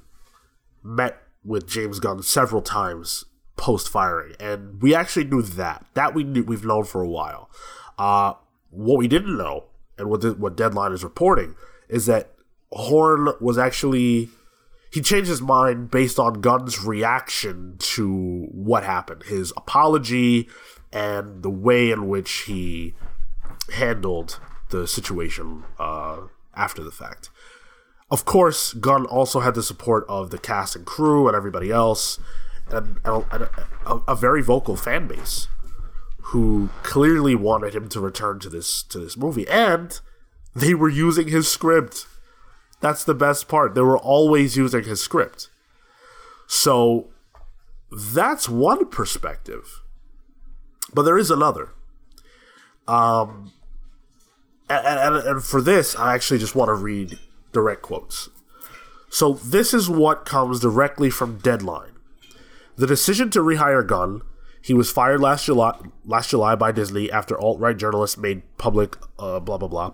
met with James Gunn several times post firing, and we actually knew that. That we knew we've known for a while. Uh, what we didn't know, and what the, what Deadline is reporting, is that Horn was actually he changed his mind based on Gunn's reaction to what happened, his apology, and the way in which he handled the situation uh, after the fact. Of course, Gunn also had the support of the cast and crew and everybody else, and, and a, a, a very vocal fan base who clearly wanted him to return to this to this movie, and they were using his script. That's the best part. They were always using his script. So that's one perspective. But there is another. Um and, and, and for this, I actually just want to read direct quotes. So this is what comes directly from Deadline. The decision to rehire Gunn, he was fired last July last July by Disney after alt-right journalists made public uh, blah blah blah,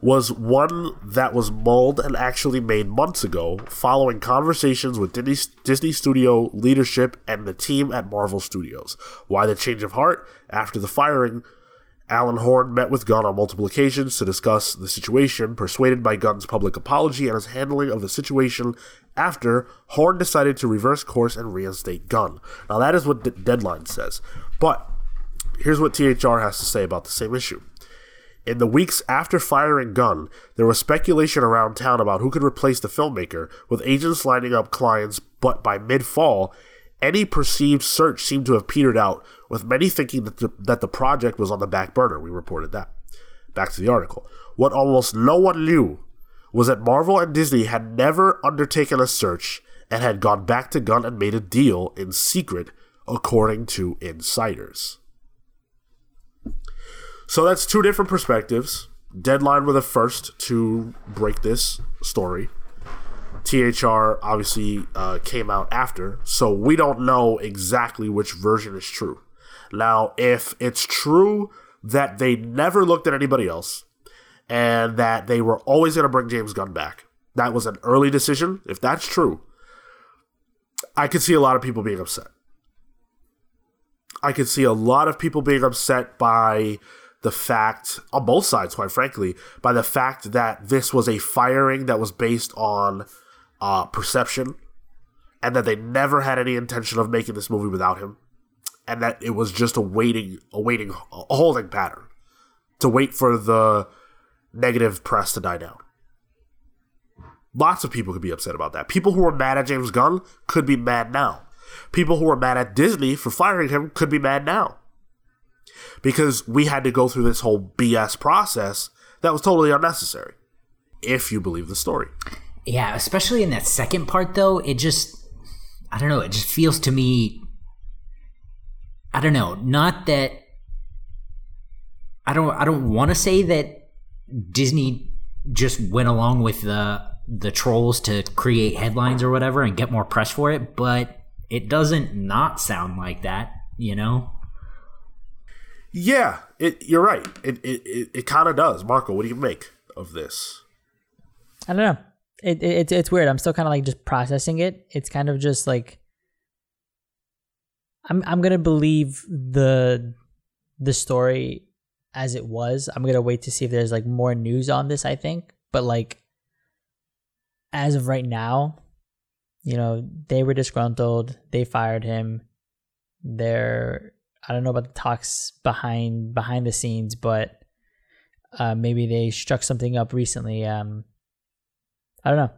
was one that was mulled and actually made months ago following conversations with Disney, Disney Studio leadership and the team at Marvel Studios. Why the change of heart? After the firing, Alan Horn met with Gunn on multiple occasions to discuss the situation, persuaded by Gunn's public apology and his handling of the situation after Horn decided to reverse course and reinstate Gunn. Now, that is what D- Deadline says. But here's what THR has to say about the same issue. In the weeks after firing Gunn, there was speculation around town about who could replace the filmmaker, with agents lining up clients, but by mid fall, any perceived search seemed to have petered out, with many thinking that the, that the project was on the back burner. We reported that. Back to the article. What almost no one knew was that Marvel and Disney had never undertaken a search and had gone back to Gunn and made a deal in secret, according to insiders. So that's two different perspectives. Deadline were the first to break this story. THR obviously uh, came out after, so we don't know exactly which version is true. Now, if it's true that they never looked at anybody else and that they were always going to bring James Gunn back, that was an early decision. If that's true, I could see a lot of people being upset. I could see a lot of people being upset by the fact, on both sides, quite frankly, by the fact that this was a firing that was based on uh, perception and that they never had any intention of making this movie without him and that it was just a waiting, a waiting, a holding pattern to wait for the negative press to die down. Lots of people could be upset about that. People who were mad at James Gunn could be mad now. People who were mad at Disney for firing him could be mad now. Because we had to go through this whole BS process that was totally unnecessary, if you believe the story. Yeah, especially in that second part though, it just I don't know, it just feels to me I don't know, not that I don't I don't want to say that Disney just went along with the the trolls to create headlines or whatever and get more press for it, but it doesn't not sound like that, you know? Yeah, it, you're right. It it, it, kind of does. Marco, what do you make of this? I don't know. It, it it's it's weird. I'm still kind of like just processing it. It's kind of just like I'm I'm gonna believe the the story as it was. I'm gonna wait to see if there's like more news on this. I think, but like as of right now, you know, they were disgruntled. They fired him. They're I don't know about the talks behind behind the scenes, but uh, maybe they struck something up recently. Um, I don't know.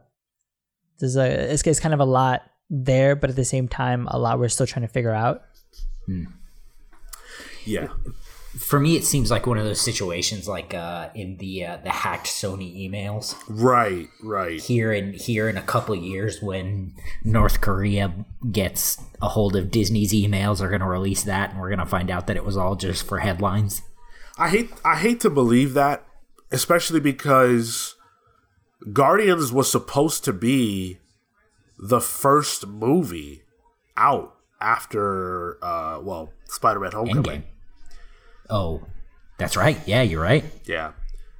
There's a it's, it's kind of a lot there, but at the same time, a lot we're still trying to figure out. Yeah. For me, it seems like one of those situations, like uh, in the uh, the hacked Sony emails. Right, right. Here in here in a couple of years, when North Korea gets a hold of Disney's emails, they're going to release that, and we're going to find out that it was all just for headlines. I hate I hate to believe that, especially because Guardians was supposed to be the first movie out after uh well, Spider-Man Homecoming. Endgame. Oh, that's right. Yeah, you're right. Yeah.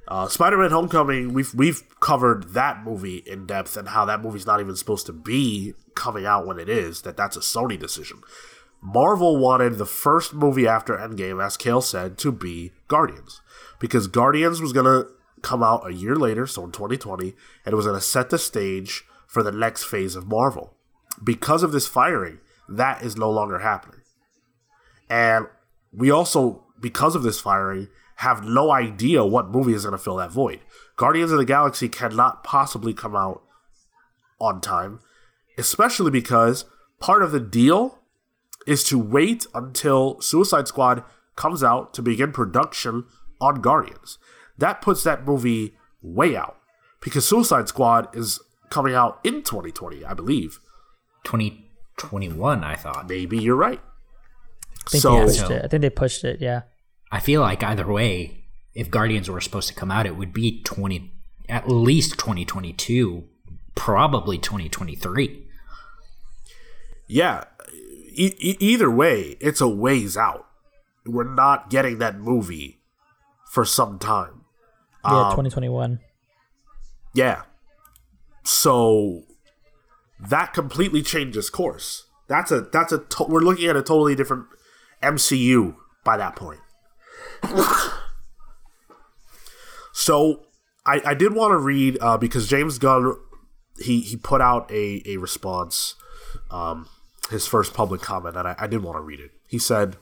Uh, Spider-Man: Homecoming. We've we've covered that movie in depth and how that movie's not even supposed to be coming out when it is. That that's a Sony decision. Marvel wanted the first movie after Endgame, as Cale said, to be Guardians, because Guardians was gonna come out a year later, so in 2020, and it was gonna set the stage for the next phase of Marvel. Because of this firing, that is no longer happening, and we also because of this firing, have no idea what movie is going to fill that void. Guardians of the Galaxy cannot possibly come out on time, especially because part of the deal is to wait until Suicide Squad comes out to begin production on Guardians. That puts that movie way out because Suicide Squad is coming out in 2020, I believe. 2021, I thought. Maybe you're right. I think So- they pushed So- it. I think they pushed it. Yeah. I feel like either way, if Guardians were supposed to come out, it would be 20, at least 2022, probably 2023. Yeah, e- e- either way, it's a ways out. We're not getting that movie for some time. Yeah. Um, 2021. Yeah. So that completely changes course. That's a that's a to- we're looking at a totally different MCU by that point. So I, I did want to read uh, because James Gunn he he put out a a response, um, his first public comment, and I, I did want to read it. He said.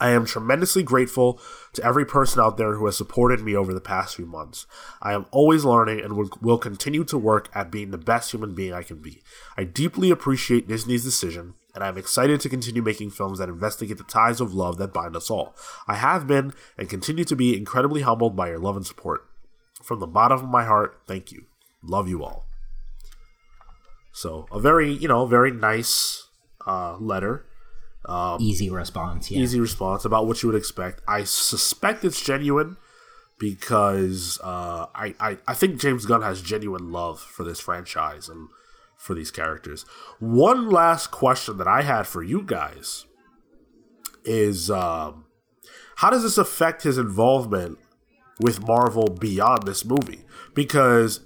I am tremendously grateful to every person out there who has supported me over the past few months. I am always learning and will, will continue to work at being the best human being I can be. I deeply appreciate Disney's decision, and I am excited to continue making films that investigate the ties of love that bind us all. I have been and continue to be incredibly humbled by your love and support. From the bottom of my heart, thank you. Love you all. So, a very, you know, very nice uh, letter Easy response. Yeah. easy response about what you would expect. I suspect it's genuine because uh, I, I I think James Gunn has genuine love for this franchise and for these characters. One last question that I had for you guys is um, how does this affect his involvement with Marvel beyond this movie? Because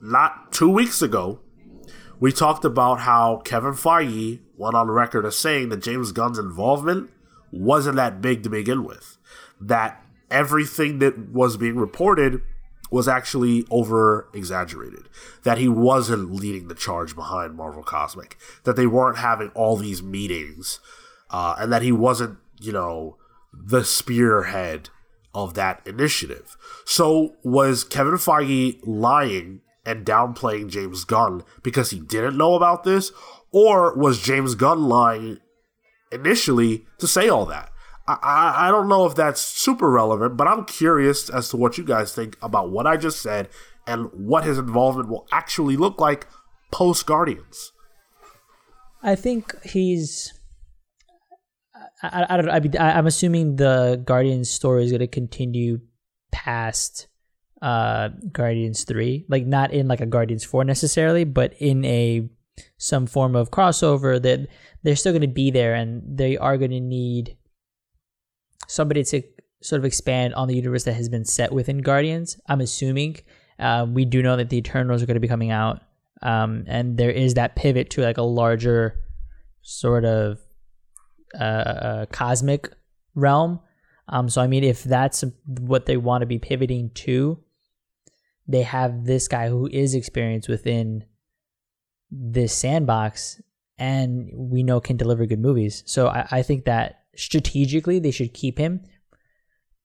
not two weeks ago, we talked about how Kevin Feige went on record as saying that James Gunn's involvement wasn't that big to begin with. That everything that was being reported was actually over exaggerated. That he wasn't leading the charge behind Marvel Cosmic. That they weren't having all these meetings. Uh, and that he wasn't, you know, the spearhead of that initiative. So was Kevin Feige lying and downplaying James Gunn because he didn't know about this? Or was James Gunn lying initially to say all that? I, I, don't know if that's super relevant, but I'm curious as to what you guys think about what I just said and what his involvement will actually look like post Guardians. I think he's. I, I, I don't know. I I'm assuming the Guardians story is going to continue past uh Guardians 3 like not in like a Guardians 4 necessarily but in a some form of crossover that they're still going to be there and they are going to need somebody to sort of expand on the universe that has been set within Guardians. I'm assuming uh, we do know that the Eternals are going to be coming out, um, and there is that pivot to like a larger sort of uh, uh, cosmic realm. Um, so I mean, if that's what they want to be pivoting to, they have this guy who is experienced within this sandbox and we know can deliver good movies. So I, I think that strategically they should keep him.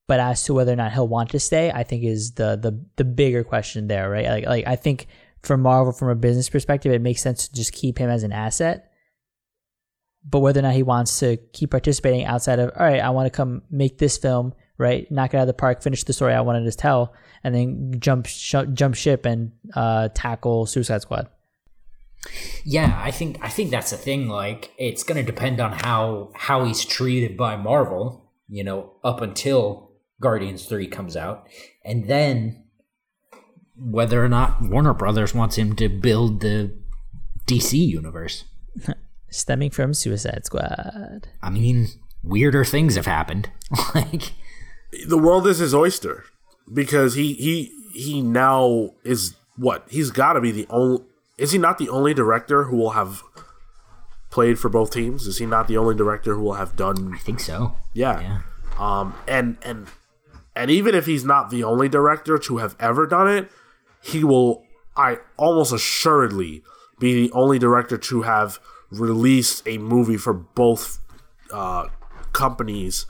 But as to whether or not he'll want to stay, I think is the the the bigger question there, right? Like like I think for Marvel from a business perspective, it makes sense to just keep him as an asset. But whether or not he wants to keep participating outside of, all right, I want to come make this film, right? Knock it out of the park, finish the story I wanted to tell, and then jump sh- jump ship and uh, tackle Suicide Squad. Yeah, I think I think that's the thing. Like, it's going to depend on how how he's treated by Marvel. You know, up until Guardians Three comes out, and then whether or not Warner Brothers wants him to build the DC universe. (laughs) Stemming from Suicide Squad. I mean, weirder things have happened. (laughs) like the world is his oyster because he he he now is what he's got to be the only is he not the only director who will have played for both teams? Is he not the only director who will have done? I think so. Yeah. Yeah. Um. And and and even if he's not the only director to have ever done it, he will. I almost assuredly be the only director to have released a movie for both uh, companies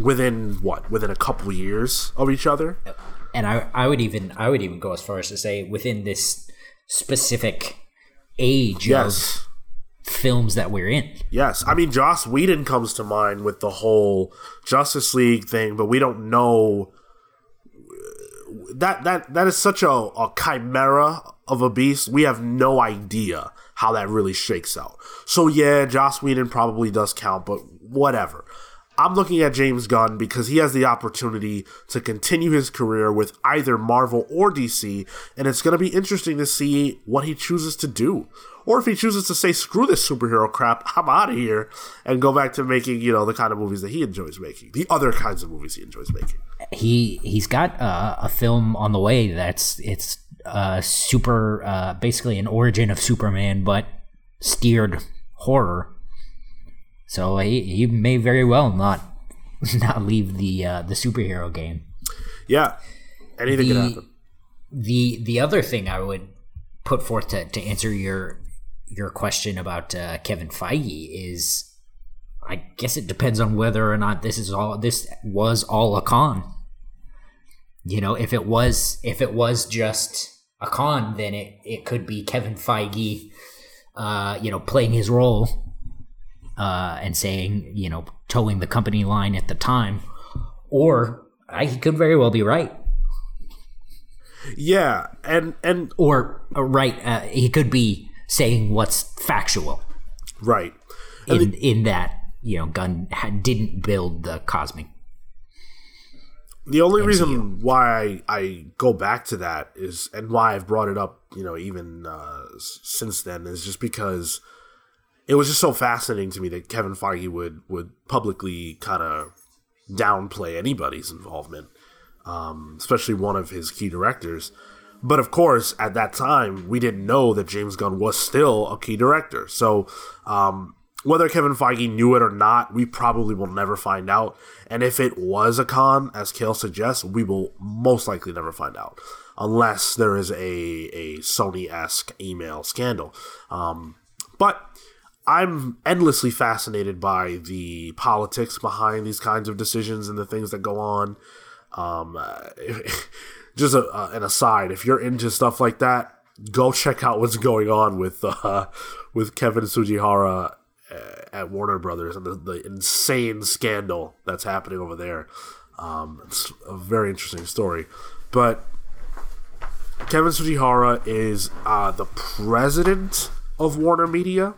within what within a couple years of each other. And I I would even I would even go as far as to say within this specific age Yes. of films that we're in. Yes, I mean Joss Whedon comes to mind with the whole Justice League thing, but we don't know uh, that that that is such a, a chimera of a beast. We have no idea how that really shakes out. So yeah, Joss Whedon probably does count, but whatever. I'm looking at James Gunn because he has the opportunity to continue his career with either Marvel or DC, and it's going to be interesting to see what he chooses to do. Or if he chooses to say, screw this superhero crap, I'm out of here, and go back to making, you know, the kind of movies that he enjoys making, the other kinds of movies he enjoys making. He he's got uh, a film on the way that's it's uh, super uh, basically an origin of Superman, but steered horror. So he, he may very well not (laughs) not leave the uh, the superhero game. Yeah, anything The- can happen. the the other thing I would put forth to, to answer your your question about uh, Kevin Feige is I guess it depends on whether or not this is all this was all a con. You know, if it was if it was just a con, then it, it could be Kevin Feige uh, you know, playing his role uh, and saying, you know, toeing the company line at the time. Or I, he could very well be right. Yeah, and and or uh, right uh, he could be saying what's factual right. And in in that you know Gunn ha- didn't build the cosmic The only reason why I, I go back to that is, and why I've brought it up, you know, even uh, since then, is just because it was just so fascinating to me that Kevin Feige would would publicly kind of downplay anybody's involvement, um, especially one of his key directors. But of course, at that time, we didn't know that James Gunn was still a key director. So um, whether Kevin Feige knew it or not, we probably will never find out. And if it was a con, as Cale suggests, we will most likely never find out, unless there is a a Sony esque email scandal. Um, but I'm endlessly fascinated by the politics behind these kinds of decisions and the things that go on. Um, uh, (laughs) just a, an aside, if you're into stuff like that, go check out what's going on with uh, (laughs) with Kevin Tsujihara uh, at Warner Brothers and the, the insane scandal that's happening over there. Um, it's a very interesting story, but Kevin Tsujihara is uh, the president of Warner Media.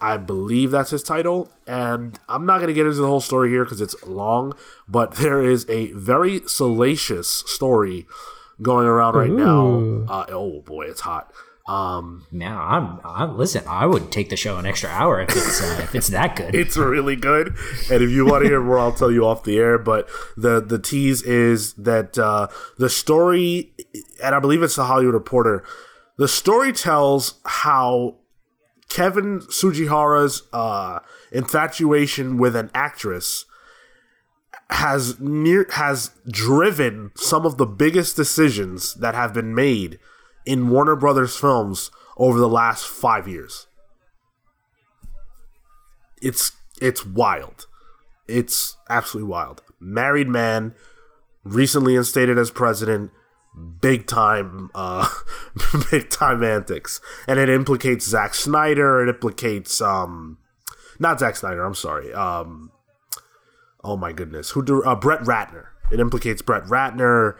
I believe that's his title. And I'm not going to get into the whole story here because it's long, but (laughs) there is a very salacious story going around right now. Uh, oh boy, it's hot. Um, Now, I'm, I'm listen. I would take the show an extra hour if it's uh, if it's that good. (laughs) it's really good. And if you want to hear more, I'll tell you off the air. But the the tease is that uh, the story, and I believe it's the Hollywood Reporter. The story tells how Kevin Tsujihara's uh, infatuation with an actress has near has driven some of the biggest decisions that have been made in Warner Brothers films over the last five years. It's it's wild. It's absolutely wild. Married man, recently instated as president, big time uh (laughs) big time antics. And it implicates Zack Snyder, it implicates um not Zack Snyder, I'm sorry. Um oh my goodness. Who do uh, Brett Ratner. It implicates Brett Ratner.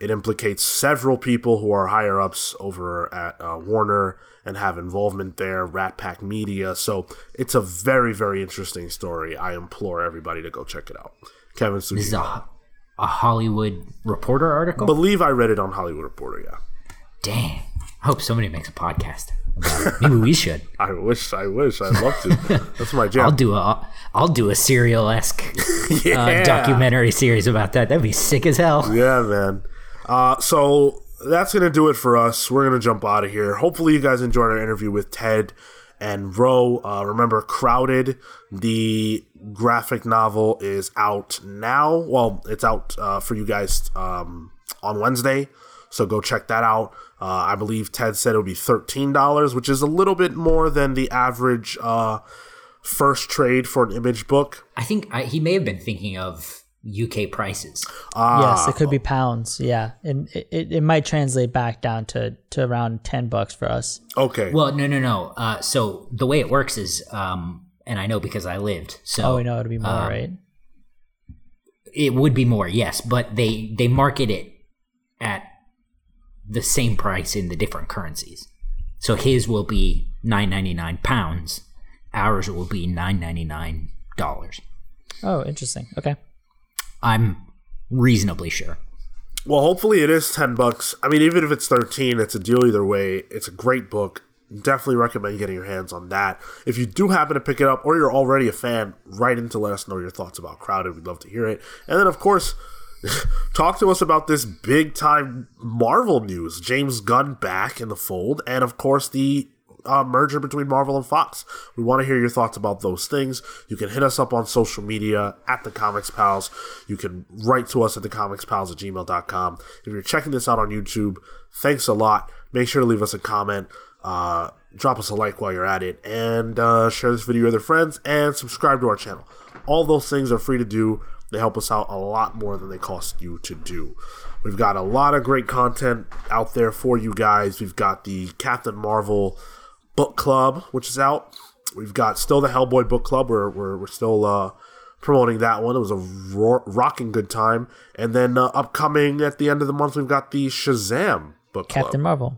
It implicates several people who are higher ups over at uh, Warner and have involvement there, RatPac Media. So it's a very, very interesting story. I implore everybody to go check it out. Kevin Suji. A, Hollywood Reporter article. believe I read it on Hollywood Reporter, yeah. Dang. I hope somebody makes a podcast. Maybe we should. (laughs) I wish, I wish, I'd love to. That's my job. I'll do a I'll do a serial esque (laughs) yeah. uh, documentary series about that. That'd be sick as hell. Yeah, man. Uh, so that's gonna do it for us. We're gonna jump out of here. Hopefully, you guys enjoyed our interview with Ted and Ro. Uh, remember, Crowded, the graphic novel, is out now. Well, it's out uh, for you guys um, on Wednesday, so go check that out. Uh, I believe Ted said it would be thirteen dollars, which is a little bit more than the average uh, first trade for an image book. I think I, he may have been thinking of UK prices. yes, it could be pounds. Yeah, and it, it, it might translate back down to, to around ten bucks for us. Okay. Well, no, no, no. Uh, so the way it works is, um, and I know because I lived. So Oh, I know it'll be more, um, right? it would be more, yes, but they they market it at the same price in the different currencies. So his will be nine ninety nine pounds. Ours will be nine ninety nine dollars. Oh, interesting. Okay. I'm reasonably sure. Well, hopefully it is ten bucks. I mean, even if it's thirteen, it's a deal either way. It's a great book. Definitely recommend getting your hands on that. If you do happen to pick it up, or you're already a fan, write in to let us know your thoughts about Crowded. We'd love to hear it. And then, of course, (laughs) talk to us about this big time Marvel news. James Gunn back in the fold, and of course the uh, merger between Marvel and Fox. We want to hear your thoughts about those things. You can hit us up on social media at the Comics Pals. You can write to us at the Comics Pals at gmail.com. If you're checking this out on YouTube, thanks a lot. Make sure to leave us a comment. Uh, drop us a like while you're at it and uh, share this video with your friends and subscribe to our channel. All those things are free to do. They help us out a lot more than they cost you to do. We've got a lot of great content out there for you guys. We've got the Captain Marvel book club, which is out. We've got still the Hellboy book club. We're, we're, we're still uh, promoting that one. It was a ro- rocking good time. And then uh, upcoming at the end of the month, we've got the Shazam book club. Captain. Marvel.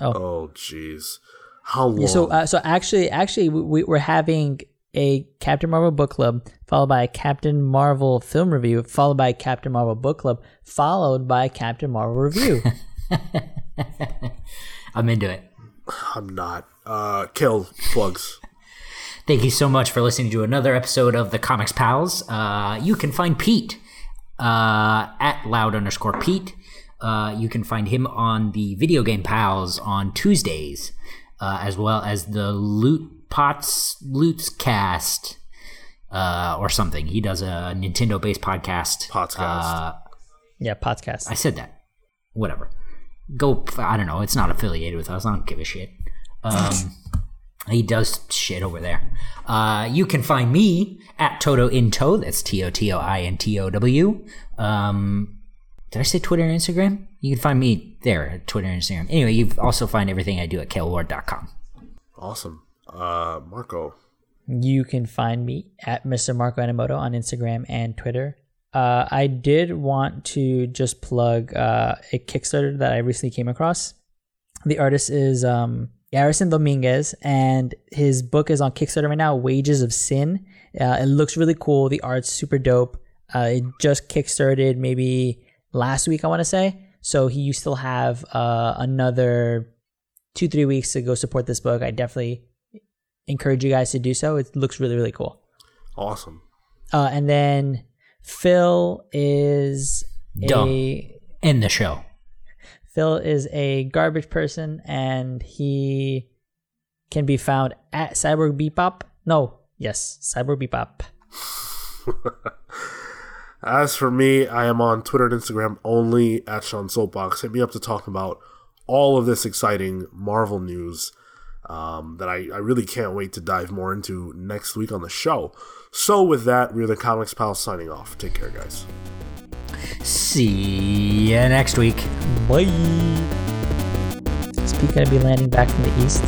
Oh, jeez. How long? So uh, so actually actually we, we're having a Captain Marvel book club followed by a Captain Marvel film review followed by a Captain Marvel book club followed by a Captain Marvel review. (laughs) I'm into it. I'm not. Uh, kill plugs. (laughs) Thank you so much for listening to another episode of the Comics Pals. Uh, you can find Pete uh, at loud underscore Pete. Uh, you can find him on the Video Game Pals on Tuesdays, uh, as well as the Loot Pots Loots Cast uh, or something. He does a Nintendo based podcast. Podcast. Uh, yeah, podcast. I said that. Whatever. Go. I don't know. It's not affiliated with us. I don't give a shit. Um, (laughs) he does shit over there. Uh, you can find me at Toto Into. That's T O T O I N T O W. Um, did I say Twitter and Instagram? You can find me there at Twitter and Instagram. Anyway, you also find everything I do at caleward.com. Awesome. Uh, Marco. You can find me at Mr. Marco Animoto on Instagram and Twitter. Uh, I did want to just plug uh, a Kickstarter that I recently came across. The artist is um, Garrison Dominguez, and his book is on Kickstarter right now, Wages of Sin. Uh, it looks really cool. The art's super dope. Uh, it just kickstarted maybe last week, I want to say. So he you still have uh, another two three weeks to go support this book, I definitely encourage you guys to do so. It looks really really cool. Awesome. Uh, and then Phil is Dumb. a In the show. Phil is a garbage person, and he can be found at Cyborg Bebop. No, yes, Cyborg Bebop. (laughs) As for me, I am on Twitter and Instagram only at Sean Soapbox. Hit me up to talk about all of this exciting Marvel news um, that I, I really can't wait to dive more into next week on the show. So, with that, we're the Comics Pals signing off. Take care, guys. See you next week. Bye. Is Pete gonna be landing back from the east?